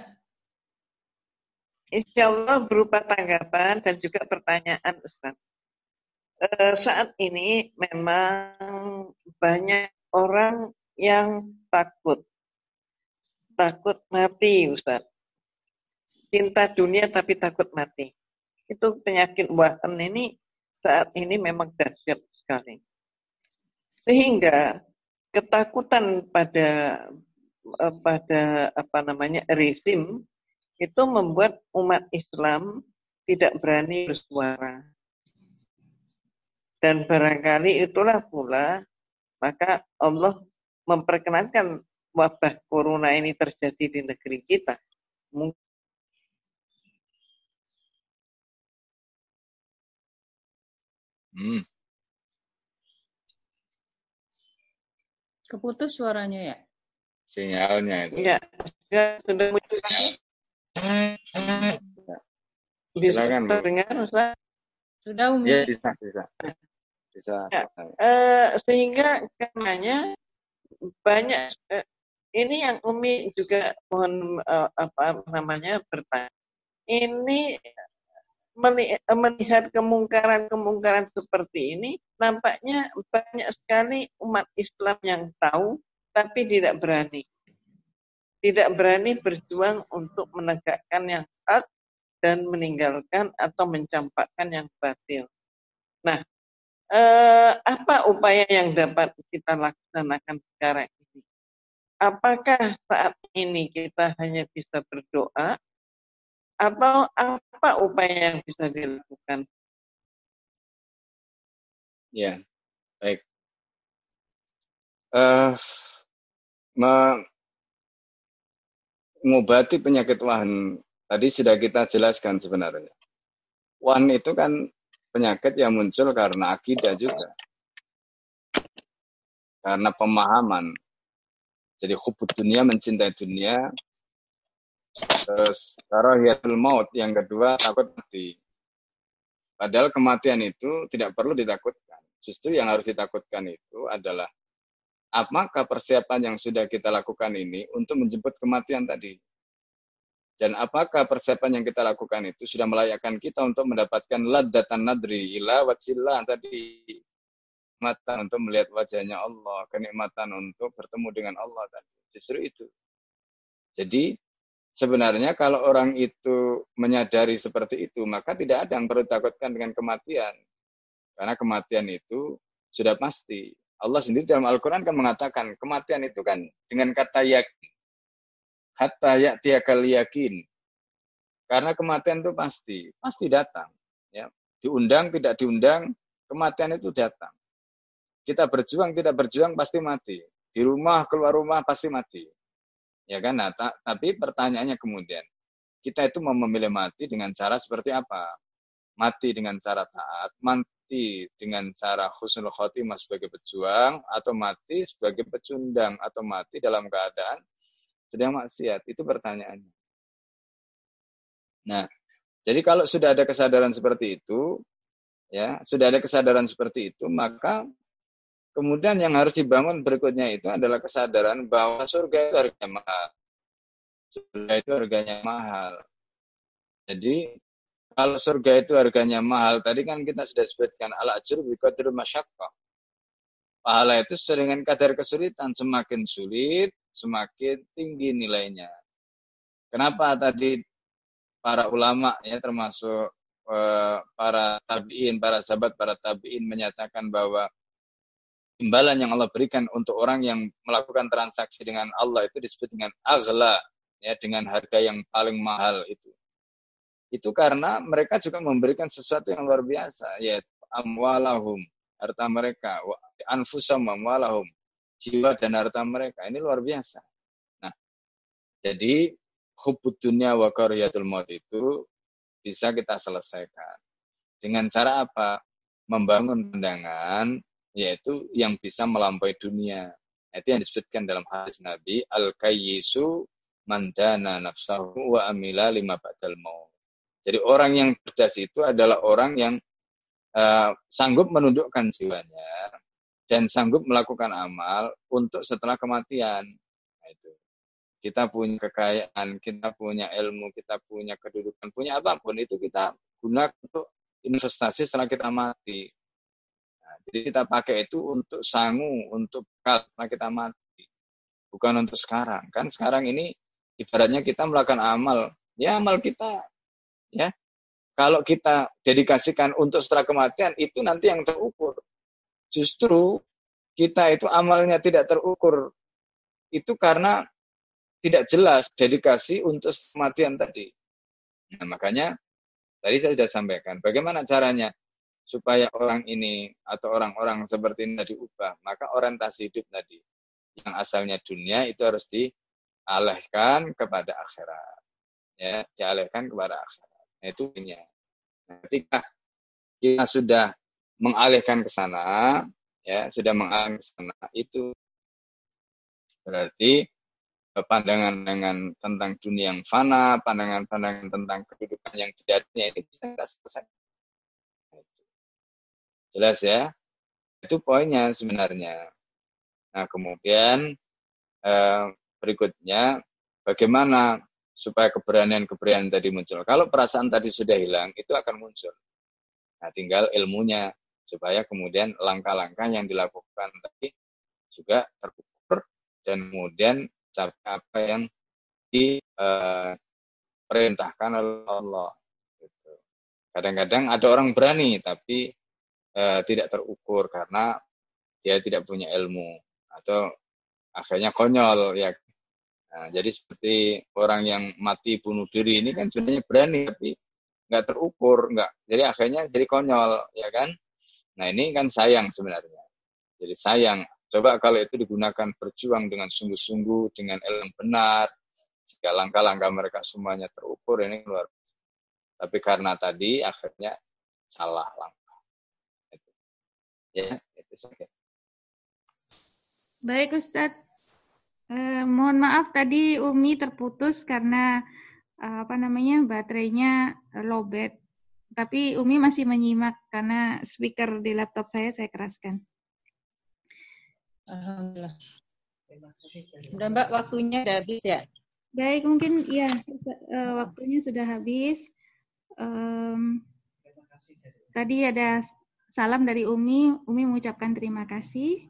Insya Allah berupa tanggapan dan juga pertanyaan Ustaz. E, saat ini memang banyak orang yang takut takut mati, Ustaz. Cinta dunia tapi takut mati. Itu penyakit buatan ini saat ini memang dahsyat sekali. Sehingga ketakutan pada eh, pada apa namanya rezim itu membuat umat Islam tidak berani bersuara. Dan barangkali itulah pula maka Allah memperkenankan wabah corona ini terjadi di negeri kita, mungkin Hmm. Keputus suaranya ya? Sinyalnya itu. Ya, sudah muncul lagi. Bisa Silakan, terdengar, Ustaz? Sudah, Umi? Ya, bisa, bisa. Bisa. Ya, uh, sehingga karenanya banyak uh, ini yang Umi juga mohon uh, apa namanya bertanya. Ini melihat kemungkaran-kemungkaran seperti ini, nampaknya banyak sekali umat Islam yang tahu tapi tidak berani. Tidak berani berjuang untuk menegakkan yang hak dan meninggalkan atau mencampakkan yang batil. Nah, eh, apa upaya yang dapat kita laksanakan sekarang ini? Apakah saat ini kita hanya bisa berdoa atau apa upaya yang bisa dilakukan? Ya, baik. Uh, mengobati penyakit wahan tadi sudah kita jelaskan sebenarnya. Wahan itu kan penyakit yang muncul karena akidah juga. Karena pemahaman. Jadi hubud dunia, mencintai dunia. Terus karahiyatul maut. Yang kedua, takut mati. Padahal kematian itu tidak perlu ditakutkan. Justru yang harus ditakutkan itu adalah apakah persiapan yang sudah kita lakukan ini untuk menjemput kematian tadi? Dan apakah persiapan yang kita lakukan itu sudah melayakkan kita untuk mendapatkan ladatan nadri ila wajillah tadi mata untuk melihat wajahnya Allah, kenikmatan untuk bertemu dengan Allah tadi. Justru itu. Jadi sebenarnya kalau orang itu menyadari seperti itu, maka tidak ada yang perlu takutkan dengan kematian. Karena kematian itu sudah pasti. Allah sendiri dalam Al-Quran kan mengatakan kematian itu kan dengan kata yakin hatta ya'tiyakal yakin. Karena kematian itu pasti, pasti datang. Ya. Diundang, tidak diundang, kematian itu datang. Kita berjuang, tidak berjuang, pasti mati. Di rumah, keluar rumah, pasti mati. Ya kan? Nah, ta tapi pertanyaannya kemudian, kita itu mau memilih mati dengan cara seperti apa? Mati dengan cara taat, mati dengan cara husnul khotimah sebagai pejuang, atau mati sebagai pecundang, atau mati dalam keadaan sedang maksiat? Itu pertanyaannya. Nah, jadi kalau sudah ada kesadaran seperti itu, ya, sudah ada kesadaran seperti itu, maka kemudian yang harus dibangun berikutnya itu adalah kesadaran bahwa surga itu harganya mahal. Surga itu harganya mahal. Jadi kalau surga itu harganya mahal, tadi kan kita sudah sebutkan al-ajr bi qadri masyaqqah. Pahala itu seringan kadar kesulitan, semakin sulit, semakin tinggi nilainya. Kenapa tadi para ulama ya termasuk uh, para tabiin, para sahabat, para tabiin menyatakan bahwa imbalan yang Allah berikan untuk orang yang melakukan transaksi dengan Allah itu disebut dengan aghla ya dengan harga yang paling mahal itu. Itu karena mereka juga memberikan sesuatu yang luar biasa yaitu amwalahum harta mereka anfusam amwalahum jiwa dan harta mereka. Ini luar biasa. Nah, jadi hubud dunia wa maut itu bisa kita selesaikan. Dengan cara apa? Membangun pandangan yaitu yang bisa melampaui dunia. Itu yang disebutkan dalam hadis Nabi, al-kayyisu mandana nafsahu wa amila lima ba'dal maut. Jadi orang yang cerdas itu adalah orang yang uh, sanggup menundukkan jiwanya dan sanggup melakukan amal untuk setelah kematian. Nah, itu. Kita punya kekayaan, kita punya ilmu, kita punya kedudukan, punya apa pun itu kita guna untuk investasi setelah kita mati. Jadi kita pakai itu untuk sangu, untuk setelah kita mati. Bukan untuk sekarang. Kan sekarang ini ibaratnya kita melakukan amal. Ya amal kita ya kalau kita dedikasikan untuk setelah kematian itu nanti yang terukur Justru kita itu amalnya tidak terukur. Itu karena tidak jelas dedikasi untuk kematian tadi. Nah, makanya tadi saya sudah sampaikan bagaimana caranya supaya orang ini atau orang-orang seperti ini diubah. Maka orientasi hidup tadi yang asalnya dunia itu harus dialihkan kepada akhirat. Ya, dialihkan kepada akhirat. Nah, itu ini. Nah, ketika kita sudah mengalihkan ke sana, ya sudah mengalihkan ke sana itu berarti pandangan dengan tentang dunia yang fana, pandangan-pandangan tentang kedudukan yang tidak ini bisa kita selesai. Jelas ya? Itu poinnya sebenarnya. Nah, kemudian eh, berikutnya bagaimana supaya keberanian-keberanian tadi muncul. Kalau perasaan tadi sudah hilang, itu akan muncul. Nah, tinggal ilmunya supaya kemudian langkah-langkah yang dilakukan tadi juga terukur dan kemudian apa yang diperintahkan oleh Allah. Gitu. Kadang-kadang ada orang berani tapi uh, tidak terukur karena dia tidak punya ilmu atau akhirnya konyol ya. Nah, jadi seperti orang yang mati bunuh diri ini kan sebenarnya berani tapi nggak terukur, nggak. Jadi akhirnya jadi konyol, ya kan? Nah ini kan sayang sebenarnya. Jadi sayang. Coba kalau itu digunakan berjuang dengan sungguh-sungguh, dengan ilmu benar, jika langkah-langkah mereka semuanya terukur, ini luar. Tapi karena tadi akhirnya salah langkah. Ya, itu saja. Baik Ustadz. Eh, mohon maaf tadi Umi terputus karena eh, apa namanya baterainya lowbat. Tapi Umi masih menyimak karena speaker di laptop saya saya keraskan. Alhamdulillah. Udah Mbak, waktunya udah habis ya? Baik, mungkin ya waktunya sudah habis. Um, tadi ada salam dari Umi. Umi mengucapkan terima kasih.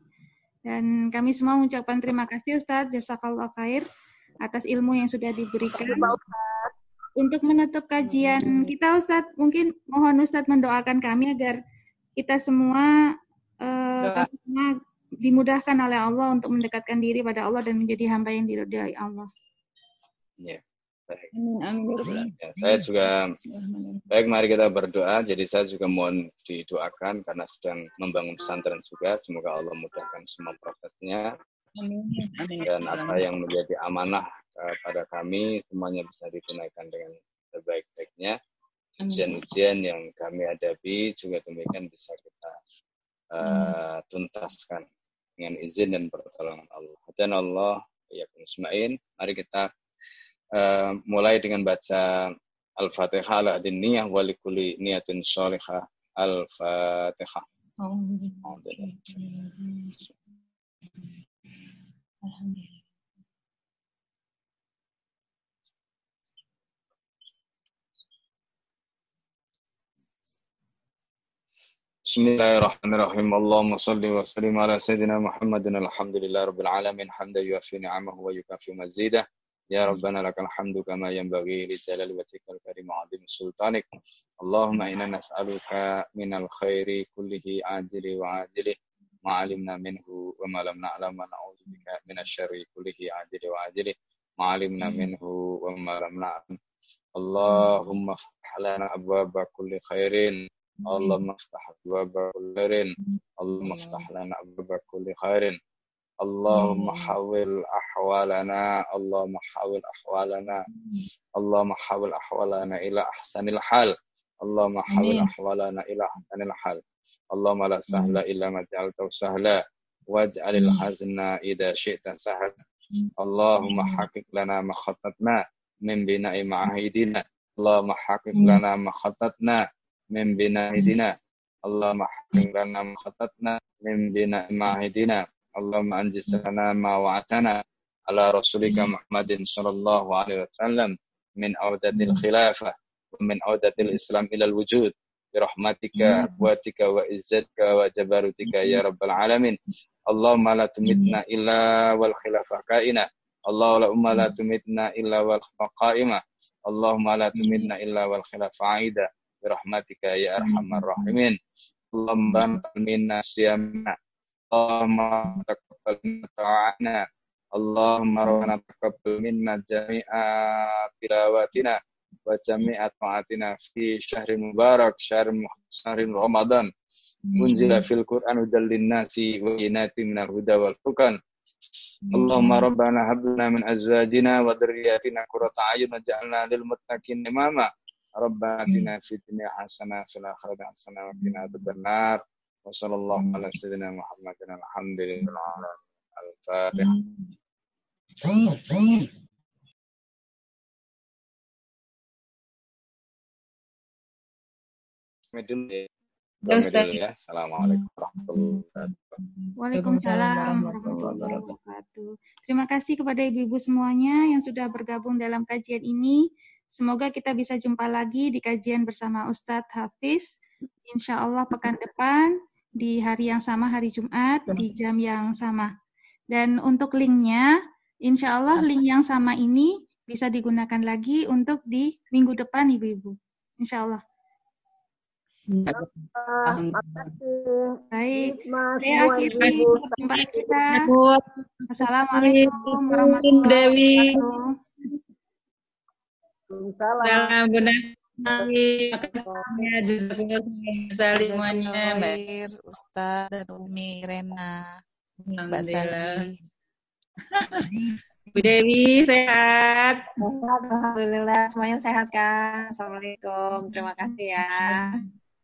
Dan kami semua mengucapkan terima kasih Ustadz Jazakallah Khair atas ilmu yang sudah diberikan untuk menutup kajian kita Ustadz, mungkin mohon Ustadz mendoakan kami agar kita semua uh, semua dimudahkan oleh Allah untuk mendekatkan diri pada Allah dan menjadi hamba yang diridhai Allah. Ya. Baik. Amin, amin. Ya, saya juga baik mari kita berdoa. Jadi saya juga mohon didoakan karena sedang membangun pesantren juga. Semoga Allah mudahkan semua prosesnya. Amin. Dan apa yang menjadi amanah uh, pada kami semuanya bisa ditunaikan dengan sebaik-baiknya. Ujian-ujian yang kami hadapi juga demikian bisa kita uh, tuntaskan dengan izin dan pertolongan Allah. Dan Allah ya Ismail. Mari kita Eh, mulai dengan baca Al-Fatihah ala adin niyah wa likulli niyatin sholihah Al-Fatihah. Oh. Bismillahirrahmanirrahim. Allahumma salli wa sallim ala sayyidina Muhammadin alhamdulillah rabbil alamin hamdan yuafi ni'amahu wa yukafi mazidah. يا ربنا لك الحمد كما ينبغي لجلال وجهك الكريم وعظيم سلطانك اللهم انا نسالك من الخير كله عاجله وعاجله ما علمنا منه وما لم نعلم ونعوذ بك من الشر كله عاجله وعاجله ما علمنا منه وما لم نعلم اللهم افتح لنا ابواب كل خير اللهم افتح أبواب كل خير اللهم افتح لنا أبواب كل خير اللهم حول أحوالنا اللهم حول أحوالنا اللهم حول أحوالنا إلى أحسن الحال اللهم حول أحوالنا إلى أحسن الحال اللهم لا سهل إلا ما جعلته سهلا واجعل الحزن إذا شئت سهلا اللهم حقق لنا ما خططنا من بناء معاهدنا اللهم حقق لنا ما خططنا من بنائدنا اللهم احفظ لنا ما خطتنا من بناء معهدنا اللهم انجز لنا ما وعدتنا على رسولك محمد صلى الله عليه وسلم من أودة الخلافة ومن أودة الإسلام إلى الوجود برحمتك قوتك وعزتك وجبروتك يا رب العالمين اللهم لا تمتنا إلا والخلافة كائنة اللهم لا تمتنا إلا والخلافة قائمة اللهم لا تمتنا إلا والخلافة عائدة برحمتك يا أرحم الراحمين اللهم منا صيامنا اللهم تقبل منا طاعتنا اللهم ربنا تقبل منا جميع تلاواتنا وجميع طاعتنا في شهر مبارك شهر شهر رمضان أنزل في القرآن هدى للناس وبينات من الهدى والفرقان اللهم ربنا هب لنا من أزواجنا وذرياتنا قرة أعين وجعلنا للمتقين إماما ربنا اتنا في الدنيا حسنه في الاخره حسنه وقنا عذاب النار وصلى الله على سيدنا محمد الحمد لله الفاتحه Ya, Assalamualaikum warahmatullahi wabarakatuh. Waalaikumsalam warahmatullahi wabarakatuh. Terima kasih kepada ibu-ibu semuanya yang sudah bergabung dalam kajian ini. Semoga kita bisa jumpa lagi di kajian bersama Ustadz Hafiz. Insya Allah pekan depan di hari yang sama, hari Jumat, di jam yang sama. Dan untuk linknya, insya Allah link yang sama ini bisa digunakan lagi untuk di minggu depan, Ibu-Ibu. Insya Allah. Baik. Saya semua akhiri ibu-ibu. perjumpaan kita. Assalamualaikum warahmatullahi wabarakatuh. Salam benar. Makasih ya jazakumullah. Khair, Ustaz dan Umi Rena, Mbak. Saldi. Bu Dewi. Sehat, Alhamdulillah semuanya sehat kan. Assalamualaikum. Terima kasih ya.